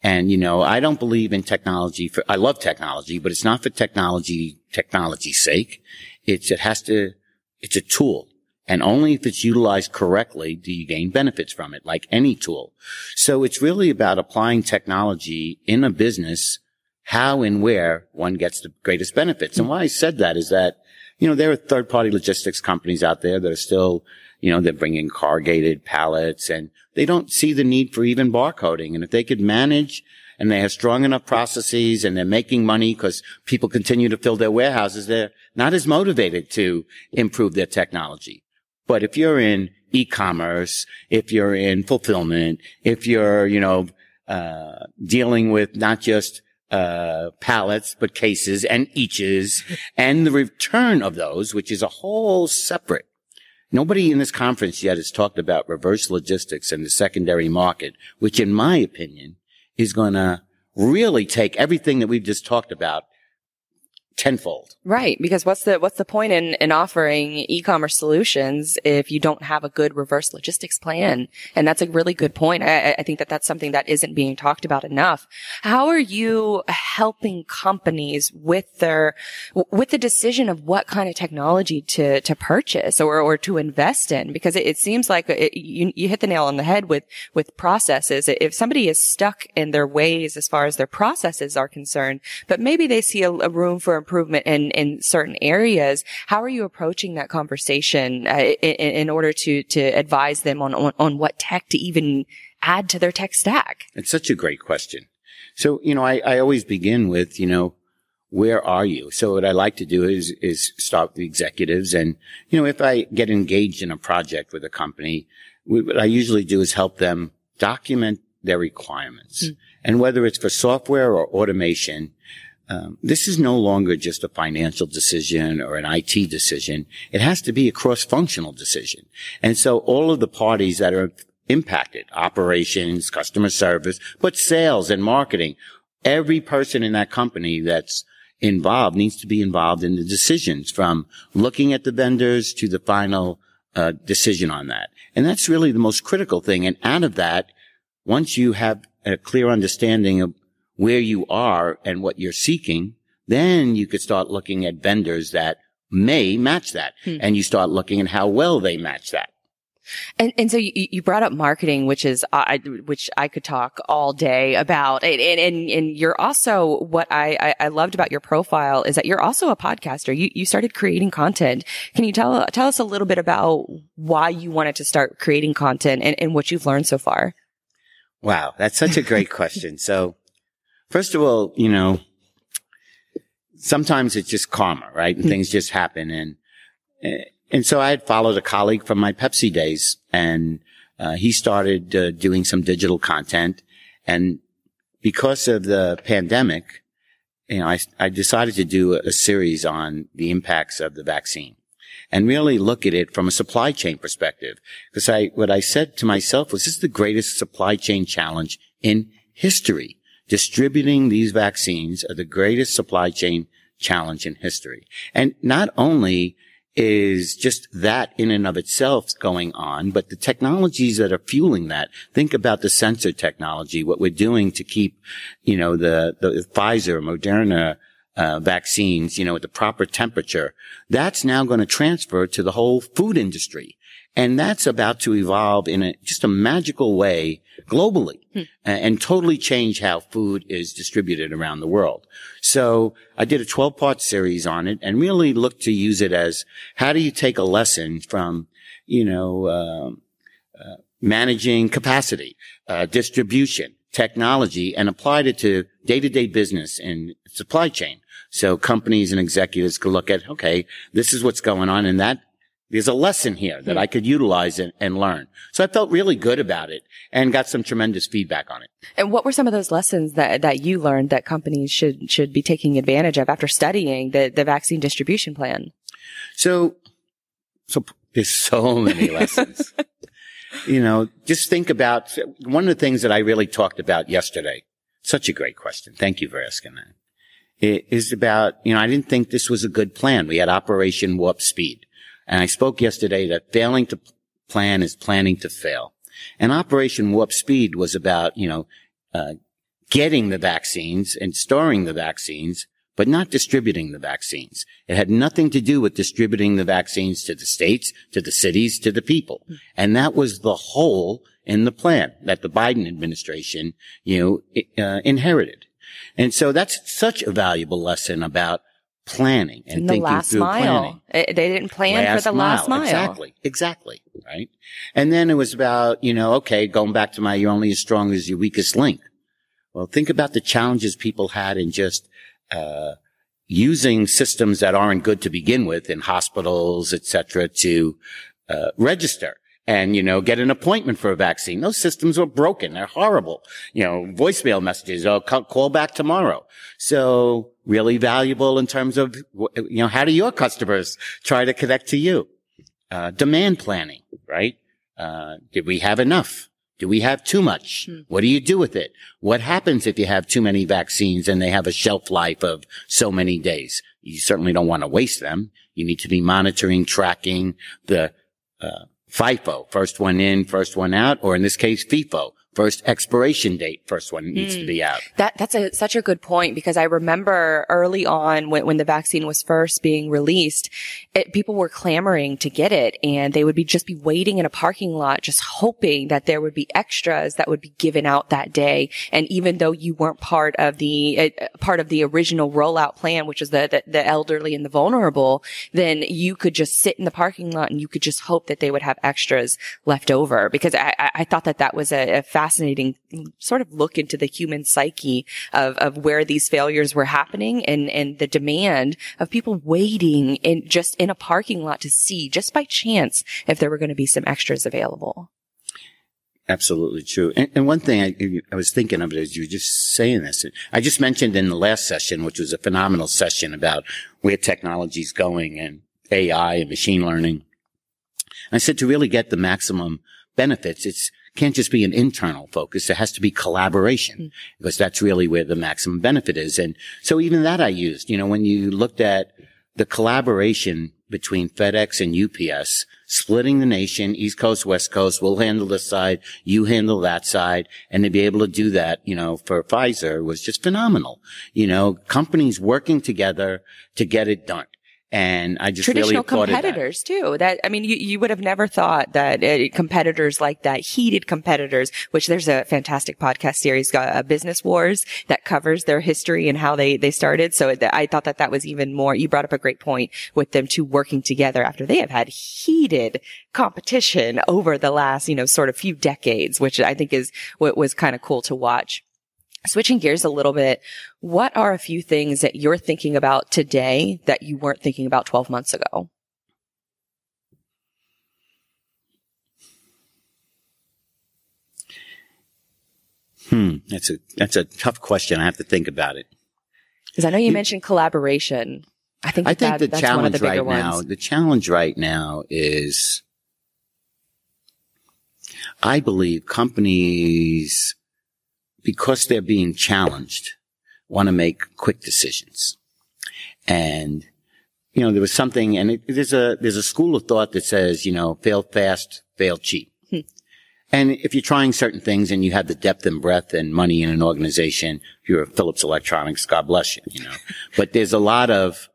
And, you know, I don't believe in technology for, I love technology, but it's not for technology, technology's sake. It's, it has to, it's a tool. And only if it's utilized correctly do you gain benefits from it, like any tool. So it's really about applying technology in a business, how and where one gets the greatest benefits. And why I said that is that, you know, there are third party logistics companies out there that are still, you know, they're bringing corrugated pallets and they don't see the need for even barcoding. And if they could manage and they have strong enough processes and they're making money because people continue to fill their warehouses, they're not as motivated to improve their technology. But if you're in e-commerce, if you're in fulfillment, if you're, you know, uh, dealing with not just uh, pallets, but cases and eaches and the return of those, which is a whole separate Nobody in this conference yet has talked about reverse logistics and the secondary market, which in my opinion is going to really take everything that we've just talked about tenfold. Right. Because what's the, what's the point in, in offering e-commerce solutions if you don't have a good reverse logistics plan? And that's a really good point. I, I think that that's something that isn't being talked about enough. How are you helping companies with their, with the decision of what kind of technology to, to purchase or, or to invest in? Because it, it seems like it, you, you hit the nail on the head with, with processes. If somebody is stuck in their ways as far as their processes are concerned, but maybe they see a, a room for improvement in, in certain areas. How are you approaching that conversation uh, in, in, order to, to advise them on, on, on what tech to even add to their tech stack? It's such a great question. So, you know, I, I always begin with, you know, where are you? So what I like to do is, is start with the executives. And, you know, if I get engaged in a project with a company, what I usually do is help them document their requirements. Mm. And whether it's for software or automation, um, this is no longer just a financial decision or an IT decision. It has to be a cross-functional decision. And so all of the parties that are impacted, operations, customer service, but sales and marketing, every person in that company that's involved needs to be involved in the decisions from looking at the vendors to the final uh, decision on that. And that's really the most critical thing. And out of that, once you have a clear understanding of where you are and what you're seeking, then you could start looking at vendors that may match that. Hmm. And you start looking at how well they match that. And and so you, you brought up marketing, which is I which I could talk all day about. And and and you're also what I I loved about your profile is that you're also a podcaster. You you started creating content. Can you tell tell us a little bit about why you wanted to start creating content and, and what you've learned so far? Wow, that's such a great question. So First of all, you know, sometimes it's just karma, right? And mm-hmm. things just happen. And, and so I had followed a colleague from my Pepsi days and, uh, he started uh, doing some digital content. And because of the pandemic, you know, I, I decided to do a, a series on the impacts of the vaccine and really look at it from a supply chain perspective. Because I, what I said to myself was, this is the greatest supply chain challenge in history distributing these vaccines are the greatest supply chain challenge in history. And not only is just that in and of itself going on, but the technologies that are fueling that. Think about the sensor technology, what we're doing to keep, you know, the, the Pfizer, Moderna, uh, vaccines, you know, at the proper temperature, that's now going to transfer to the whole food industry. And that's about to evolve in a, just a magical way globally hmm. and, totally change how food is distributed around the world. So I did a 12 part series on it and really looked to use it as how do you take a lesson from, you know, uh, uh, managing capacity, uh, distribution, technology and applied it to day to day business and supply chain. So companies and executives could look at, okay, this is what's going on and that there's a lesson here that hmm. I could utilize and, and, learn. So I felt really good about it and got some tremendous feedback on it. And what were some of those lessons that, that you learned that companies should, should be taking advantage of after studying the, the vaccine distribution plan? So, so there's so many lessons. you know, just think about one of the things that I really talked about yesterday. Such a great question. Thank you for asking that. It is about, you know, I didn't think this was a good plan. We had Operation Warp Speed. And I spoke yesterday that failing to plan is planning to fail. And Operation Warp Speed was about, you know, uh, getting the vaccines and storing the vaccines, but not distributing the vaccines. It had nothing to do with distributing the vaccines to the states, to the cities, to the people. And that was the hole in the plan that the Biden administration, you know, uh, inherited. And so that's such a valuable lesson about planning and in thinking last through mile. planning. They didn't plan last for the mile. last mile. Exactly. Exactly. Right. And then it was about, you know, okay, going back to my, you're only as strong as your weakest link. Well, think about the challenges people had in just, uh, using systems that aren't good to begin with in hospitals, et cetera, to, uh, register and, you know, get an appointment for a vaccine. Those systems were broken. They're horrible. You know, voicemail messages, oh, call back tomorrow. So really valuable in terms of, you know, how do your customers try to connect to you? Uh, demand planning, right? Uh, did we have enough? Do we have too much? Hmm. What do you do with it? What happens if you have too many vaccines and they have a shelf life of so many days? You certainly don't want to waste them. You need to be monitoring, tracking the, uh, FIFO, first one in, first one out, or in this case, FIFO, first expiration date, first one needs mm. to be hmm. out. That that's a, such a good point because I remember early on when, when the vaccine was first being released, it, people were clamoring to get it and they would be just be waiting in a parking lot, just hoping that there would be extras that would be given out that day. And even though you weren't part of the uh, part of the original rollout plan, which is the, the the elderly and the vulnerable, then you could just sit in the parking lot and you could just hope that they would have extras left over because I, I thought that that was a, a fascinating sort of look into the human psyche of, of where these failures were happening and, and the demand of people waiting in just in a parking lot to see just by chance if there were going to be some extras available. Absolutely true. And, and, one thing I, I, was thinking of as you were just saying this. I just mentioned in the last session, which was a phenomenal session about where technology is going and AI and machine learning. I said to really get the maximum benefits, it's can't just be an internal focus. There has to be collaboration mm. because that's really where the maximum benefit is. And so even that I used, you know, when you looked at the collaboration between FedEx and UPS, splitting the nation, East Coast, West Coast, we'll handle this side, you handle that side, and to be able to do that, you know, for Pfizer was just phenomenal. You know, companies working together to get it done. And I just traditional really competitors that. too. That I mean, you, you would have never thought that uh, competitors like that, heated competitors, which there's a fantastic podcast series, uh, Business Wars, that covers their history and how they they started. So it, I thought that that was even more. You brought up a great point with them two working together after they have had heated competition over the last you know sort of few decades, which I think is what was kind of cool to watch. Switching gears a little bit, what are a few things that you're thinking about today that you weren't thinking about 12 months ago? Hmm, that's a that's a tough question. I have to think about it. Because I know you, mentioned collaboration. I think I think that, the challenge the right ones. now, the challenge right now is, I believe companies because they're being challenged, want to make quick decisions. And, you know, there was something, and it, there's a, there's a school of thought that says, you know, fail fast, fail cheap. Hmm. And if you're trying certain things and you have the depth and breadth and money in an organization, if you're a Philips Electronics, God bless you, you know. but there's a lot of,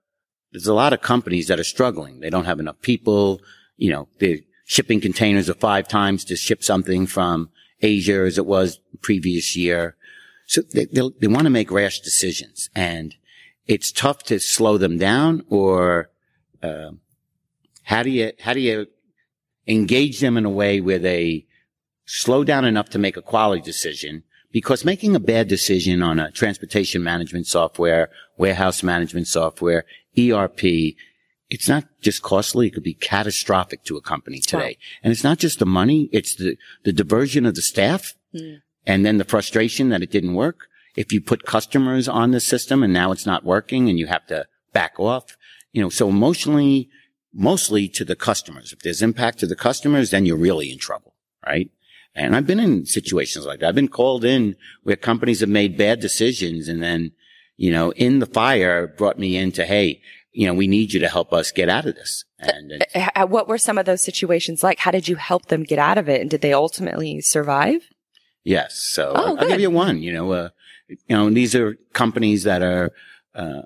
there's a lot of companies that are struggling. They don't have enough people, you know, they're shipping containers of five times to ship something from Asia as it was previous year. So they, they want to make rash decisions and it's tough to slow them down or, uh, how do you, how do you engage them in a way where they slow down enough to make a quality decision? Because making a bad decision on a transportation management software, warehouse management software, ERP, it's not just costly. It could be catastrophic to a company today. Wow. And it's not just the money. It's the, the diversion of the staff mm. and then the frustration that it didn't work. If you put customers on the system and now it's not working and you have to back off, you know, so emotionally, mostly to the customers. If there's impact to the customers, then you're really in trouble, right? And I've been in situations like that. I've been called in where companies have made bad decisions and then, you know, in the fire brought me into, Hey, you know, we need you to help us get out of this. And uh, what were some of those situations like? How did you help them get out of it? And did they ultimately survive? Yes. So oh, I'll, give you one, you know, uh, you know, these are companies that are, uh,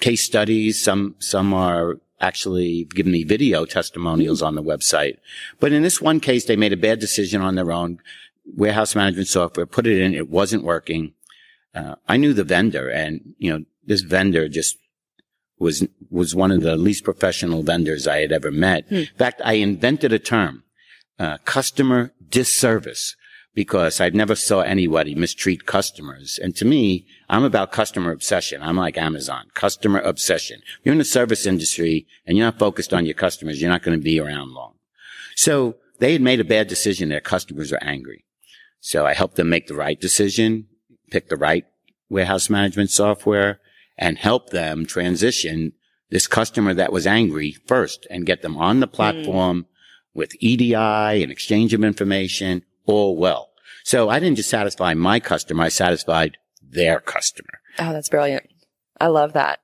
case studies. Some, some are actually giving me video testimonials on the website. But in this one case, they made a bad decision on their own warehouse management software, put it in. It wasn't working. Uh, I knew the vendor and, you know, this vendor just was, was one of the least professional vendors I had ever met. Hmm. In fact, I invented a term, uh, customer disservice because I never saw anybody mistreat customers. And to me, I'm about customer obsession. I'm like Amazon, customer obsession. You're in the service industry and you're not focused on your customers. You're not going to be around long. So they had made a bad decision. Their customers are angry. So I helped them make the right decision, pick the right warehouse management software and help them transition this customer that was angry first and get them on the hmm. platform mm. with EDI and exchange of information all well. So I didn't just satisfy my customer. I satisfied their customer. Oh, that's brilliant. I love that.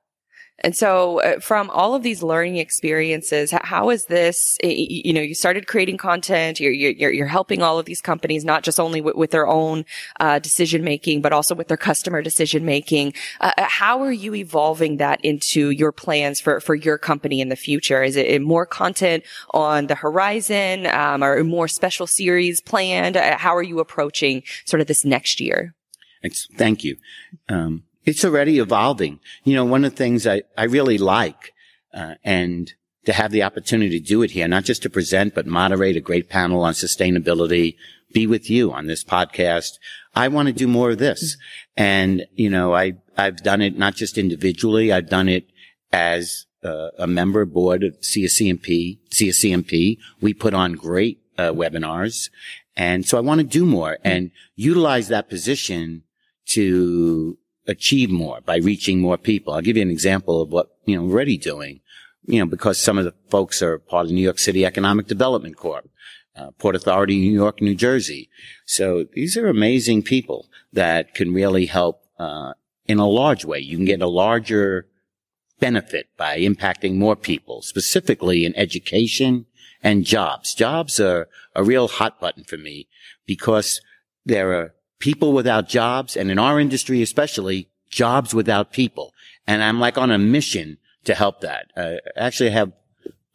And so uh, from all of these learning experiences, how is this, you know, you started creating content, you're, you're, you're helping all of these companies, not just only with, with their own, uh, decision making, but also with their customer decision making. Uh, uh, how are you evolving that into your plans for, for your company in the future? Is it more content on the horizon, um, or more special series planned? Uh, how are you approaching sort of this next year? Thank you. Um, it's already evolving. You know, one of the things I, I really like, uh, and to have the opportunity to do it here, not just to present, but moderate a great panel on sustainability, be with you on this podcast. I want to do more of this. And, you know, I, I've done it not just individually. I've done it as uh, a member board of CSCMP, CSCMP. We put on great uh, webinars. And so I want to do more and utilize that position to achieve more by reaching more people. I'll give you an example of what, you know, already doing, you know, because some of the folks are part of New York City Economic Development Corp, uh, Port Authority, New York, New Jersey. So these are amazing people that can really help, uh, in a large way. You can get a larger benefit by impacting more people, specifically in education and jobs. Jobs are a real hot button for me because there are people without jobs, and in our industry especially, jobs without people. And I'm like on a mission to help that. Uh, actually, I have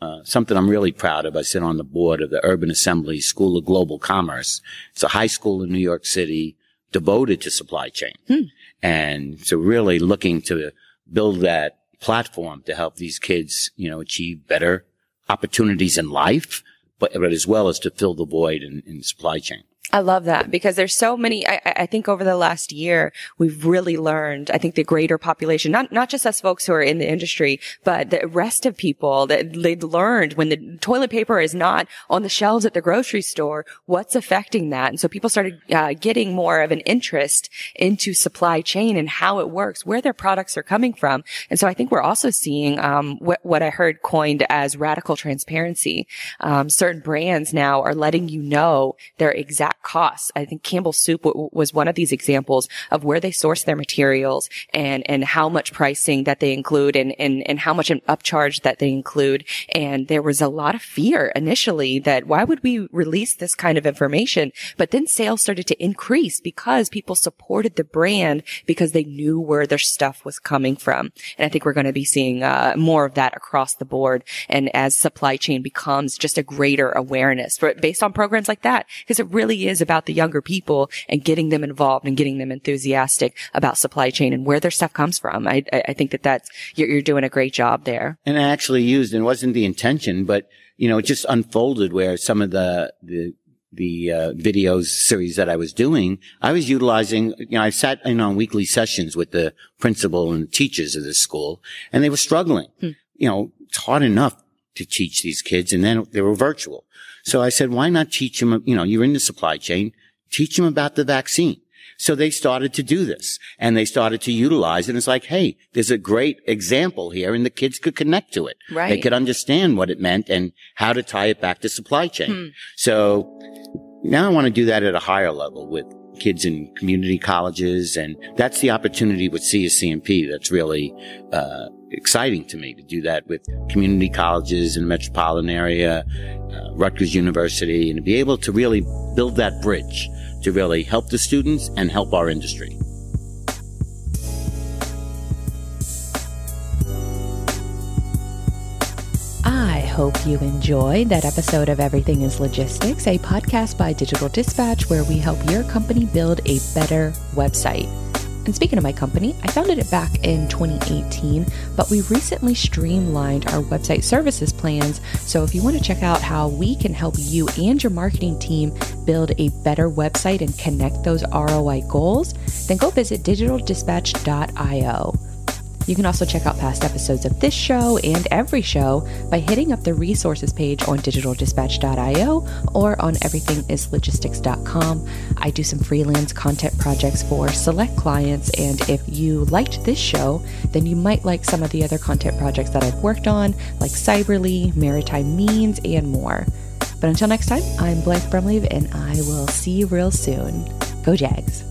uh, something I'm really proud of. I sit on the board of the Urban Assembly School of Global Commerce. It's a high school in New York City devoted to supply chain. Hmm. And so really looking to build that platform to help these kids, you know, achieve better opportunities in life, but, but as well as to fill the void in, in supply chain. I love that because there's so many. I, I, think over the last year, we've really learned. I think the greater population, not not just us folks who are in the industry, but the rest of people that they learned when the toilet paper is not on the shelves at the grocery store, what's affecting that. And so people started uh, getting more of an interest into supply chain and how it works, where their products are coming from. And so I think we're also seeing um, what, what I heard coined as radical transparency. Um, certain brands now are letting you know their exact costs. I think Campbell Soup w- was one of these examples of where they source their materials and, and how much pricing that they include and, and, and how much an upcharge that they include. And there was a lot of fear initially that why would we release this kind of information? But then sales started to increase because people supported the brand because they knew where their stuff was coming from. And I think we're going to be seeing uh, more of that across the board. And as supply chain becomes just a greater awareness for, based on programs like that, because it really is about the younger people and getting them involved and getting them enthusiastic about supply chain and where their stuff comes from. I, I think that that's, you're, you're doing a great job there. And I actually used, and it wasn't the intention, but you know, it just unfolded where some of the, the, the uh, videos series that I was doing, I was utilizing, you know, I sat in on weekly sessions with the principal and teachers of the school and they were struggling. Hmm. You know, it's hard enough to teach these kids and then they were virtual. So I said, why not teach them, you know, you're in the supply chain, teach them about the vaccine. So they started to do this and they started to utilize it. And it's like, Hey, there's a great example here and the kids could connect to it. Right. They could understand what it meant and how to tie it back to supply chain. Hmm. So now I want to do that at a higher level with kids in community colleges. And that's the opportunity with CSCMP that's really, uh, exciting to me to do that with community colleges in the metropolitan area, uh, Rutgers University, and to be able to really build that bridge to really help the students and help our industry. I hope you enjoyed that episode of Everything is Logistics, a podcast by Digital Dispatch where we help your company build a better website. And speaking of my company, I founded it back in 2018, but we recently streamlined our website services plans. So if you want to check out how we can help you and your marketing team build a better website and connect those ROI goals, then go visit digitaldispatch.io. You can also check out past episodes of this show and every show by hitting up the resources page on digitaldispatch.io or on everythingislogistics.com. I do some freelance content projects for select clients, and if you liked this show, then you might like some of the other content projects that I've worked on, like Cyberly, Maritime Means, and more. But until next time, I'm Blythe Brumleve, and I will see you real soon. Go Jags!